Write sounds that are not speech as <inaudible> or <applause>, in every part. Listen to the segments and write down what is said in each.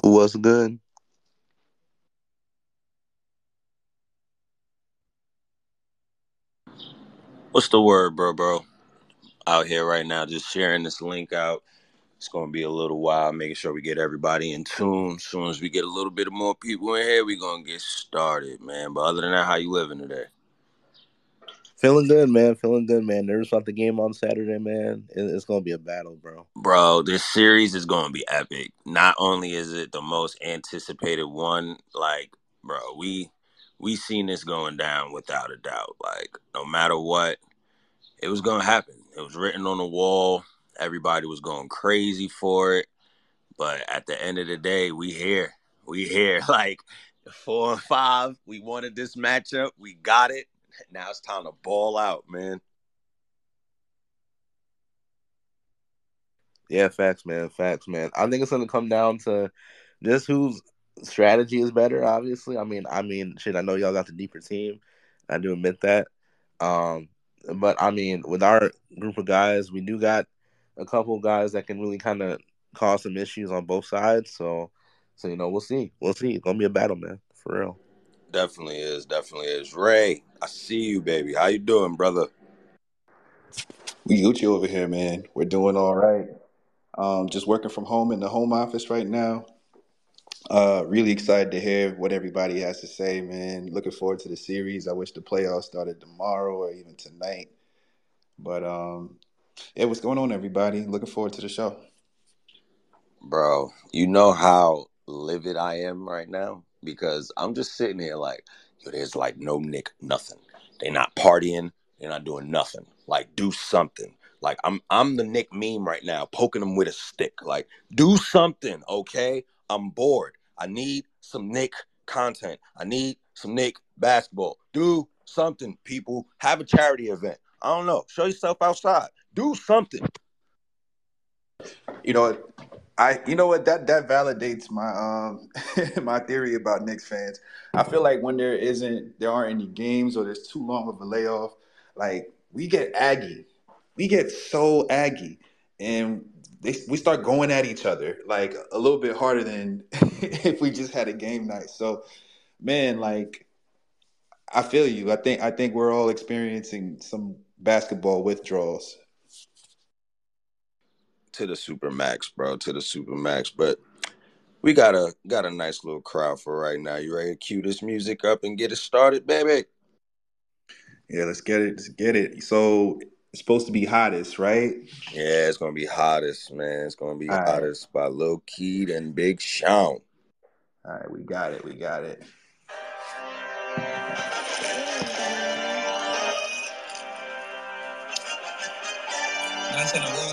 What's good? What's the word, bro, bro? Out here right now, just sharing this link out. It's gonna be a little while, making sure we get everybody in tune. As soon as we get a little bit more people in here, we gonna get started, man. But other than that, how you living today? Feeling good, man. Feeling good, man. Nervous about the game on Saturday, man. It's gonna be a battle, bro. Bro, this series is gonna be epic. Not only is it the most anticipated one, like, bro, we we seen this going down without a doubt. Like, no matter what, it was gonna happen. It was written on the wall. Everybody was going crazy for it. But at the end of the day, we here. We here. <laughs> Like four and five. We wanted this matchup. We got it. Now it's time to ball out, man. Yeah, facts, man. Facts, man. I think it's gonna come down to just whose strategy is better. Obviously, I mean, I mean, shit. I know y'all got the deeper team. I do admit that. Um, but I mean, with our group of guys, we do got a couple guys that can really kind of cause some issues on both sides. So, so you know, we'll see. We'll see. It's gonna be a battle, man. For real. Definitely is. Definitely is. Ray, I see you, baby. How you doing, brother? We Gucci over here, man. We're doing all right. Um, just working from home in the home office right now. Uh, really excited to hear what everybody has to say, man. Looking forward to the series. I wish the playoffs started tomorrow or even tonight. But um, yeah, what's going on, everybody? Looking forward to the show. Bro, you know how livid I am right now? Because I'm just sitting here like, yo, there's like no Knick, nothing. They're not partying, they're not doing nothing. Like, do something. Like I'm I'm the Knick meme right now, poking them with a stick. Like, do something, okay? I'm bored. I need some Knick content. I need some Knick basketball. Do something, people. Have a charity event. I don't know. Show yourself outside. Do something. You know? I you know what that that validates my um <laughs> my theory about Knicks fans. I feel like when there isn't there aren't any games or there's too long of a layoff, like we get aggy, we get so aggy, and they, we start going at each other like a little bit harder than <laughs> if we just had a game night. So, man, like I feel you. I think I think we're all experiencing some basketball withdrawals. To the super max, bro, to the super max. But we got a got a nice little crowd for right now. You ready to cue this music up and get it started, baby? Yeah, let's get it. Let's get it. So it's supposed to be hottest, right? Yeah, it's gonna be hottest, man. It's gonna be All right. hottest by Lil Keed and Big Sean. All right, we got it. We got it. I said I'm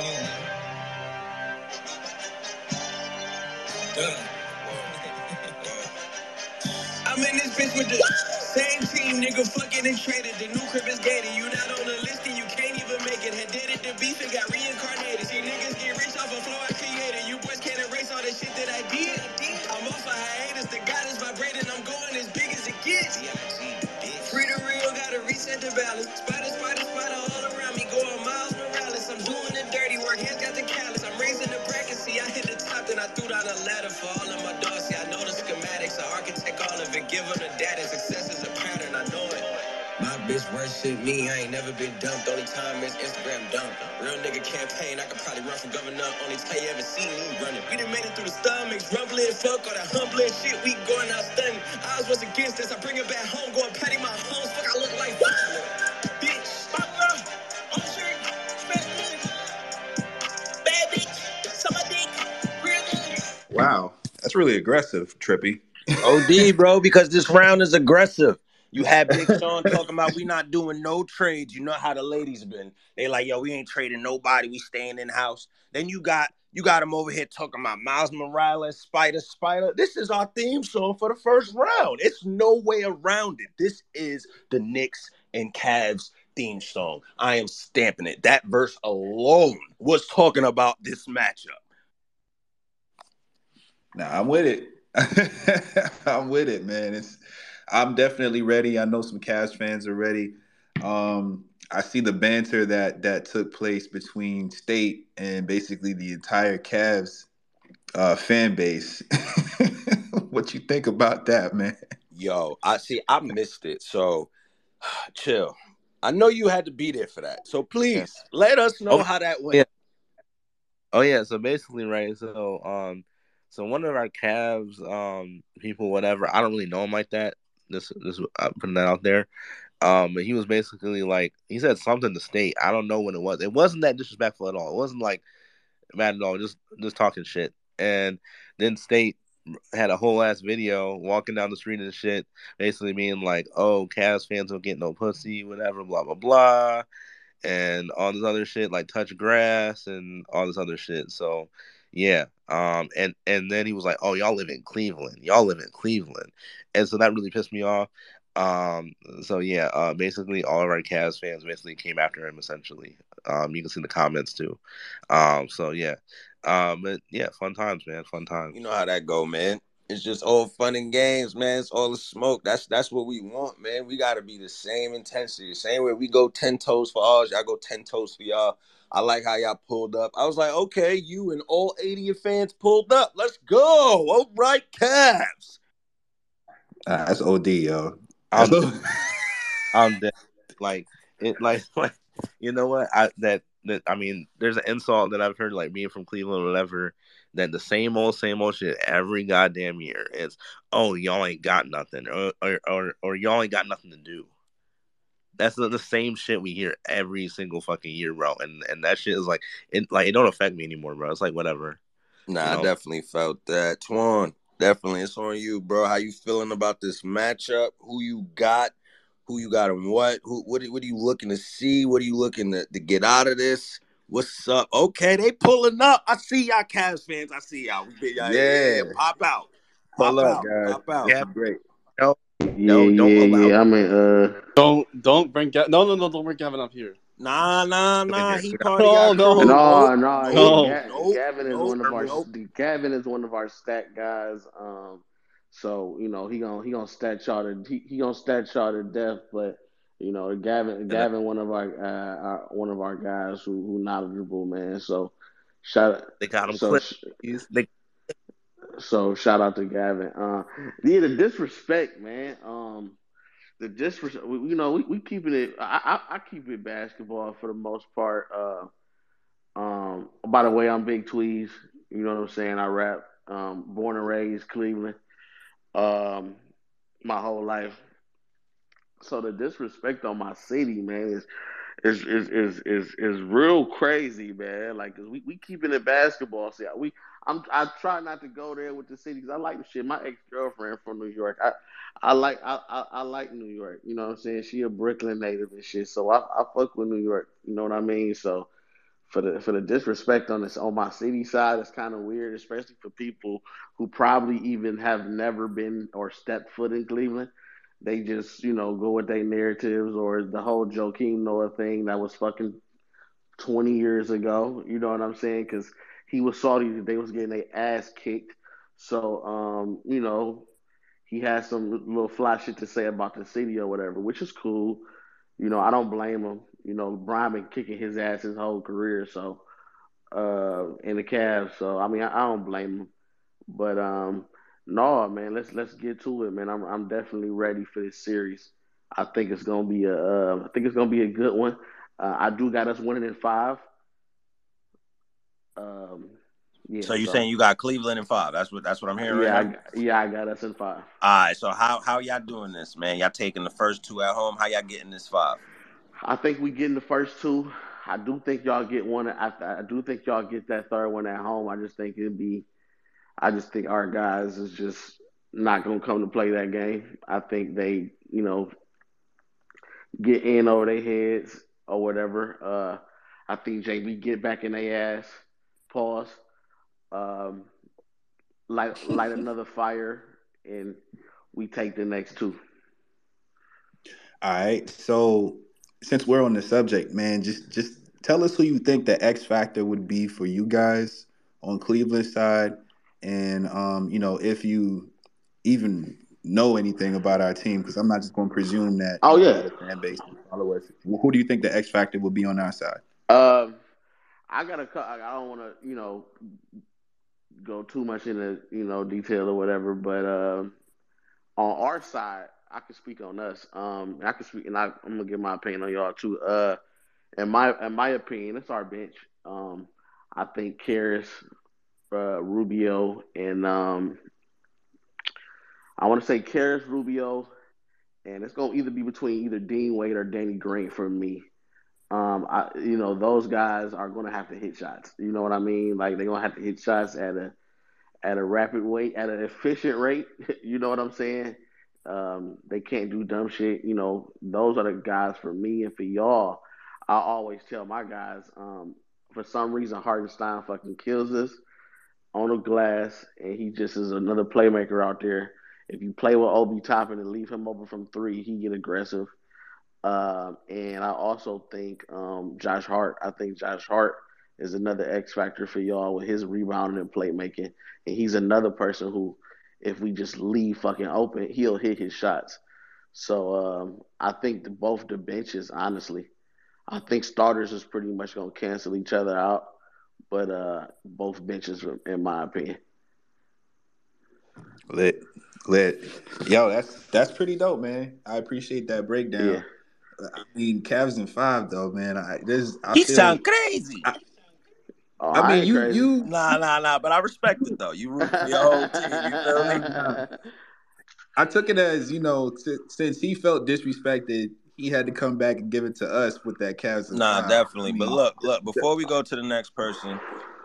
I'm in this bitch with the same team, nigga. Fucking and traded. The new crib is gated. You not on the list and you can't even make it. Had did it to beef and got reincarnated. See niggas get rich off a flow I created. You boys can't erase all the shit that I did. I'm off a hiatus. The God is vibrating. I'm going as big as it gets. Free the real, gotta reset the balance. Bitch worship me. I ain't never been dumped. Only time is Instagram dump. Real nigga campaign. I could probably run for governor. Only time you ever seen me running. We done made it through the stomachs. Rumbling, fuck all that humbling shit. We going out stunning. Eyes was against this. I bring it back home. Going patty my homes. Fuck, I look like bitch. I'm sure. Bad bitch. Suck my dick. Real nigga. Wow, that's really aggressive, Trippy. OD, bro, because this round is aggressive. You had Big Sean talking about we not doing no trades. You know how the ladies been. They like, yo, we ain't trading nobody. We staying in house. Then you got you got him over here talking about Miles Morales, Spider, Spider. This is our theme song for the first round. It's no way around it. This is the Knicks and Cavs theme song. I am stamping it. That verse alone was talking about this matchup. Nah, I'm with it. <laughs> I'm with it, man. It's I'm definitely ready. I know some Cavs fans are ready. Um, I see the banter that that took place between State and basically the entire Cavs uh, fan base. <laughs> what you think about that, man? Yo, I see. I missed it. So, <sighs> chill. I know you had to be there for that. So please let us know Oh, how that went. yeah. Oh yeah, so basically, right? So um, so one of our Cavs um people, whatever, I don't really know him like that. This this I'm putting that out there. Um, he was basically like he said something to state. I don't know what it was. It wasn't that disrespectful at all. It wasn't like mad at all. Just just talking shit. And then state had a whole ass video walking down the street and shit, basically being like, "Oh, Cavs fans don't get no pussy, whatever, blah blah blah." and all this other shit like touch grass and all this other shit. So yeah. Um and and then he was like, "Oh, y'all live in Cleveland. Y'all live in Cleveland." And so that really pissed me off. Um so yeah, uh basically all of our Cavs fans basically came after him essentially. Um you can see the comments too. Um so yeah. Um but yeah, fun times, man. Fun times. You know how that go, man. It's just all fun and games, man. It's all the smoke. That's that's what we want, man. We gotta be the same intensity, the same way we go ten toes for ours. Y'all go ten toes for y'all. I like how y'all pulled up. I was like, okay, you and all 80 of fans pulled up. Let's go. All right, Cavs. Uh, that's OD, yo. I'm <laughs> I'm dead. Like it, like <laughs> like you know what? I that that I mean, there's an insult that I've heard like being from Cleveland or whatever. That the same old same old shit every goddamn year is oh y'all ain't got nothing or or or, or y'all ain't got nothing to do. That's the, the same shit we hear every single fucking year, bro. And and that shit is like it like it don't affect me anymore, bro. It's like whatever. Nah, You I definitely felt that. Twan, definitely. It's on you, bro. How you feeling about this matchup? Who you got? Who you got and what? Who what, what are you looking to see? What are you looking to, to get out of this? What's up? Okay, they pulling up. I see y'all Cavs fans. I see y'all. We been y'all. Yeah. Yeah. Pop out. Pop Pull up, out. guys. Pop out. Yeah. great. No, Yeah, don't yeah, allow- yeah. I mean, uh, Don't don't bring Ga- no no no don't bring Gavin up here. Nah, nah, nah. He No, part of y'all no. no, no, no, Ga- nope, Gavin is nope, one of our nope. Gavin is one of our stat guys. Um, so you know he gonna he gonna stat y'all to he, he gonna stat y'all to death. But you know Gavin Gavin one of our, uh, our one of our guys who who knowledgeable man. So shout out. they got him so clipped. sh- They So shout out to Gavin. Uh, yeah, the disrespect, man. Um, the disrespect. You know, we, we keeping it. I, I I keep it basketball for the most part. Uh, um, by the way, I'm Big Tweez. You know what I'm saying? I rap. Um, born and raised Cleveland. Um, my whole life. So the disrespect on my city, man, is is is is is, is real crazy, man. Like, we we keeping it basketball. See, we I'm I try not to go there with the city 'cause I like the shit. My ex girlfriend from New York. I I like I, I I like New York. You know what I'm saying? She a Brooklyn native and shit. So I I fuck with New York. You know what I mean? So for the for the disrespect on this on my city side, it's kind of weird, especially for people who probably even have never been or stepped foot in Cleveland. They just you know go with their narratives or the whole Joakim Noah thing that was fucking twenty years ago. You know what I'm saying? Because he was salty that they was getting their ass kicked. So um, you know he has some little fly shit to say about the city or whatever, which is cool. You know, I don't blame him. You know, Bron been kicking his ass his whole career, so uh in the Cavs. So I mean, I, I don't blame him. But um no, man, let's let's get to it, man. I'm I'm definitely ready for this series. I think it's gonna be a uh, I think it's gonna be a good one. Uh, I do got us winning in five. Um, yeah. So you're saying you got Cleveland in five? That's what that's what I'm hearing yeah, right. I, yeah, I got us in five. All right. So how how y'all doing this, man? Y'all taking the first two at home? How y'all getting this five? I think we getting the first two. I do think y'all get one. I, I do think y'all get that third one at home. I just think it'd be. I just think our guys is just not gonna come to play that game. I think they, you know, get in over their heads or whatever. Uh, I think JB get back in their ass. Pause. Um, light light <laughs> another fire, and we take the next two. All right. So since we're on the subject, man, just just tell us who you think the X factor would be for you guys on Cleveland side, and um, you know if you even know anything about our team, because I'm not just going to presume that. Oh, yeah. fan base will follow us. Who do you think the X factor will be on our side? Um, I gotta. I don't want to, you know, go too much into you know detail or whatever, but uh, on our side, I can speak on us. Um, I can speak, and I, I'm gonna give my opinion on y'all too. Uh, in my in my opinion, it's our bench. Um, I think Caris, uh, Rubio, and um, I want to say Caris, Rubio, and it's gonna either be between either Dean Wade or Danny Green for me. Um, I, you know, those guys are gonna have to hit shots. You know what I mean? Like they're gonna have to hit shots at a at a rapid rate, at an efficient rate. <laughs> you know what I'm saying? Um, they can't do dumb shit. You know, those are the guys for me and for y'all. I always tell my guys, um, for some reason, Hartenstein fucking kills us on the glass, and he just is another playmaker out there. If you play with Obi Toppin and leave him open from three, he get aggressive. Uh, and I also think um, Josh Hart. I think Josh Hart is another X factor for y'all with his rebounding and playmaking, and he's another person who, if we just leave fucking open, he'll hit his shots. So um, I think the, both the benches, honestly, I think starters is pretty much gonna cancel each other out, but uh, both benches, in my opinion. Lit, lit. Yo, that's that's pretty dope, man. I appreciate that breakdown. Yeah. I mean, Cavs in five though, man. I this I He feel, sound crazy. I, Oh, I mean, ain't you crazy. you Nah, nah, nah. But I respect it though. You root for your whole team. You feel me? I took it as you know si- since he felt disrespected, he had to come back and give it to us with that Cavs. in Nah, five. definitely. I But look, look. Before we go to the next person,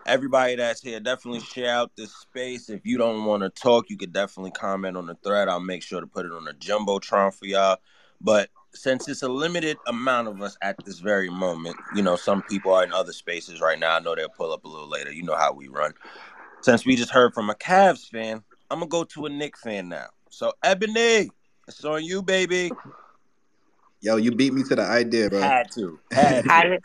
everybody that's here, definitely share out this space. If you don't want to talk, you could definitely comment on the thread. I'll make sure to put it on the jumbotron for y'all. But since it's a limited amount of us at this very moment, you know, some people are in other spaces right now. I know they'll pull up a little later. You know how we run. Since we just heard from a Cavs fan, I'm gonna go to a Knick fan now. So Ebony, it's on you, baby. yo, you beat me to the idea, bro. Had to, had to.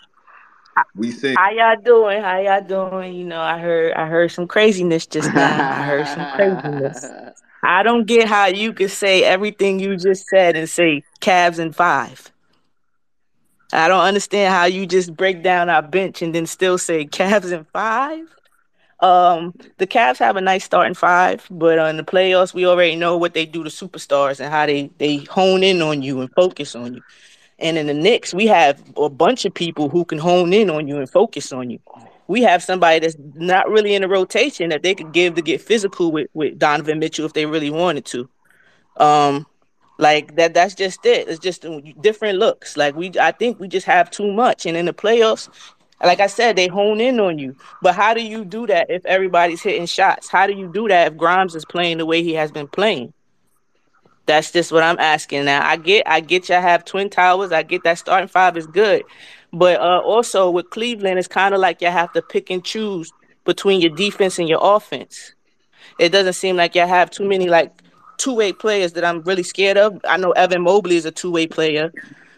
How, We sing. how y'all doing? How y'all doing? You know, I heard I heard some craziness just now. I heard some craziness. <laughs> I don't get how you could say everything you just said and say Cavs and five. I don't understand how you just break down our bench and then still say <laughs> Cavs and five. Um, the Cavs have a nice starting five, but in the playoffs, we already know what they do to superstars and how they they hone in on you and focus on you. And in the Knicks, we have a bunch of people who can hone in on you and focus on you. We have somebody that's not really in the rotation that they could give to get physical with, with Donovan Mitchell if they really wanted to. Um, like that that's just it. It's just different looks. Like we I think we just have too much. And in the playoffs, like I said, they hone in on you. But how do you do that if everybody's hitting shots? How do you do that if Grimes is playing the way he has been playing? That's just what I'm asking. Now I get I get you have twin towers. I get that starting five is good. But uh, also with Cleveland, it's kind of like you have to pick and choose between your defense and your offense. It doesn't seem like you have too many like two-way players that I'm really scared of. I know Evan Mobley is a two-way player,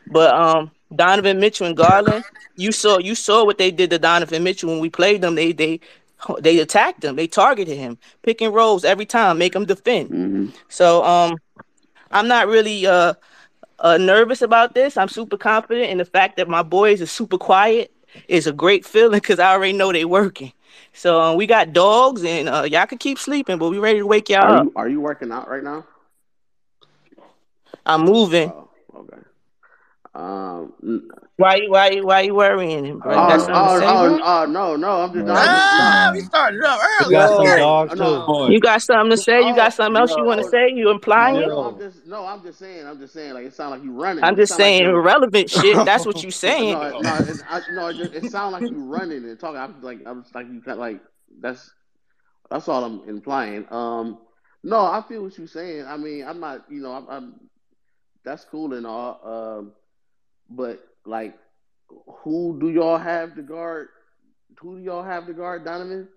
but um Donovan Mitchell and Garland, you saw you saw what they did to Donovan Mitchell when we played them. They they they attacked him. They targeted him, pick and rolls every time, make him defend. hmm So um I'm not really uh, uh nervous about this. I'm super confident in the fact that my boys are super quiet is a great feeling because I already know they working. So um, we got dogs and uh, y'all can keep sleeping, but we ready to wake y'all Are up. you are you working out right now? I'm moving. Oh, okay. Um. N- Why you why you why you worrying, bro? You Oh, got oh, something to say, oh, bro? oh, no, no. I'm just. I'm just Ah, we started up We early. got some dogs too. No. You got something to say? You got something else you want to say? You no, implying? no. I'm just no. I'm just saying. I'm just saying. Like it sounds like you running. I'm just sound like saying you're. irrelevant shit. That's what you <laughs> saying. No, no, it, I, no. It, just, it sounds like you running and talking. I'm like, I'm just like you kind of like that's that's all I'm implying. Um, no, I feel what you're saying. I mean, I'm not. You know, I'm. I'm that's cool and all. Um, but like, who do y'all have to guard? Who do y'all have to guard Donovan?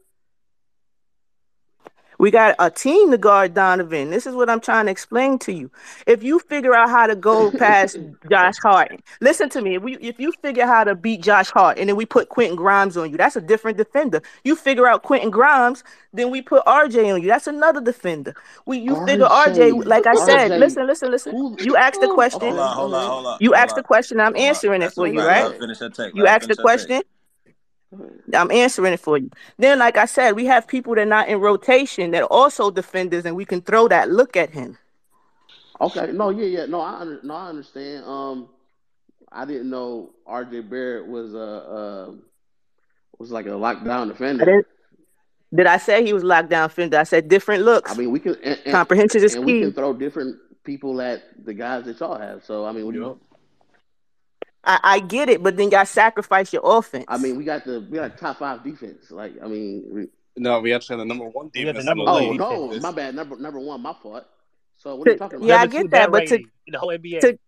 We got a team to guard Donovan. This is what I'm trying to explain to you. If you figure out how to go past Josh Hart, listen to me. If, we, if you figure how to beat Josh Hart and then we put Quentin Grimes on you, that's a different defender. You figure out Quentin Grimes, then we put RJ on you. That's another defender. We you figure RJ, RJ, like I said, RJ. listen, listen, listen. Who? You asked the question. Hold on, hold on, hold on. You hold asked the question. I'm Hold on. answering it That's for you, right? Finish her take. You Let asked the finish take. question. I'm answering it for you. Then, like I said, we have people that are not in rotation that are also defenders, and we can throw that look at him. Okay, no, yeah, yeah, no, I under, no, I understand. Um, I didn't know R.J. Barrett was a uh, was like a lockdown I defender. didn't, did I say he was lockdown defender? I said different looks. I mean, we can and, and, Comprehension is and we can throw different people at the guys that y'all have. So I mean, what do you? I, I get it, but then y'all sacrifice your offense. I mean, we got the we got top five defense. Like, I mean, we, No, we actually had the number one We had the defense. number oh one no, defense. my bad. Number number one, my fault. So what are you talking about? Yeah, I get that, but to- rating the whole NBA. to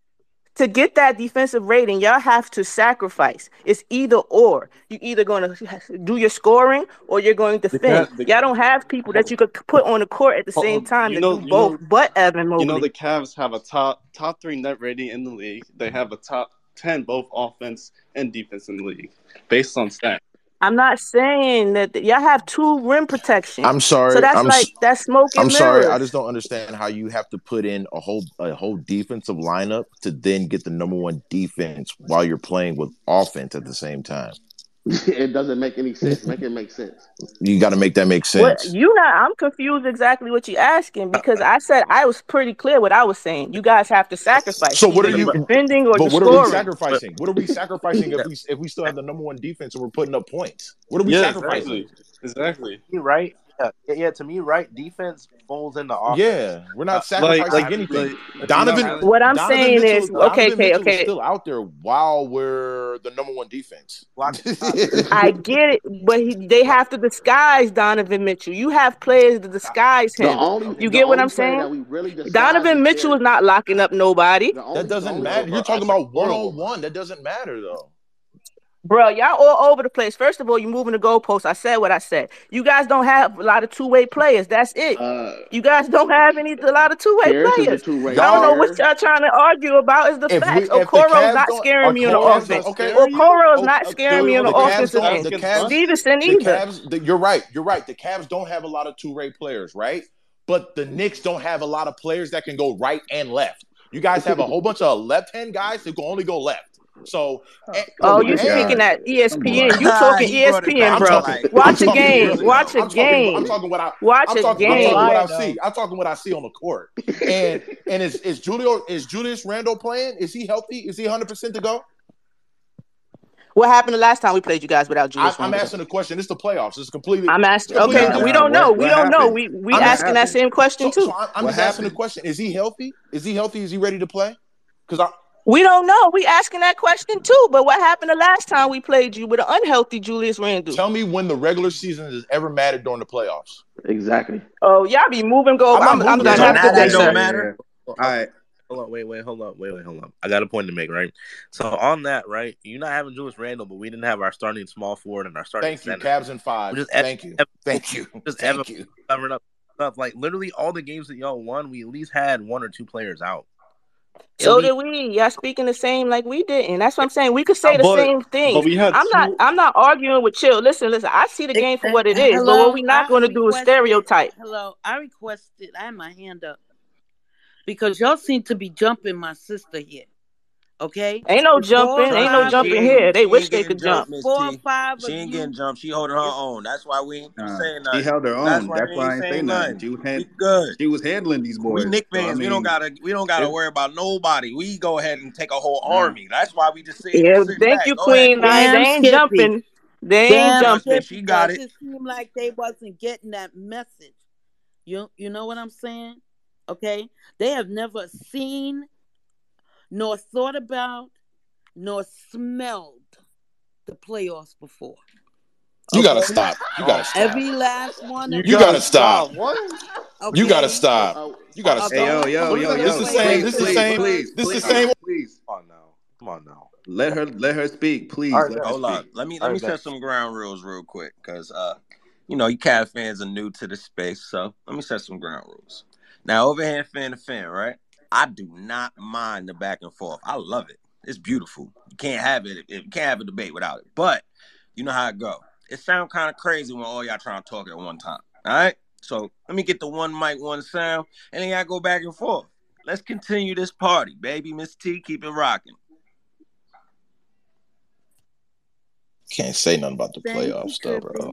to get that defensive rating, y'all have to sacrifice. It's either or. You either going to do your scoring or you're going to The defend. Ca- the- y'all don't have people that you could put on the court at the Oh, same oh, time you to know- do both. know- but Evan Mobley. You know the Cavs have a top top three net rating in the league. They have a top ten both offense and defense in the league, based on stats. I'm not saying that y'all have two rim protection. I'm sorry. so that's I'm, like s- that's smoke and I'm sorry. I just don't understand how you have to put in a whole a whole defensive lineup to then get the number one defense while you're playing with offense at the same time. <laughs> it doesn't make any sense. Make it make sense. You got to make that make What sense. you not? I'm confused exactly what you're asking because I said I was pretty clear what I was saying. You guys have to sacrifice. So what are you- defending or But what are we sacrificing? What are we sacrificing if we if we still have the number one defense and we're putting up points? What are we Yeah, sacrificing? exactly. Exactly. You right? Yeah, yeah, yeah. To me, right defense falls into offense. Yeah, we're not uh, sacrificing like, anything. like, Donovan, What I'm Donovan saying Mitchell, is, Donovan okay, okay, Mitchell is okay. still out there while we're the number one defense. <laughs> I get it, but he, they have to disguise Donovan Mitchell. You have players to disguise him. only You get what I'm saying? That we really Donovan Mitchell is not locking up nobody, only- That doesn't only- matter. You're talking about one horrible. on one. That doesn't matter though. Bro. Y'all all over the place. First of all, you're moving the goalposts. I said what I said. You guys don't have a lot of two way players. That's it. Uh, You guys don't have any a lot of two way players. two-way I don't know what y'all trying to argue about. Is the If we- facts? if Okoro's not scaring me in the Okoro's offense. not- okay. Okoro's Oh, not uh, scaring me in the the Cavs offensive the Cavs- Stevenson The either. Cavs, the, you're right. You're right. The Cavs don't have a lot of two-way players, right? But the Knicks don't have a lot of players that can go right and left. You guys have a whole bunch of left-hand guys who can only go left. So, Oh, and- you speaking at ESPN? on. You talking He brought it ESPN, bro? Talking- Watch a game. really- Watch a I'm talking- game. I'm talking what I Watch I'm a talking, I'm game. talking what I see. I'm talking what I see on the court. And <laughs> and is is Julio is Julius Randle playing? Is he healthy? Is he 100 percent to go? What happened the last time we played you guys without Julius I'm asking a question. It's the playoffs. It's completely. I'm asking. completely Okay, we don't know. What- We what don't know. We we I'm asking that same question So, too. so I'm, I'm What just asking the question: Is he healthy? Is he healthy? Is he ready to play? Because I We don't know. We asking that question too. But what happened the last time we played you with an unhealthy Julius Randle? tell me when the regular season has ever mattered during the playoffs. exactly. Oh, y'all be moving go. I'm not I'm, I'm moving done it. So after that don't sir. matter? All right. Hold on, wait, wait, hold on, wait, wait, hold on. I got a point to make, right? So on that, right, you're not having Julius Randle, but we didn't have our starting small forward and our starting Thank you, center. Cavs and five. We just- Thank you, ev- thank you, just thank ev- you. covering up stuff. Like literally all the games that y'all won, we at least had one or two players out. So did we. Y'all speaking the same like we didn't. That's what I'm saying. We could say the But- same thing. But we had I'm not. I'm not arguing with chill. Listen, listen. I see the game for what it is. But hello, what we not going to do is stereotype. Hello, I requested. I had my hand up because y'all seem to be jumping my sister here. Okay, Ain't no jumping. Ain't no jumping of She you. here. They wish they could jump. jumped, Miss Four or T. five She of ain't you. getting jumped. She holding her own. That's why we ain't Nah, saying she nothing. held her That's own. why That's we why I ain't ain't saying nothing. nothing. She was hand, good. she was handling these boys. We Knick So, I fans. we don't gotta. We don't gotta it- worry about nobody. We go ahead and take a whole Nah. army. That's why we just sit here Yeah, thank back. you, Go Queen. Queen. Nine. They ain't Skippy. jumping. They ain't Damn jumping. she got it. it seemed like they wasn't getting that message. You you know what I'm saying? Okay, they have never seen, nor thought about, nor smelled the playoffs before. You gotta stop. You gotta stop. Every last one of You them. gotta stop. What? Okay? You gotta stop. You gotta Okay. Hey, yo, stop. yo, yo, This yo. is the same- this is the same- Please, this is the please, same- Please, Come on now. Come on now. let her let her speak. Please, All right, let her Hold on. Let me All let me right, set some ground rules real quick, cause uh, you know, you Cavs fans are new to the space, so let me set some ground rules. Now, over here, fan to fan, right? I do not mind the back and forth. I love it. It's beautiful. You can't have it. You can't have a debate without it. But you know how it go. It sounds kind of crazy when all y'all trying to talk at one time. All right. So let me get the one mic, one sound, and then y'all go back and forth. Let's continue this party, baby. Miss T, keep it rocking. Can't say nothing about the Thank you, playoffs though, Trippy. bro.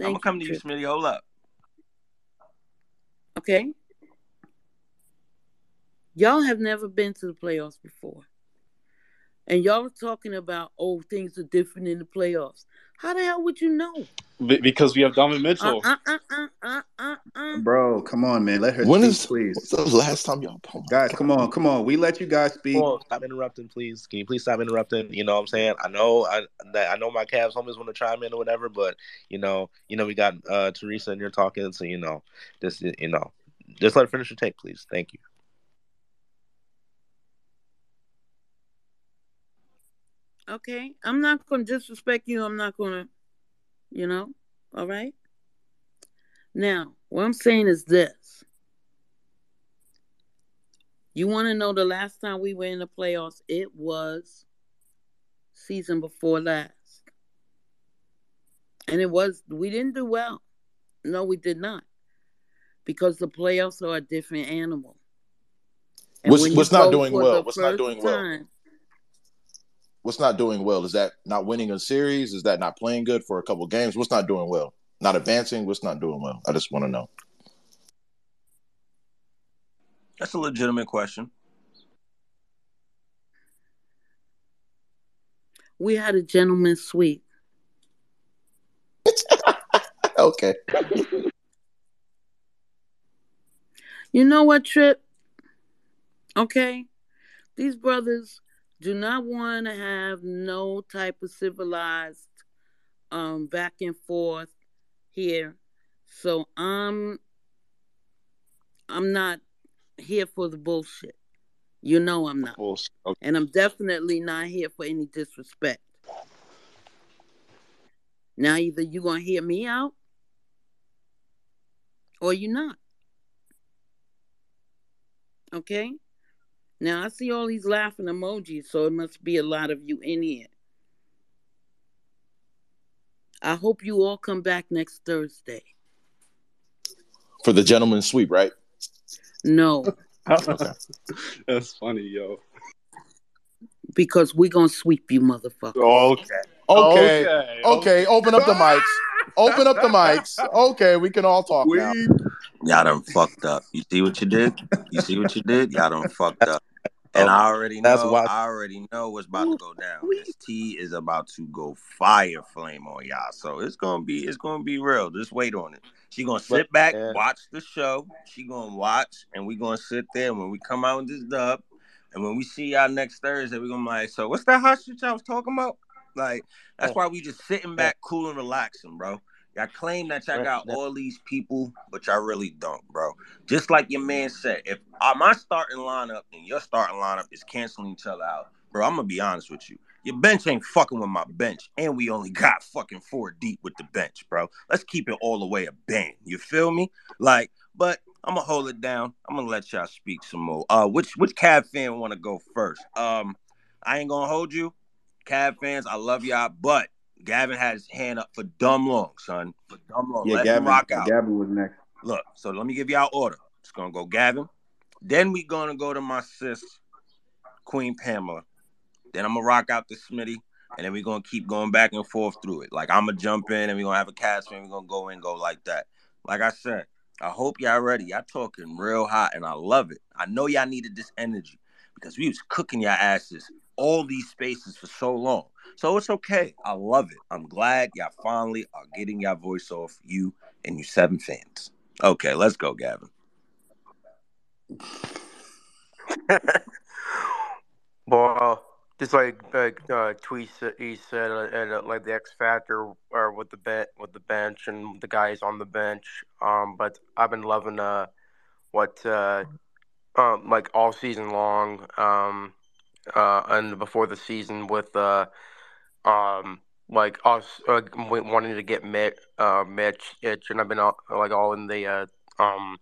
I'm gonna come to you, you, Smitty. Hold up. Okay. Y'all have never been to the playoffs before. And y'all are talking about, oh, things are different in the playoffs. How the hell would you know? Because we have Donovan Uh, Mitchell. uh, uh, uh, uh, uh, uh. Bro, come on, man. Let her When speak, is please. what's the last time y'all? Oh my Guys, God. come on, come on. We let you guys speak. Come on, stop interrupting, please. Can you please stop interrupting? You know what I'm saying? I know I that I know my Cavs homies want to chime in or whatever, but you know, you know, we got uh Teresa and you're talking, so you know, just you know, just let her finish her take, please. Thank you. Okay. I'm not going to disrespect you. I'm not going to, you know, all right? Now, what I'm saying is this. You want to know the last time we were in the playoffs? It was season before last. And it was, we didn't do well. No, we did not. Because the playoffs are a different animal. And What's what's not doing well? What's not doing well? time, What's not doing well? Is that not winning a series? Is that not playing good for a couple games? What's not doing well? Not advancing? What's not doing well? I just want to know. That's a legitimate question. we had a gentleman's <laughs> suite. Okay. You know what, Trip? Okay. These brothers do not want to have no type of civilized um back and forth here. So I'm I'm not here for the bullshit. You know I'm not. Bullshit. Okay. And I'm definitely not here for any disrespect. Now either you're gonna hear me out or you're not. Okay? Now I see all these laughing emojis, so it must be a lot of you in here. I hope you all come back next Thursday. For the gentleman's sweep, right? No, Okay. <laughs> That's funny, yo. because we're gonna sweep you, motherfucker. Okay. Okay. Okay. Okay. Open up the mics. Open up the mics. Okay, we can all talk now. Y'all done fucked up. You see what you did? You see what you did? Y'all done fucked up. And I already That's know, why- I already know what's about to go down. This T is about to go fire flame on y'all. So it's gonna be, it's gonna be real. Just wait on it. She gonna sit back, watch the show. She gonna watch, and we gonna sit there. And when we come out with this dub, and when we see y'all next Thursday, we gonna be like, so what's that hot shit y'all was talking about? Like that's why we just sitting back, cool and relaxing, bro. Y'all claim that y'all got all these people, but y'all really don't, bro. Just like your man said, if uh, my starting lineup and your starting lineup is canceling each other out, bro, I'm gonna be honest with you. Your bench ain't fucking with my bench, and we only <laughs> got fucking four deep with the bench, bro. Let's keep it all the way a band. You feel me? Like, but I'm gonna hold it down. I'm gonna let y'all speak some more. Uh, which which Cav fan want to go first? Um, I ain't gonna hold you, Cav fans. I love y'all, but Gavin had his hand up for dumb long, son. For dumb long. Yeah, Let him Gavin. rock out. Gavin was next. Look, so let me give y'all order. It's gonna go Gavin. Then we gonna go to my sis, Queen Pamela. Then I'm gonna rock out the Smitty, and then we gonna keep going back and forth through it. Like I'm gonna jump in, and we gonna have a cast, and we gonna go in, and go like that. Like I said, I hope y'all ready. Y'all talking real hot, and I love it. I know y'all needed this energy because we was cooking y'all asses all these spaces for so long. So it's okay. I love it. I'm glad y'all finally are getting y'all voice off you and you seven fans. Okay, let's go, Gavin. <laughs> Well, just like like uh, Tweet said, he said, uh, and, uh, like the X factor or with the bet with the bench and the guys on the bench. Um, but I've been loving uh what uh um like all season long um uh and before the season with uh um like us uh, wanting to get Mitch uh Mitchell and I've been all, like all in the uh um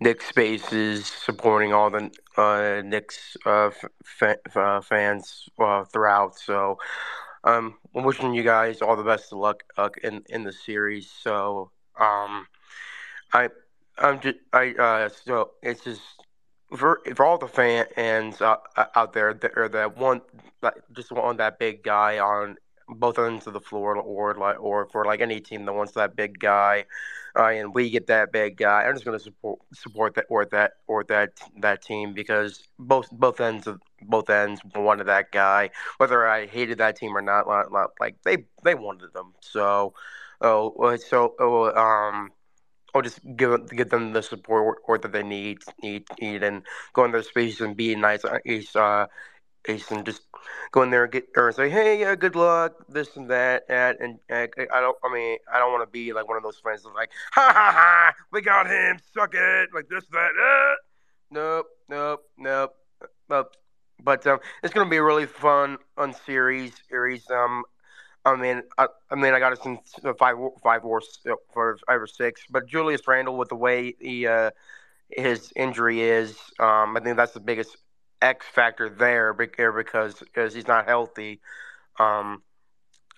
Knicks spaces supporting all the uh, Knicks uh, f- fa- uh, fans uh, throughout. So um, I'm wishing you guys all the best of luck uh, in in the series. So um, I I'm just I uh, so it's just for for all the fans uh, out there that or that want that just want that big guy on both ends of the floor, or like or for like any team that wants that big guy, uh, and we get that big guy. I'm just going to support support that or that or that that team because both both ends of both ends wanted that guy, whether I hated that team or not. not like they they wanted them, so oh so oh um or just give give them the support or that they need need need and go in their space and be nice. He's uh, he's and just go in there and get or say, hey, yeah, good luck, this and that, and, and, and I don't. I mean, I don't want to be like one of those friends that's like, ha ha ha, we got him, suck it, like this that. Uh. Nope, nope, nope, nope. But um, it's gonna be a really fun, on series. Series. Um, I mean, I, I mean, I got it since five, five or for five or six. But Julius Randle, with the way he uh, his injury is, um, I think that's the biggest X factor there because because he's not healthy. Um,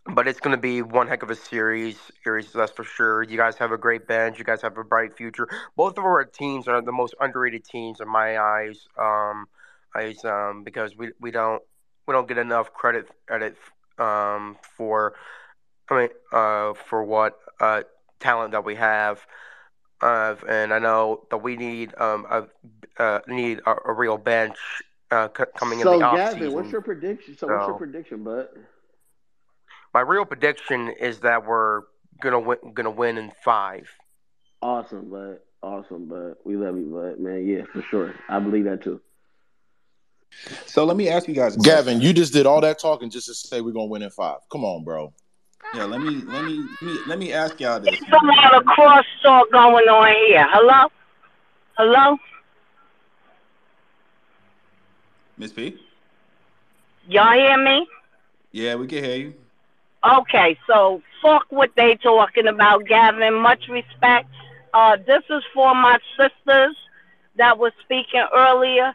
but it's going to be one heck of a series, series that's for sure. You guys have a great bench. You guys have a bright future. Both of our teams are the most underrated teams in my eyes. Um, eyes, um, because we we don't we don't get enough credit credit um, for I mean uh, for what uh, talent that we have. Uh, and I know that we need um, a uh, need a, a, real bench uh, c- coming so, in the off Gavin, season. what's your prediction? So, so, what's your prediction, bud? My real prediction is that we're gonna win, gonna win in five. Awesome, bud. Awesome, bud. We love you, bud. Man, yeah, for sure. I believe that too. So let me ask you guys, Gavin. You just did all that talking just to say we're gonna win in five. Come on, bro. Yeah, let me let me let me, let me ask y'all this. There's a lot of cross talk going on here. Hello, hello, Miss P. Y'all hear me? Yeah, we can hear you. Okay, so fuck what they talking about, Gavin. Much respect. Uh, this is for my sisters that was speaking earlier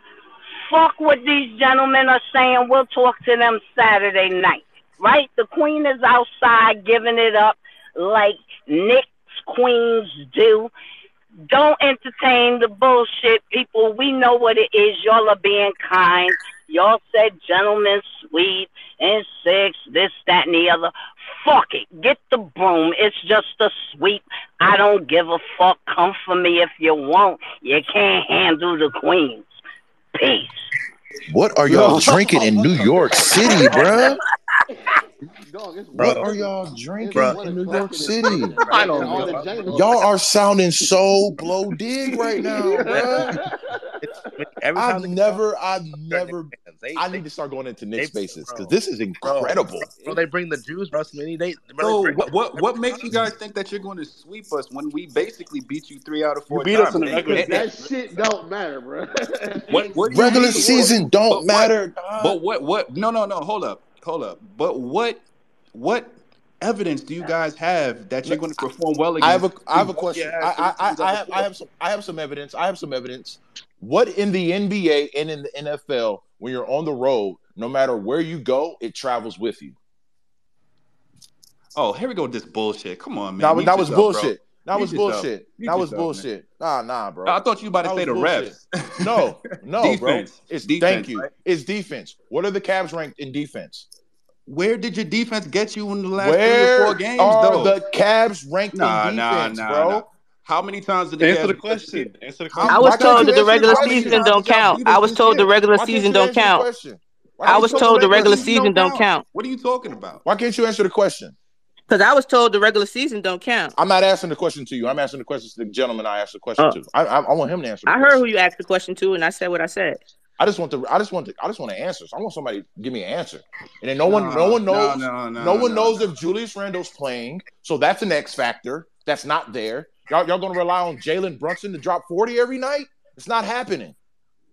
fuck what these gentlemen are saying. We'll talk to them Saturday night, right? The queen is outside giving it up like Knick's queens do. Don't entertain the bullshit, people. We know what it is. Y'all are being kind. Y'all said gentlemen sweet and sex, this, that, and the other. Fuck it. Get the broom. It's just a sweep. I don't give a fuck. Come for me if you won't. You can't handle the queens. Peace. What are y'all drinking in New York City, bro? <laughs> What are y'all drinking in New York City? <laughs> I don't know. Y'all are sounding so blow dig right <laughs> now, bro. I've never, I've never. I need to start going into Knicks spaces because this is incredible. Bro, they bring the Jews, bro. Smitty, they. So what, what, what makes you guys think that you're going to sweep us when we basically beat you three out of four? You beat times? us in the regular. That shit don't matter, bro. What, what regular season don't but matter. What, but what? What? No, no, no. Hold up, hold up. But what? What evidence do you guys have that you're going to perform well against? I have a, I have a question. I, I, I, I, have, I have some, I have some evidence. I have some evidence. What in the NBA and in the NFL, when you're on the road, no matter where you go, it travels with you. Oh, here we go with this bullshit. Come on, man. That, that was bullshit. That was yourself. bullshit. Mute That was yourself, man. bullshit. Nah, nah, bro. I thought you about to That say the was refs. bullshit. No, <laughs> no, bro. It's Defense, thank you. right? It's defense. What are the Cavs ranked in defense? Where did your defense get you in the last three or four games, are though? the Cavs ranked Nah, in defense, nah, bro? nah. How many times did the Answer the question. Answer the question. I was told that the regular season don't count. I was told the regular season don't count. I was told the regular season don't count. What are you talking about? Why can't you answer the question? Because I was told the regular season don't count. I'm not asking the question to you. I'm asking the question to the gentleman I asked the question Oh. to. I, I, I want him to answer. The I heard who you asked the question to, and I said what I said. I just want the. I just want the. I just want the answers. I want somebody to give me an answer. And then no one, no, one no, knows. no, no, no one no, knows no. if Julius Randle's playing. So that's an X factor. That's not there. Y'all, y'all gonna rely on Jalen Brunson to drop 40 every night? It's not happening.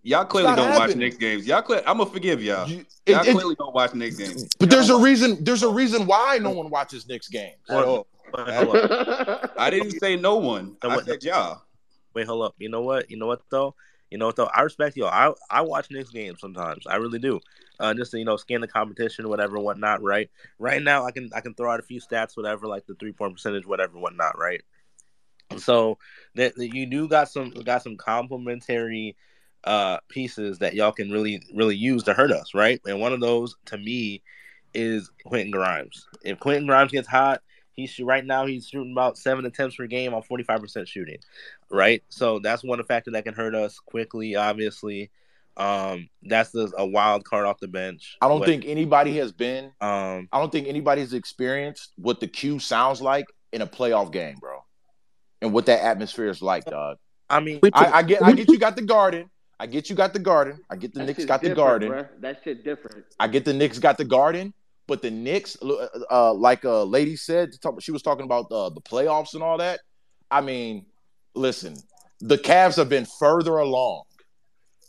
Y'all clearly don't watch happening. Knicks games. Y'all clear. I'm gonna forgive y'all. You- Y'all it- it- clearly don't watch Knicks games. but Y'all there's a reason. There's a reason why no one watches Knicks games. at Hold all. up. Hold up. I didn't say no one. I what- said y'all. Wait, hold up. You know what? You know what though? You know what though? I respect y'all. I I watch Knicks games sometimes. I really do. Uh, just to you know, scan the competition, whatever, whatnot. Right. Right now, I can I can throw out a few stats, whatever, like the three point percentage, whatever, whatnot. Right. So that that you do got some got some uh, pieces that y'all can really really use to hurt us, right? And one of those to me is Quentin Grimes. If Quentin Grimes gets hot, he's right now he's shooting about seven attempts per game on forty five percent shooting, right? So that's one factor that can hurt us quickly, obviously. Um, that's the, a wild card off the bench. I don't but, think anybody has been. Um, I don't think anybody's experienced what the Q sounds like in a playoff game, bro, and what that atmosphere is like, dog. I mean, I, I get, I get you got the Garden. I get you got the garden. I get the that Knicks got the garden. Bro. That shit different. I get the Knicks got the garden, but the Knicks, uh, uh, like a lady said, she was talking about the playoffs and all that. I mean, listen, the Cavs have been further along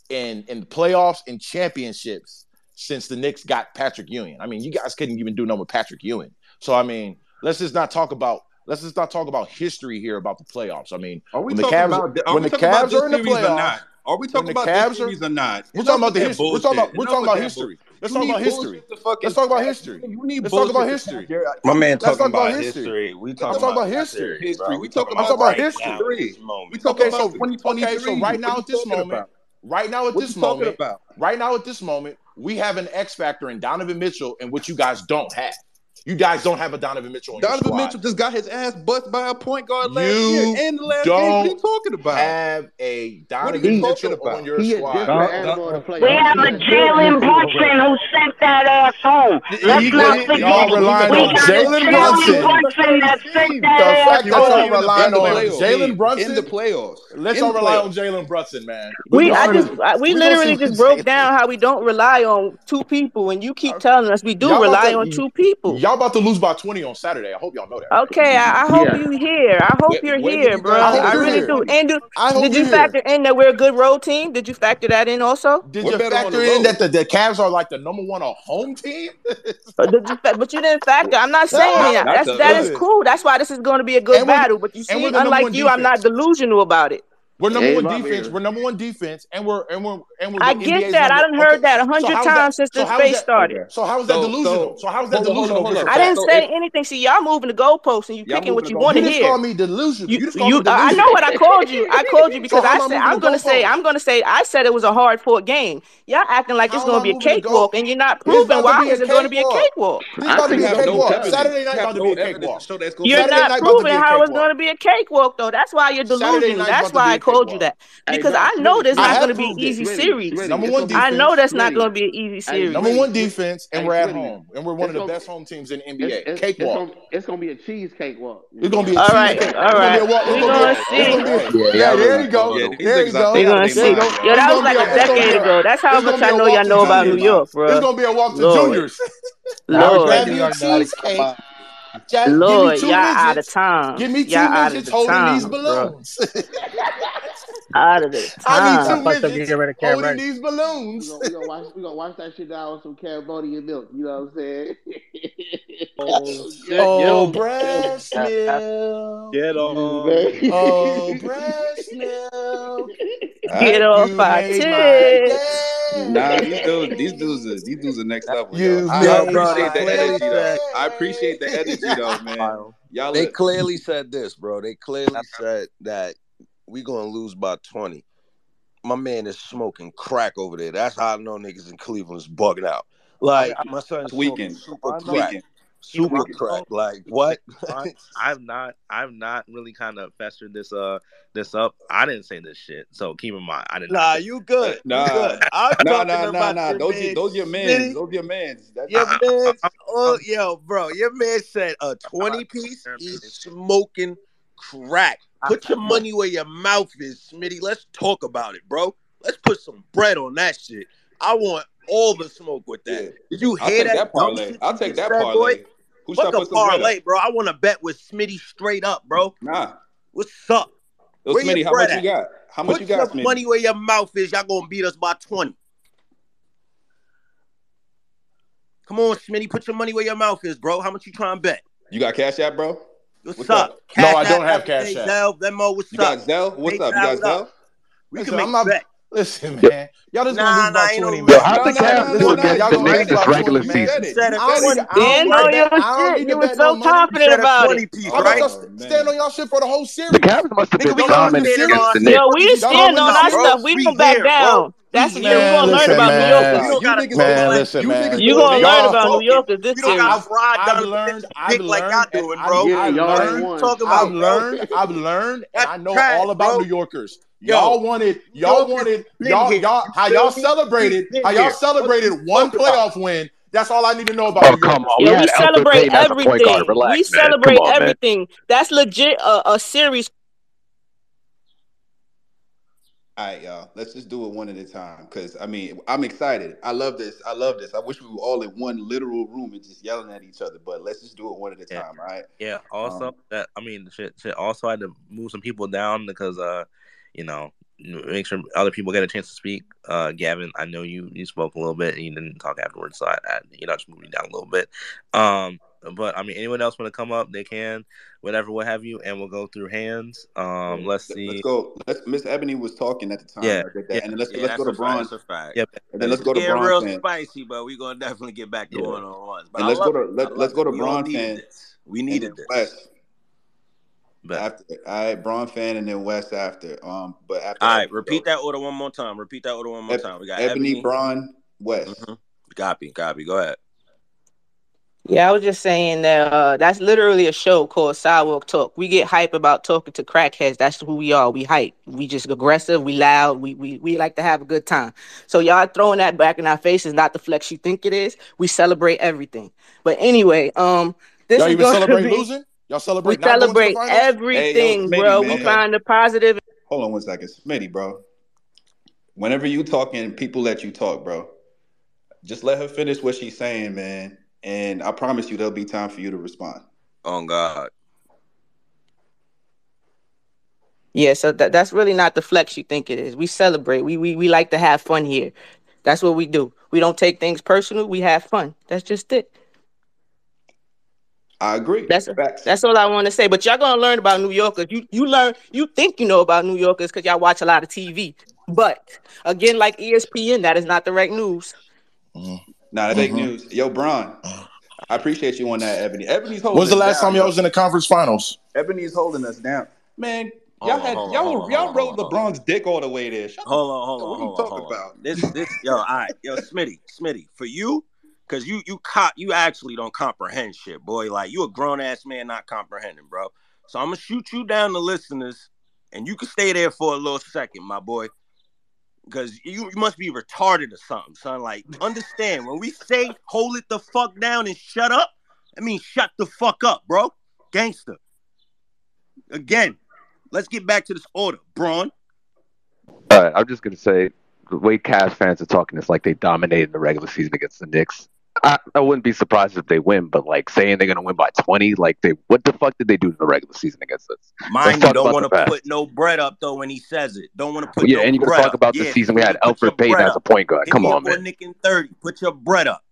in in playoffs and championships since the Knicks got Patrick Ewing. I mean, you guys couldn't even do nothing with Patrick Ewing. So I mean, let's just not talk about let's just not talk about history here about the playoffs. I mean, are we when the Cavs, about, are when the Cavs are in the playoffs, are we talking about Cavs series or not? We're talking about the history. We're talking about we're talking about history. Let's talk about history. Let's talk about history. You need Let's talk about history. My man talking about history. We talking about history. History. We talking about history. We talking about 2023. So right now at this moment, right now at this moment, right now at this moment, we have an X factor in Donovan Mitchell, and what you guys don't have. You guys don't have a Donovan Mitchell. Donovan Mitchell just got his ass bust by a point guard last you year and the last game. What are you talking about? Have a Donovan Mitchell about? on your he squad. We have a Jalen Brunson who sent that ass home. Let's not forget. Y'all relying we on Jalen Brunson. Brunson that sent that the fact that y'all relying on Jalen Brunson in the playoffs. Let's all rely on Jalen Brunson, man. We I just we literally just broke down how we don't rely on two people, and you keep uh, telling us we do rely on two people. Y'all y'all about to lose by 20 on Saturday. I hope y'all know that. Okay, I, I hope yeah. you here. I hope you're here, bro. I, I really here. do. And do, did you factor here. in that we're a good road team? Did you factor that in also? Did we're you factor in that the, the Cavs are like the number one home team? <laughs> but, you fa- but, you didn't factor. I'm not saying no, that. Not That's, that is cool. That's why this is going to be a good and battle. But you see, unlike you, defense. I'm not delusional about it. We're number one defense. We're number one defense, and we're and we're and we're. I get NBA's that. Number. I done heard okay. that a hundred so times since so this space started. So how is that delusional? So, how is that delusional? Hold on, hold on, I didn't say it, anything. See, y'all moving the goalposts and you picking what you want to hear. You just call me delusional. You, you, you me delusional. I know what I called you. I called you <laughs> because I said I'm going to say I'm going to say I said it was a hard fought game. Y'all acting like it's going to be a cakewalk, and you're not proving why is it going to be a cakewalk. Saturday night about to be a cakewalk. You're not proving how it's going to be a cakewalk though. That's why you're delusional. That's why called you that because I know that's not going to be an easy series. Number one, I know that's not going to be an easy series. Number one defense, and we're at home, and we're one of the best home teams in NBA. Cakewalk. It's going to be a cheesecake walk. It's going to be all right. All right, we're going to see. Yeah, there you go. There you go. We're going to see. Yo, that was like a decade ago. That's how much I know y'all know about New York, bro. It's going to be a walk to juniors. Lord, cheesecake. Just Lord, y'all midgets. out of time. Give me 2 y'all midgets holding time, these balloons. <laughs> out of the time. <laughs> I need two midgets holding these balloons. We're gonna, we gonna, to watch that shit down with some Cambodian milk. You know what I'm saying? oh, oh breast milk. Get on. Oh, breast milk. <laughs> Get off my tits. Nah, these dudes, these dudes, are, these dudes are next level. Yo. I appreciate the energy, though. I appreciate the energy though, <laughs> man. Y'all they look. clearly said this, bro. They clearly said that we're gonna lose by twenty. My man is smoking crack over there. That's how I know niggas in Cleveland is bugging out. Like my son's weekend, super crack. Tweaking super crack. Like what? I'm not I'm not really kind of festered this uh this up. I didn't say this shit, so keep in mind I didn't. Nah, you good. Nah, you good. I'm nah, nah, nah, nah. Those those your men. Those your men. Your I, mans. Oh, yo, bro, your man said a twenty piece. He's smoking crack. Put your money where your mouth is, Smitty. Let's talk about it, bro. Let's put some bread on that shit. I want all the smoke with that. Yeah. Did you hear I'll that? that parlay. I'll take that parlay. Boy? Who up, a parlay, bro. I want to bet with Smitty straight up, bro. Nah. What's up? Yo, where Smitty, how much at? you got? How much Put you got, Smitty? money where your mouth is. Y'all gonna beat us by 20. Come on, Smitty. Put your money where your mouth is, bro. How much you trying to bet? You got Cash App, bro? What's, what's up? up? no, I don't have Cash App. Zelle, Venmo, what's you up? Got What's up? You got Zelle. We can make I'm not, bet so no money. You confident said a about 20 it. piece, I'm right? gonna Oh stand man. on y'all shit for the whole The series. Cavs must have Nigga, been we dominant gonna win the against series. the Y'all Knicks. Yo, we gonna stand on the our stuff. We We gonna back down. We That's yeah. here. We Man, gonna learn about New man. We Yorkers. don't You gotta niggas talk all Listen, shit. you We You gonna learn on Y'all. about New talking. Yorkers this We don't I, gotta series. I've ride I've Donovan learned I've dick like y'all learned doing, I bro. Yeah, I've y'all learned you won. talking I've learned I've learned and I know trash, all about bro. New Yorkers. Y'all wanted New y'all Yorkers wanted y'all y'all how y'all me? celebrated We've how y'all celebrated one playoff win. That's all I need to know about Oh, New come on. Yo, We we celebrate Payton as a point guard. everything. Relax, We man. Celebrate on, man. everything. That's legit a, a series. All right, y'all. Let's just do it one at a time. Cause I mean, I'm excited. I love this. I love this. I wish we were all in one literal room and just yelling at each other. But let's just do it one at a Yeah. time. All right. Yeah. Also, Um, that I mean, shit, shit. Also, I had to move some people down because, uh, you know, make sure other people get a chance to speak. Uh, Gavin, I know you you spoke a little bit and you didn't talk afterwards, so I, I you know just moved you down a little bit. Um, but I mean, anyone else want to come up? They can, whatever, what have you, and we'll go through hands. Um, let's see. let's go. Let's Miss Ebony was talking at the time. Yeah, I yeah, and then let's Yeah, let's go to a fact. Bron, That's fact. yeah, and then let's go to getting Bron real fan. spicy, but we're gonna definitely get back to Yeah, one on ones. But and I let's go to it. let, let's go to We all Bron fan, this. We and then needed this. West but after. All right, Bron fan, and then West after. Um, but after All right, repeat goes. that order one more time. Repeat that order one more Eb- time. We got Ebony, Ebony. Bron, West. Mm-hmm. Copy, copy. Go ahead. Yeah, I was just saying that uh, that's literally a show called Sidewalk Talk. We get hype about talking to crackheads. That's who we are. We hype. We just aggressive. We loud. We we we like to have a good time. So y'all throwing that back in our faces, not the flex you think it is. We celebrate everything. But anyway, um, this Y'all is even <laughs> celebrate be. losing? Y'all We celebrate not going to the celebrate finals? Hey, yo, everything, Smitty, bro. We man. Okay. find the positive. Hold on one second, Smitty, bro. Whenever you talking, people let you talk, bro. Just let her finish what she's saying, man. And I promise you, there'll be time for you to respond. On God. Yeah, so that, that's really not the flex you think it is. We celebrate. We, we we like to have fun here. That's what we do. We don't take things personal. We have fun. That's just it. I agree. That's Facts. that's all I want to say. But y'all gonna learn about New Yorkers. You you learn. You think you know about New Yorkers because y'all watch a lot of TV. But again, like ESPN, that is not the right news. Mm. Nah, that's fake Mhm. news. Yo, Bron, I appreciate you on that, Ebony. Ebony's holding us down. When's the last down, time y'all yo. was in the conference finals? Ebony's holding us down. Man, y'all on, had hold on, y'all on, y'all on, rode on, hold on. LeBron's dick all the way there. Shut Hold on, hold on, What are you talking about? This, this, yo, all right, yo, Smitty, Smitty, for you, cause you, you cop, you actually don't comprehend shit, boy. Like you a grown ass man not comprehending, bro. So I'm gonna shoot you down the listeners, and you can stay there for a little second, my boy, because you, you must be retarded or something, son. Like understand when we say hold it the fuck down and shut up, I mean shut the fuck up, bro, gangster. Again, let's get back to this order, Bron. All right, I'm just gonna say the way Cavs fans are talking, it's like they dominated the regular season against the Knicks. I, I wouldn't be surprised if they win, but like saying they're gonna win by 20, like they, what the fuck did they do in the regular season against us? Let's Mind you, don't want to put no bread up though when he says it. Don't want to put yeah, no and you gotta bread talk up. about the Yeah, so season we had to put your Elfrid Payton as a point guard. Hit Come on, up man. on Nick and 30. Put your bread up.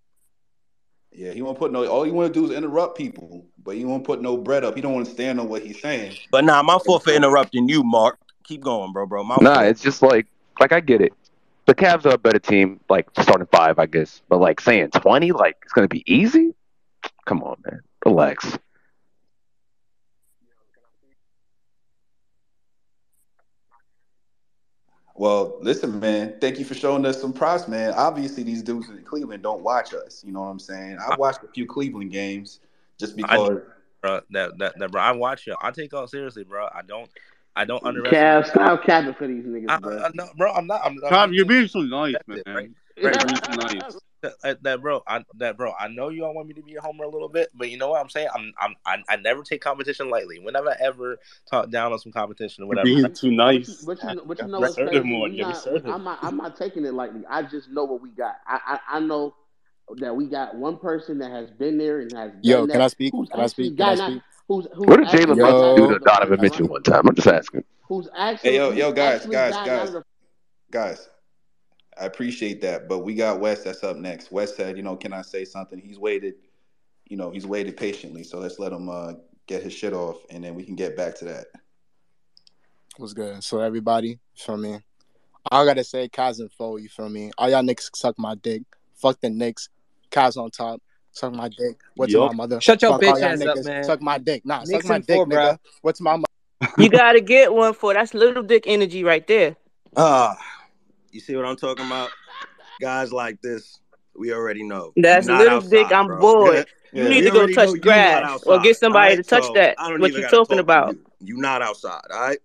Yeah, he won't put no. All he want to do is interrupt people, but he won't put no bread up. He don't want to stand on what he's saying. But nah, my fault for interrupting you, Mark. Keep going, bro, bro. My Nah, fault. it's just like like I get it. The Cavs are a better team, like starting five, I guess. But like saying 20, like it's gonna be easy. Come on, man, relax. Well, listen, man. Thank you for showing us some props, man. Obviously, these dudes in Cleveland don't watch us. You know what I'm saying? I watched a few Cleveland games just I because. bro, that that that bro. I watch you. I take y'all seriously, bro. I don't. I don't underestimate. Cav, stop capping for these niggas, I, bro. I, no, bro, I'm not. I'm, I'm you're being being so nice, objective, man. right? You're Right. being too nice. That, that- that bro, I, that bro, I know you all want me to be a homer a little bit, but you know what I'm saying? I'm, I'm, I, I never take competition lightly. Whenever I ever talk down on some competition or You're whatever, being right? too But you, nice. but you, but you know Get what's assertive crazy? more. Not. I'm not. I'm not taking it lightly. I just know what we got. I, I, I know that we got one person that has been there and has Yo, done can I speak? Who's Can I speak? Can I got not. speak? Who's who's What did Jalen actually Brunson gotten do to the Donovan first Mitchell one time? I'm just asking. Who's actually? Hey, actually yo, yo, guys, guys, guys, the guys. I appreciate that, but we got West that's up next. West said, you know, can I say something? He's waited, you know, he's waited patiently. So let's let him uh, get his shit off, and then we can get back to that. What's good? So everybody, feel me? I gotta say, Cavs and foe. You feel me? All y'all niggas suck my dick. Fuck the Knicks. Cavs on top. Suck my dick. What's Yup. my mother? Shut your Fuck bitch y'all ass up, man. Suck my dick. Nah, Knicks suck my dick, four, nigga. bro. What's my mother? <laughs> You gotta get one for that's little dick energy right there. Ah, you see what I'm talking about? Guys like this, we already know. That's not little outside, dick. I'm bro. bored. You Yeah. need We to go already know touch grass or get somebody alright? to touch So that. What you talking talk about? you. You not outside, all right?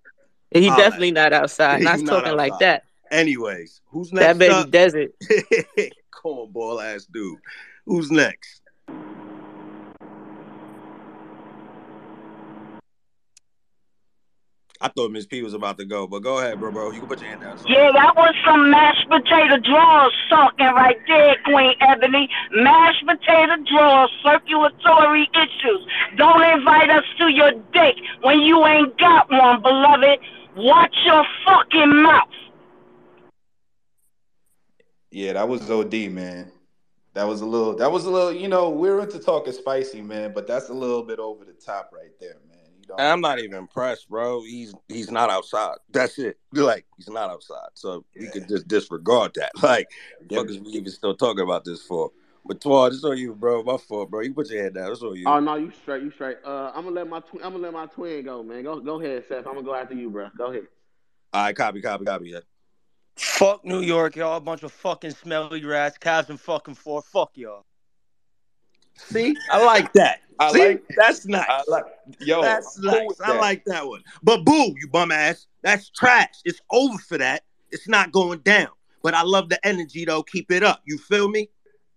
He Holla at definitely not <laughs> outside. me. Not you not talking like that. Anyways, who's That next baby up? desert. <laughs> Cornball ass dude. Who's next? I thought Miss P was about to go, but go ahead, bro, bro. You can put your hand down. Sorry. Yeah, that was some mashed potato drawers talking right there, Queen Ebony. Mashed potato drawers, circulatory issues. Don't invite us to your dick when you ain't got one, beloved. Watch your fucking mouth. Yeah, that was OD, man. That was a little. That was a little. You know, we're into talking spicy, man, but that's a little bit over the top right there, man. You And I'm not even impressed, bro. He's he's not outside. That's it. Like he's not outside. So we could just disregard that. <laughs> Like, the fuck is we even still talking about this for? But Twan, it's on you, bro. My fault, bro. You put your head down. It's on you. Oh no, you straight, you straight. Uh, I'm gonna let my tw- I'm gonna let my twin go, man. Go go ahead, Seth. I'm gonna go after you, bro. Go ahead. All right, copy, copy, copy. Yeah. Fuck New York, y'all. A bunch of fucking smelly rats. Cavs and fucking four. Fuck y'all. See, I like that. I See, like- that's nice. I like, yo, that's I'm nice. I that. like that one. But boo, you bum ass. That's trash. It's over for that. It's not going down. But I love the energy though. Keep it up. You feel me?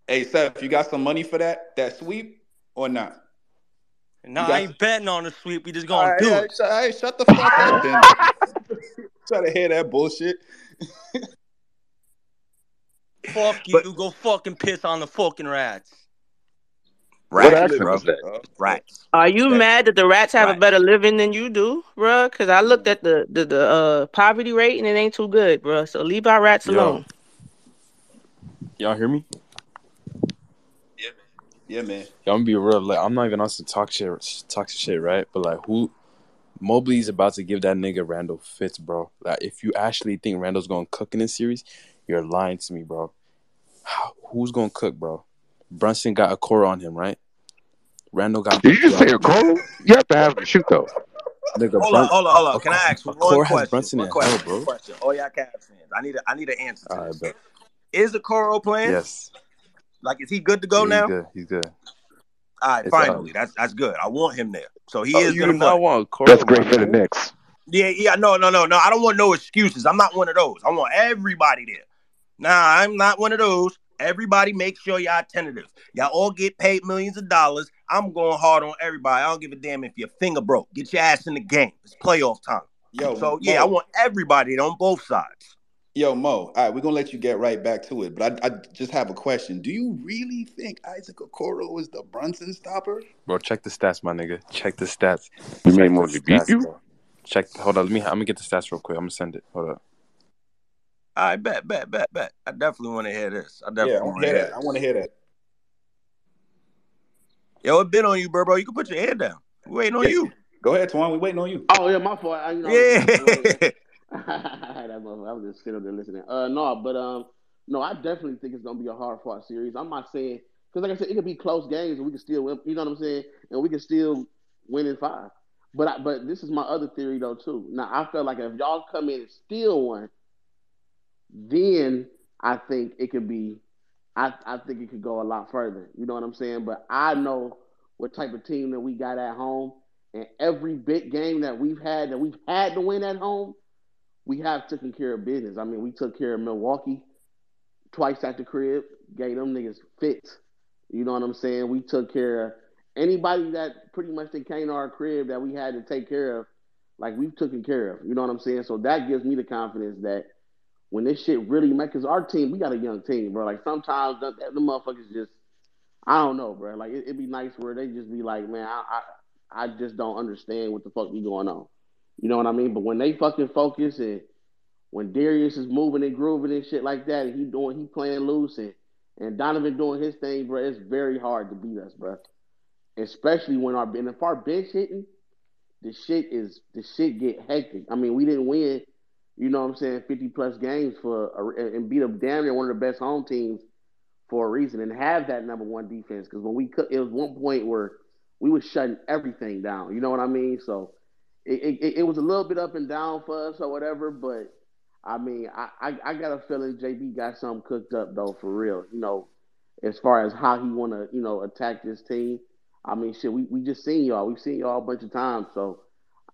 Hey, Seth, you got some money for that that sweep or not? Nah, I ain't betting on the sweep. We just gonna right, do it. right, shut the fuck up, then. <laughs> Try to hear that bullshit. <laughs> Fuck you. Go fucking piss on the fucking rats. Rats, accent bro. was that? Rats. Are you That's- mad that the rats have a better living than you do, bruh? Because I looked at the the, the uh, poverty rate and it ain't too good, bruh. So leave our rats Yo. alone. Y'all hear me? Yeah, man. Yo, I'm gonna be real. Like, I'm not even on some talk shit, talk shit, right? But like, who? Mobley's about to give that nigga Randle fits, bro. Like, if you actually think Randle's gonna cook in this series, you're lying to me, bro. How, who's gonna cook, bro? Brunson got Okoro on him, right? Randle got. Did you just say a call? You have to have him shoot though. Nigga, Hold Brun- on, hold on, hold on. Can I ask a one core has question? Brunson One in question, hell, bro. question. All y'all Cavs fans. I need a I need an answer to All right, this. bet. Is Okoro playing? Yes. Like, is he good to go Yeah, now? He's good. He's good. All right, It's, finally. um, That's that's good. I want him there. So he Oh, is you gonna do play. not want Coro, That's great for the nigga. Knicks. Yeah, yeah, no, no, no, no. I don't want no excuses. I'm not one of those. I want everybody there. Nah, I'm not one of those. Everybody make sure y'all tentative. Y'all all get paid millions of dollars. I'm going hard on everybody. I don't give a damn if your finger broke. Get your ass in the game. It's playoff time. Yo, So yeah, I want everybody on both sides. Yo, Mo. All right, we're gonna let you get right back to it, but I, I just have a question. Do you really think Isaac Okoro is the Brunson stopper? Bro, check the stats, my nigga. Check the stats. You Check made the Mobley beat stats, you? bro. Check. Hold on. Let me. I'm gonna get the stats real quick. I'm gonna send it. Hold up. All right, bet, bet, bet, bet. I definitely want to hear this. I Yeah, definitely I want want to to hear hear that. I want to hear that. Yo, it been on you, bro, bro. You can put your head down. We waiting on Yeah. you. Go ahead, Twan. We waiting on you. Oh yeah, my fault. I, you know, I was just, Yeah. <laughs> I was just sitting there listening. Uh, no, but um, no, I definitely think it's gonna be a hard fought series. I'm not saying because, like I said, it could be close games and we can still win. You know what I'm saying? And we can still win in five. But I, but this is my other theory though too. Now I feel like if y'all come in and steal one, then I think it could be. I I think it could go a lot further. You know what I'm saying? But I know what type of team that we got at home, and every big game that we've had that we've had to win at home, we have taken care of business. I mean, we took care of Milwaukee twice at the crib, gave them niggas fits. You know what I'm saying? We took care of anybody that pretty much that came to our crib that we had to take care of, like we've taken care of. You know what I'm saying? So that gives me the confidence that when this shit really because our team, we got a young team, bro. Like sometimes the, the motherfuckers just, I don't know, bro. Like it, it'd be nice where they just be like, man, I, I, I just don't understand what the fuck be going on. You know what I mean? But when they fucking focus and when Darius is moving and grooving and shit like that, and he doing, he playing loose and and Donovan doing his thing, bro, it's very hard to beat us, bro. Especially when our and if our bench hitting, the shit is the shit get hectic. I mean, we didn't win you know what I'm saying, 50 plus games for and beat up damn near one of the best home teams for a reason and have that number one defense. Because when we could, it was one point where we was shutting everything down. You know what I mean? So it, it, was a little bit up and down for us or whatever, but I mean, I, I, I got a feeling JB got something cooked up though for real. You know, as far as how he want to you know attack this team. I mean, shit, we, we just seen y'all. We've seen y'all a bunch of times. So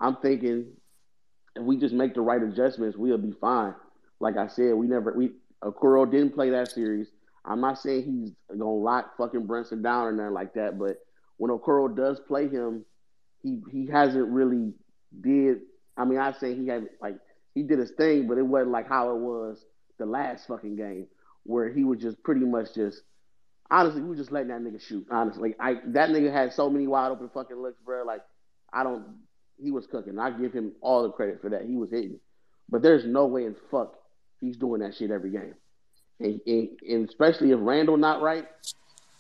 I'm thinking if we just make the right adjustments, we'll be fine. Like I said, we never we Okoro didn't play that series. I'm not saying he's gonna lock fucking Brunson down or nothing like that, but when Okoro does play him, he he hasn't really did. I mean, I say he had like he did his thing, but it wasn't like how it was the last fucking game where he was just pretty much just honestly, we were just letting that nigga shoot. Honestly, like, I that nigga had so many wide open fucking looks, bro. Like I don't. He was cooking. I give him all the credit for that. He was hitting, but there's no way in fuck he's doing that shit every game. And, and, and especially if Randle not right,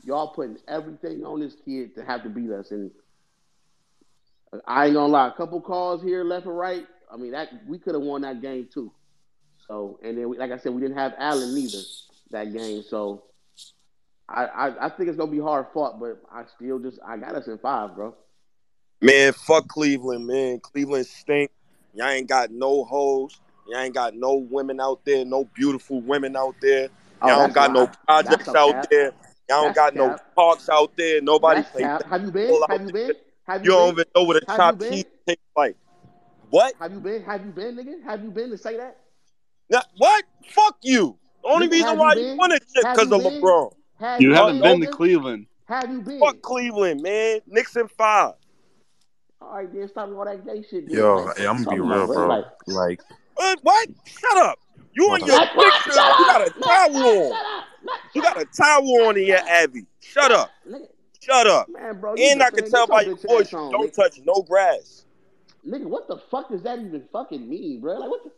y'all putting everything on this kid to have to beat us. And I ain't gonna lie, a couple calls here left and right. I mean that we could have won that game too. So and then we, like I said, we didn't have Allen neither that game. So I, I, I think it's gonna be hard fought, but I still just I got us in five, bro. Man, fuck Cleveland, man. Cleveland stink. Y'all ain't got no hoes. Y'all ain't got no women out there, no beautiful women out there. Oh, Y'all don't got no projects out cap. there. Y'all don't That's got no parks out there. Nobody cap. Have you been? Have you been? Have You you don't been? even know what a Have chopped cheese tastes like. What? Have you been? Have you been, nigga? Have you been to say that? Nah, what? Fuck you. The only Nigga, reason have why you you been? won this shit because of been? LeBron. Have You you haven't been, been to nigga? Cleveland. Have you been? Fuck Cleveland, man. Knicks in five. All right, then stop all that gay shit. Then. Yo, Like, hey, I'm gonna be real, about, bro. Like, Like, Uh, what? Shut up. You and Motherfucker. your Matt, picture, you got a towel on. shut up! Matt, You got a towel on in your Abby. Shut up. Nigga, Shut up. man, bro, And I can tell by your voice you don't touch no grass. Nigga, what the fuck does that even fucking mean, bro? Like, what the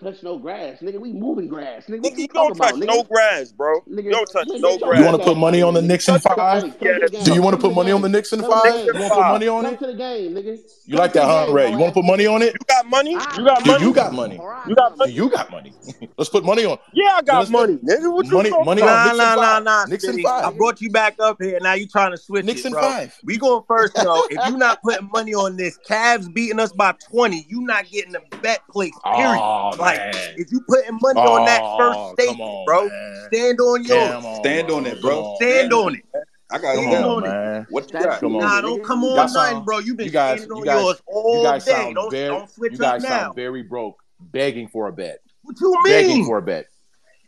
touch no grass, nigga? We moving grass, nigga. What Nigga, you you don't touch about, no nigga? grass, bro. You don't touch man, no get your You want to put money on on the then. Knicks in five? Hey, come to the ass Do you want to put money on the game. Knicks in Come to the five? Knicks game. in You want to put money on Come it? to the game, nigga. You like that, huh, Ray? You want to put money on it? You got money? Ah. You got money? you got money? You got money? you got money? Let's put money on. Yeah, I got money, nigga. What you money money about? on Nah, Knicks nah, nah, five. nah, Knicks in Spitty. I brought you back up here. Now you trying to switch Knicks it, in bro. five. We going first though. If you not putting money on this, Cavs beating us by twenty, you not getting a bet place. Period. Oh Like man. if you putting money on that oh, first Oh, stake come it, on, bro. man. Stand on Come yours. on, Stand on it, bro. Stand Stand on on it. it. I got Come you Stand on, on it. man. What you got? Come on on. Nah, don't come on nothing, sound bro. You've been you guys standing you on guys yours you all guys day. sound Don't very don't switch you up guys sound very broke, begging for a bet. What you mean? Begging for a bet.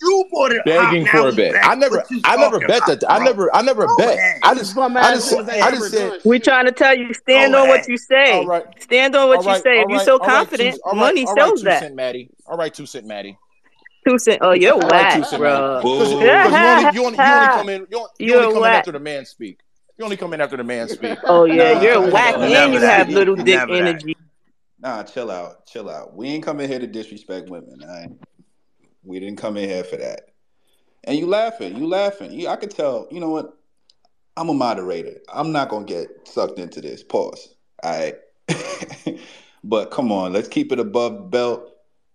You brought it begging for a bet. I never, What you I never bet that. I never, I never bet. ahead. I just, I just, Go niggas ain't I just said, We shit. trying to tell you, stand on what you say. Stand on what you say. If you're so all right, two, confident, all right, money all right, two that. cent Maddie. All right, two cent Maddie. Two cent. Oh, you're All right, two whack, cent Maddie. <laughs> bro. Because, you only, you only, you only come in, you only, you only come in after the man speak. You only come in after the man speak. Oh yeah, Nah, you're chill whack. You and never you that. have little dick never that. energy. Nah, chill out. Chill out. We ain't coming here to disrespect women. All right? We didn't come in here for that. And you laughing. You laughing. You, I could tell. You know what? I'm a moderator. I'm not gonna get sucked into this. Pause. All right. <laughs> but come on, let's keep it above belt.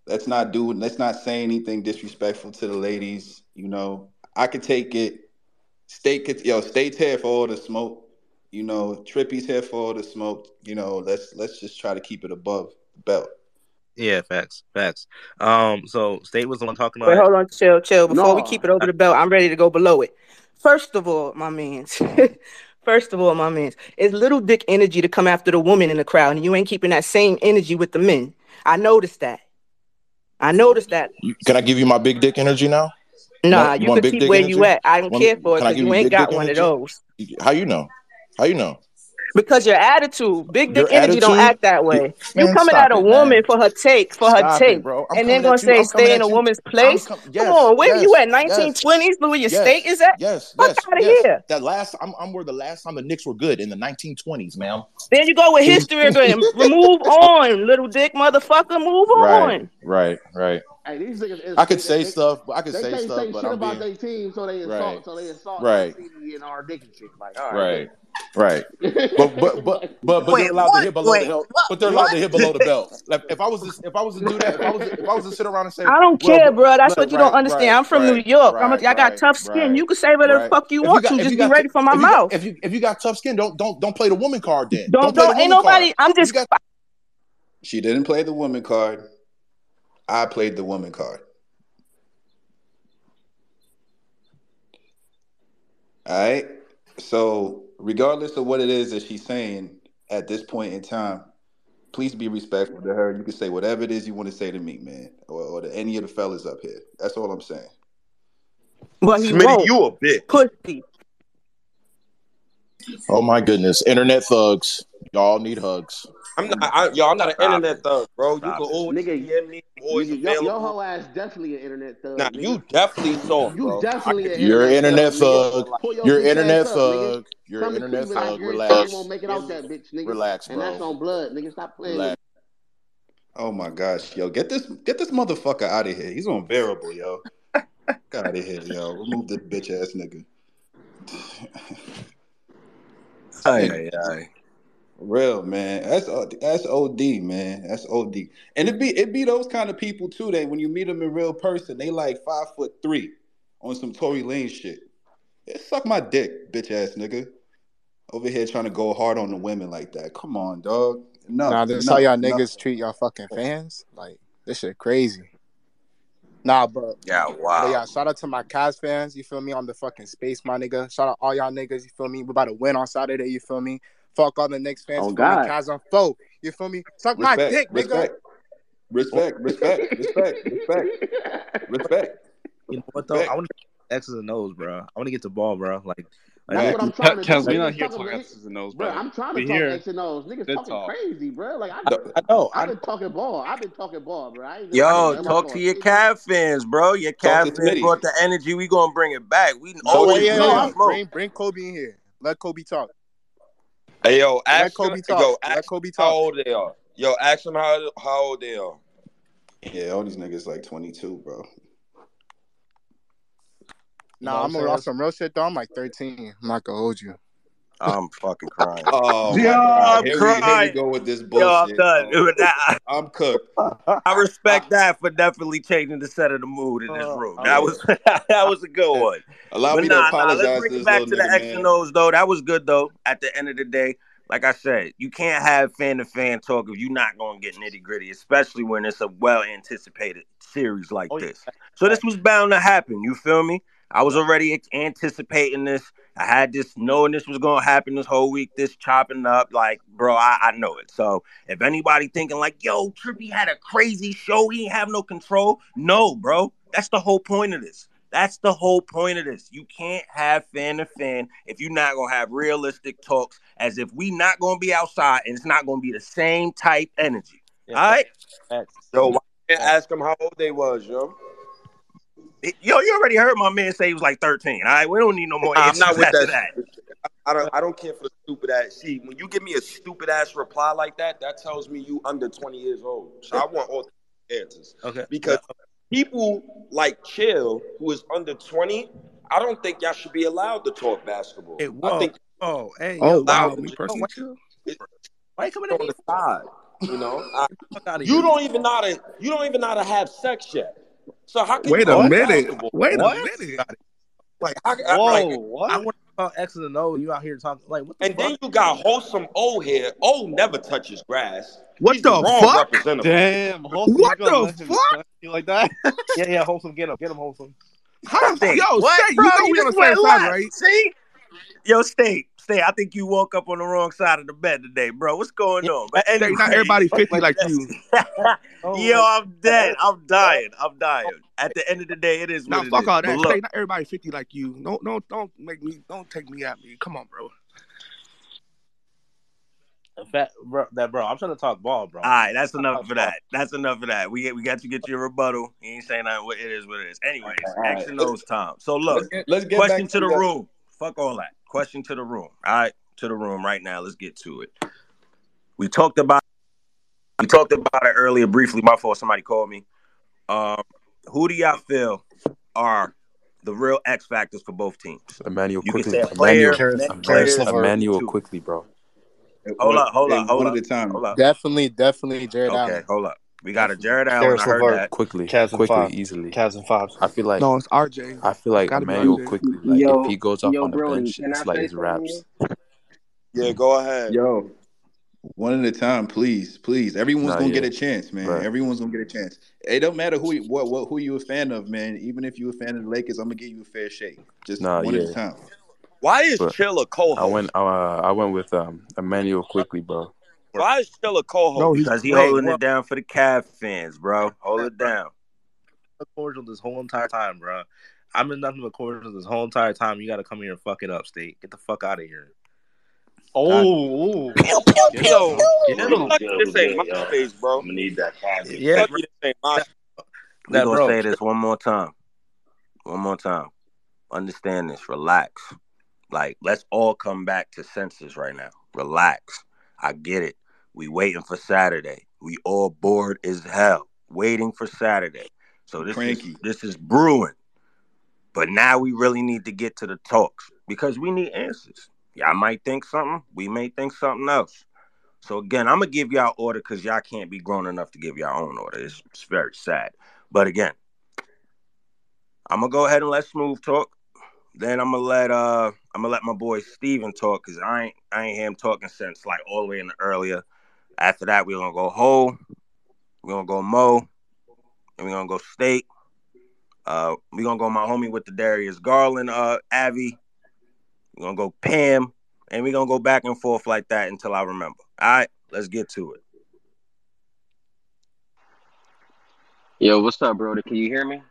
Let's not do. Let's not say anything disrespectful to the ladies. You know, I could take it. State yo, state's here for all the smoke. You know, Trippy's here for all the smoke. You know, let's let's just try to keep it above the belt. Yeah, facts, facts. Um, so State was the one talking about. Wait, about. hold on, chill, chill. Before we keep it over the belt, I'm ready to go below it. First of all, my man's. <laughs> First of all, my man's, it's little dick energy to come after the woman in the crowd, and you ain't keeping that same energy with the men. I noticed that. I noticed that. Can I give you my big dick energy now? You Nah, you you want could big keep where energy? you at. I don't Want- care for it because you you ain't got dick one of those. How you know? How you know? Because your attitude, big dick Your energy, don't act that way. You- You man, coming at a it, woman man. for her take, for her Stop take, it, bro. And then gonna say stay in a woman's place. com- Come on, where you at? Nineteen twenties, yes, where your yes, state is at? yes, Fuck yes, out of yes. here. That last, I'm, I'm where the last time the Knicks were good in the 1920s, man. Then you go with history again. <laughs> move on, little dick motherfucker. Move Right, on. right, right. Hey, these niggas is I could say they, stuff, but I could they say can't stuff, say but shit I'm about being their team, so they insult, right, so they insult right, CD and our dick and shit. Like, all right, right. Right. But but but <laughs> but but they're Wait, allowed to hit what? below the belt. But they're allowed What? to hit below the belt. Like if I was to, if I was to do that, if I was to, if I was to sit around and say, I don't well, care, bro. That's right, what you don't understand. right, I'm from New right, York. I'm a, right, I got right, tough skin. right, You can say whatever right. the fuck you If you want got to. Just be got ready for my if you got, mouth. if you if you got tough skin, don't don't don't play the woman card then. Don't Don't don't. Ain't nobody. I'm just. She didn't play the woman card. I played the woman card. All right. So, regardless of what it is that she's saying at this point in time, please be respectful to her. You can say whatever it is you want to say to me, man, or, or to any of the fellas up here. That's all I'm saying. But he Smitty, won't. you a bitch. Pussy. Oh my goodness, internet thugs, y'all need hugs. I'm not, I, yo, I'm not an Stop internet thug, bro. You can it. always Nigga, DM me. I'm always Nigga, your, your whole ass definitely an internet thug. Nah, nigga. you definitely soft, You bro. definitely an You're internet internet thug, thug. You're internet ass up, nigga. thug. You're Come internet Cleveland thug. after you Relax. won't make it out that bitch, nigga. Relax, And that's bro. on blood, nigga. Stop playing Relax. Oh my gosh, yo, get this get this motherfucker out of here. He's unbearable, yo. <laughs> Get out of here, yo. Remove this bitch ass nigga. Ay, ay, ay. Real man, that's uh, O- that's OD, man. That's OD, and it be it be those kind of people too. That when you meet them in real person, they like five foot three on some Tory Lanez shit. Yeah, suck my dick, bitch ass nigga. Over here trying to go hard on the women like that. Come on, dog. No, Nah, this enough, how y'all enough. niggas treat y'all fucking fans. Like this shit crazy. Nah, but Yeah, but wow. yeah, shout out to my Cavs fans. You feel me on the fucking space, my nigga. Shout out all y'all niggas. You feel me? We about to win on Saturday. You feel me? Fuck all the Knicks fans. Oh You feel me? God. Cavs on foe. You feel me? Suck my Respect, dick, nigga. respect, respect, respect, respect, respect, respect. You know what though? Respect. I want to X's and O's, bro. I want to get the ball, bro. Like, That's like what I'm trying to do. Kels, we're not here talking, talking X's and O's, bro. bro. I'm trying to We talk here X and O's. Niggas talking talk. crazy, bro. Like I, I know. I I've been talking ball. I've been talking ball, bro. I ain't Yo, I ain't talk to your Cav fans, bro. Your Talk Cav fans brought the energy. We gonna bring it back. We Talk Oh yeah, yeah, the yeah. Bring bring Kobe in here. Let Kobe talk. Hey, yo, Let ask them. Kobe talk. Yo, Let ask Kobe how old they are. Yo, ask them how how old they are. Yeah, all these niggas like 22, bro. You know Nah, what I'm I'm gonna saying? some real shit though. I'm like 13. I'm not gonna hold you. I'm fucking crying. Oh my god, I'm here we here we crying. go with this Yo, I'm done. Oh, <laughs> I'm cooked. I respect that for definitely changing the set of the mood in this Uh, room. I That was was <laughs> that was a good one. Allow But me to nah, nah, let's bring to it this back to the nigga, X and. O's though. That was good though. At the end of the day, like I said, you can't have fan to fan talk if you're not gonna get nitty gritty, especially when it's a well anticipated series like Oh, yeah. this. So this was bound to happen. You feel me? I was already anticipating this. I had this knowing this was gonna happen this whole week. This chopping up, like, bro, I, I know it. So if anybody thinking like, yo, Trippy had a crazy show, he ain't have no control. No, bro, that's the whole point of this. That's the whole point of this. You can't have fan to fan if you're not gonna have realistic talks, as if we not gonna be outside and it's not gonna be the same type energy. Yeah, All right, facts. yo, Facts. why Facts. ask them how old they was, yo? Yo, you already heard my man say he was like 13. All right, we don't need no more I'm answers not with after that. that. I don't. I don't care for the stupid ass. See, when you give me a stupid ass reply like that, that tells me you under 20 years old. So I want all the answers Okay. because people like Chill, who is under 20, I don't think y'all should be allowed to talk basketball. Hey, I think Oh, hey, Oh wow, me to personally why- too. Why you coming on at me? the side. You know, I, out of you don't even know how to. You don't even know how to have sex yet. So how can Wait you a minute. basketball? Wait a minute. Like, how, I, Whoa, like, what? I want to talk X's and O's. You out here talking like what the and fuck? then you got wholesome O here. O never touches grass. What He's the the wrong fuck? representative. Damn, Wholesome, What you gonna the him fuck? you like that? Yeah, yeah, wholesome. Get him, get him, wholesome. How? State. Yo, What, State, bro? you know You we on the just went same side, right? See? Yo, State, State, I think you woke up on the wrong side of the bed today, bro. What's going Yeah, on? But anyway, not everybody 50 like, like you. <laughs> oh, yo, I'm dead. I'm dying. I'm dying. At the end of the day, it is Now what fuck is. all But that. look, State, not everybody 50 like you. Don't don't don't make me don't take me at me. Come on, bro. fat, bro, that bro. I'm trying to talk ball, bro. all right, that's I'm trying to enough for that. That's enough for that. We we got to get your rebuttal. He ain't saying nothing. What it is, what it is. Anyways, All X right, and let's O's time. So let's look, get let's get question back to to the the room. Fuck all that. Question to the room. All right, to the room right now. Let's get to it. We talked about we talked about it earlier briefly. My fault. Somebody called me. Um, who do y'all feel are the real X factors for both teams. Immanuel You can quickly, say a player, Immanuel, many Immanuel, players, Immanuel Quickley, bro. Hold up, hold up, hold up, at a time. hold up. Definitely, definitely Jarrett Okay, Allen. hold up. We got a Jarrett Allen. Caris I heard LeVert. that. Quickly, Cavs quickly, five. easily. Cavs in five. I feel like No, it's RJ. I feel like Immanuel Quickley. Like if he goes up yo, on the Brody, bench, it's like his raps. Yeah, go ahead. Yo, one at a time, please, please. Everyone's Nah, gonna get a chance, man. right. Everyone's gonna get a chance. It don't matter who you, what what who you a fan of, man. Even if you a fan of the Lakers, I'm gonna give you a fair shake. Just Nah, one at a time. Why is But Chill a I co-host? went, uh, I went with um Immanuel Quickley, bro. Why is Chill a co-host? No, he's Because he holding what? it down for the Cavs fans, bro. Hold That, it bro, down. cordial this whole entire time, bro. I've been nothing but cordial this whole entire time. You got to come here and fuck it up, state. Get the fuck out of here. Oh, God, ooh. Get him, Yo, get we him. lucky Yo, this ain't yeah, yo. MySpace, bro. I'm gonna need that cabbage. We yeah, lucky bro. this ain't my That, We that gonna bro. say this one more time. One more time. Understand this. Relax. Like, let's all come back to senses right now. Relax. I get it. We waiting for Saturday. We all bored as hell, waiting for Saturday. So this is this is brewing. But now we really need to get to the talks because we need answers. Y'all might think something, we may think something else. So again, I'm gonna give y'all order because y'all can't be grown enough to give y'all own order. It's, it's very sad. But again, I'm gonna go ahead and let Smooth talk. Then I'm gonna let uh I'm gonna let my boy Steven talk because I ain't I ain't him talking since like all the way in the earlier. After that, we're gonna go Ho, we're gonna go Mo, and we're gonna go State. Uh, we're gonna go my homie with the Darius Garland, uh, Avi. We're gonna go Pam, and we're gonna go back and forth like that until I remember. All right, let's get to it. Yo, what's up, Brody? Can you hear me?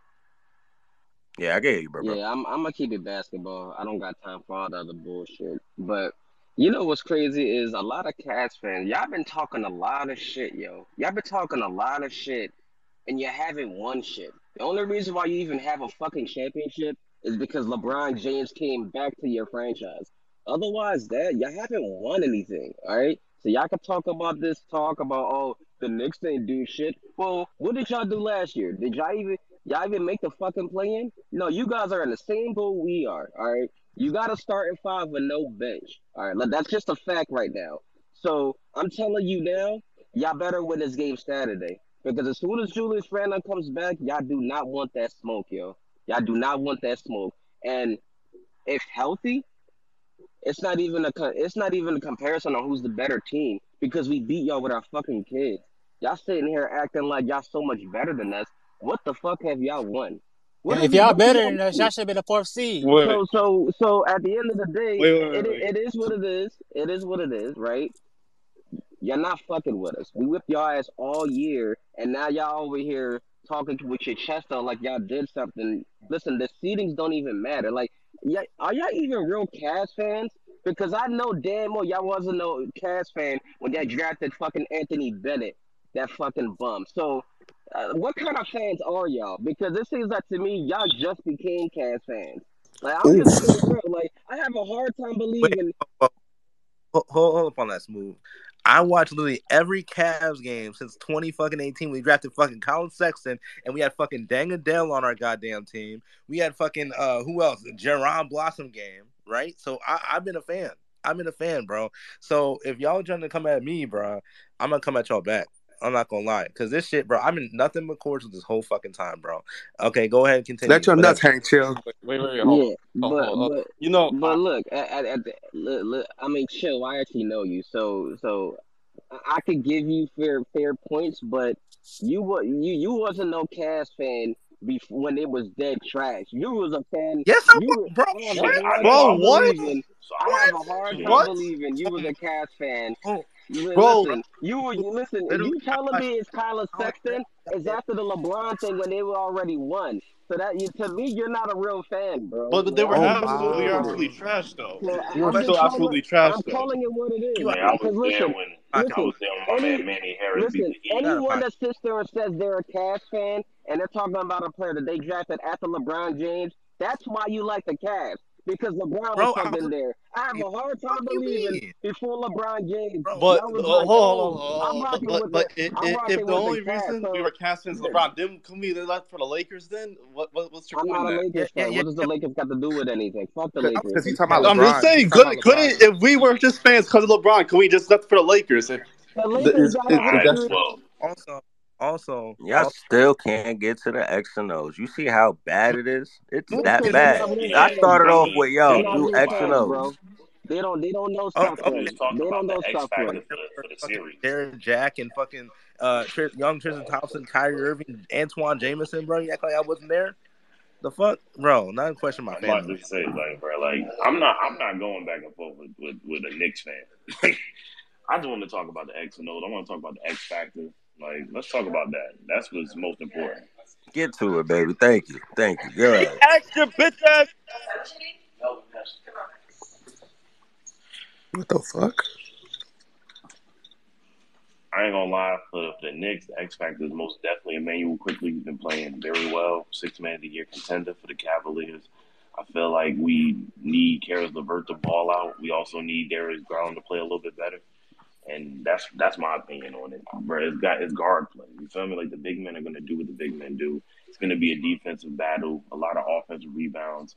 Yeah, I hear you, bro. bro. Yeah, I'm. I'm gonna keep it basketball. I don't got time for all the other bullshit. But you know what's crazy is a lot of Cavs fans. Y'all been talking a lot of shit, yo. Y'all been talking a lot of shit, and you haven't won shit. The only reason why you even have a fucking championship is because LeBron James came back to your franchise. Otherwise, that y'all haven't won anything. All right. So y'all can talk about this talk about oh the Knicks didn't do shit. Well, what did y'all do last year? Did y'all even y'all even make the fucking play in? No, you guys are in the same boat we are. All right. You got to start at five with no bench. All right. That's just a fact right now. So I'm telling you now, y'all better win this game Saturday. Because as soon as Julius Randle comes back, y'all do not want that smoke, yo. Y'all do not want that smoke. And if healthy, it's not even a it's not even a comparison on who's the better team because we beat y'all with our fucking kids. Y'all sitting here acting like y'all so much better than us. What the fuck have y'all won? What If y'all better y'all than us, won? y'all should be the fourth seed. Wait, So so so at the end of the day, wait, wait, wait, it wait. it is what it is. It is what it is, right? You're not fucking with us. We whipped y'all ass all year, and now y'all over here talking with your chest out like y'all did something. Listen, the seedings don't even matter. Like, yeah, are y'all even real Cavs fans? Because I know damn well y'all wasn't no Cavs fan when y'all drafted fucking Anthony Bennett, that fucking bum. So, uh, what kind of fans are y'all? Because it seems like to me y'all just became Cavs fans. Like, I'm just real. Like, I have a hard time Wait, believing. hold, hold, hold up on that smooth. I watched literally every Cavs game since 20 fucking 18. We drafted fucking Collin Sexton and we had fucking Dang Adele on our goddamn team. We had fucking uh who else? The Jaron Blossomgame, right? So I, I've been a fan. I've been a fan, bro. So if y'all trying to come at me, bro, I'm gonna come at y'all back. I'm not gonna lie, cause this shit, bro. I've been nothing but cordial this whole fucking time, bro. Okay, go ahead and continue. Let your But nuts that's hang, chill. Wait, wait, wait. Hold Yeah, on. but Hold, hold, but You know, but I, look, at, at, at the, look, look, I mean, chill. I actually know you, so so I I could give you fair fair points, but you wa you you wasn't no Cavs fan before when it was dead trash. You was a fan. yes, I You was, were- bro. I have Shit, a I hard know bro, what? believing. So I I have a hard time What? believing you was a Cavs fan. Oh, Li- Bro, Listen, you were you listen. literally, You I telling me it's Kyler I Sexton is after the LeBron thing when they were already won. So that you to me, you're not a real fan, bro. but they were Oh absolutely, wow. absolutely is. trash though. So They I, were still absolutely trash I'm though. calling it what it is. Man, I was Because there listen, when I I listen. was there when my Any man Manny Harris beat listen, the anyone that sits there and says they're a Cavs fan and they're talking about a player that they drafted after LeBron James, that's why you like the Cavs. Because LeBron Bro, was I there. I have a hard time believing mean? before LeBron James. But uh, like, hold on, oh, hold I'm on, rocking but but the, if, if, the only the Cavs. reason So we were Cavs fans is LeBron, didn't come we left for the Lakers then? What, what what's your I'm point not a? Lakers fan. yeah, What does the Lakers got to do with anything? Fuck the Lakers. Because he's talking about Cavs. I'm just saying, He's couldn't, about couldn't if we were just fans because of LeBron, can we just left for the Lakers? If The the, Lakers got is, a is Alright, that history. well, Also, also, Y'all also still can't get to the X and O's. You see how bad it is? It's that bad. I started off with They're yo, not do X and O's. bro. They don't. They don't know oh, stuff oh, we then. was talking They don't know X stuff factor then. for the for the fucking series. Jarrett Jack and fucking uh Tris, young Tristan Thompson, Kyrie Irving, Antawn Jamison, bro. You act like I wasn't there. The fuck, bro? Not question my I'm about to say, like, bro, like, I'm not, I'm not going back and forth with, with, with a Knicks fan. <laughs> I just want to talk about the X and O's. I want to talk about the X factor. Like, let's talk about that. That's what's most important. Get to it, baby. Thank you. Thank you. Go ahead. extra bitch ass. What the fuck? I ain't gonna lie, for the Knicks, the X factor is most definitely Immanuel Quickley. He's been playing very well. Six man of the year contender for the Cavaliers. I feel like we need Caris LeVert to ball out. We also need Darius Garland to play a little bit better. And that's that's my opinion on it. Bro, it's got it's guard play. You feel me? Like the big men are gonna do what the big men do. It's gonna be a defensive battle, a lot of offensive rebounds,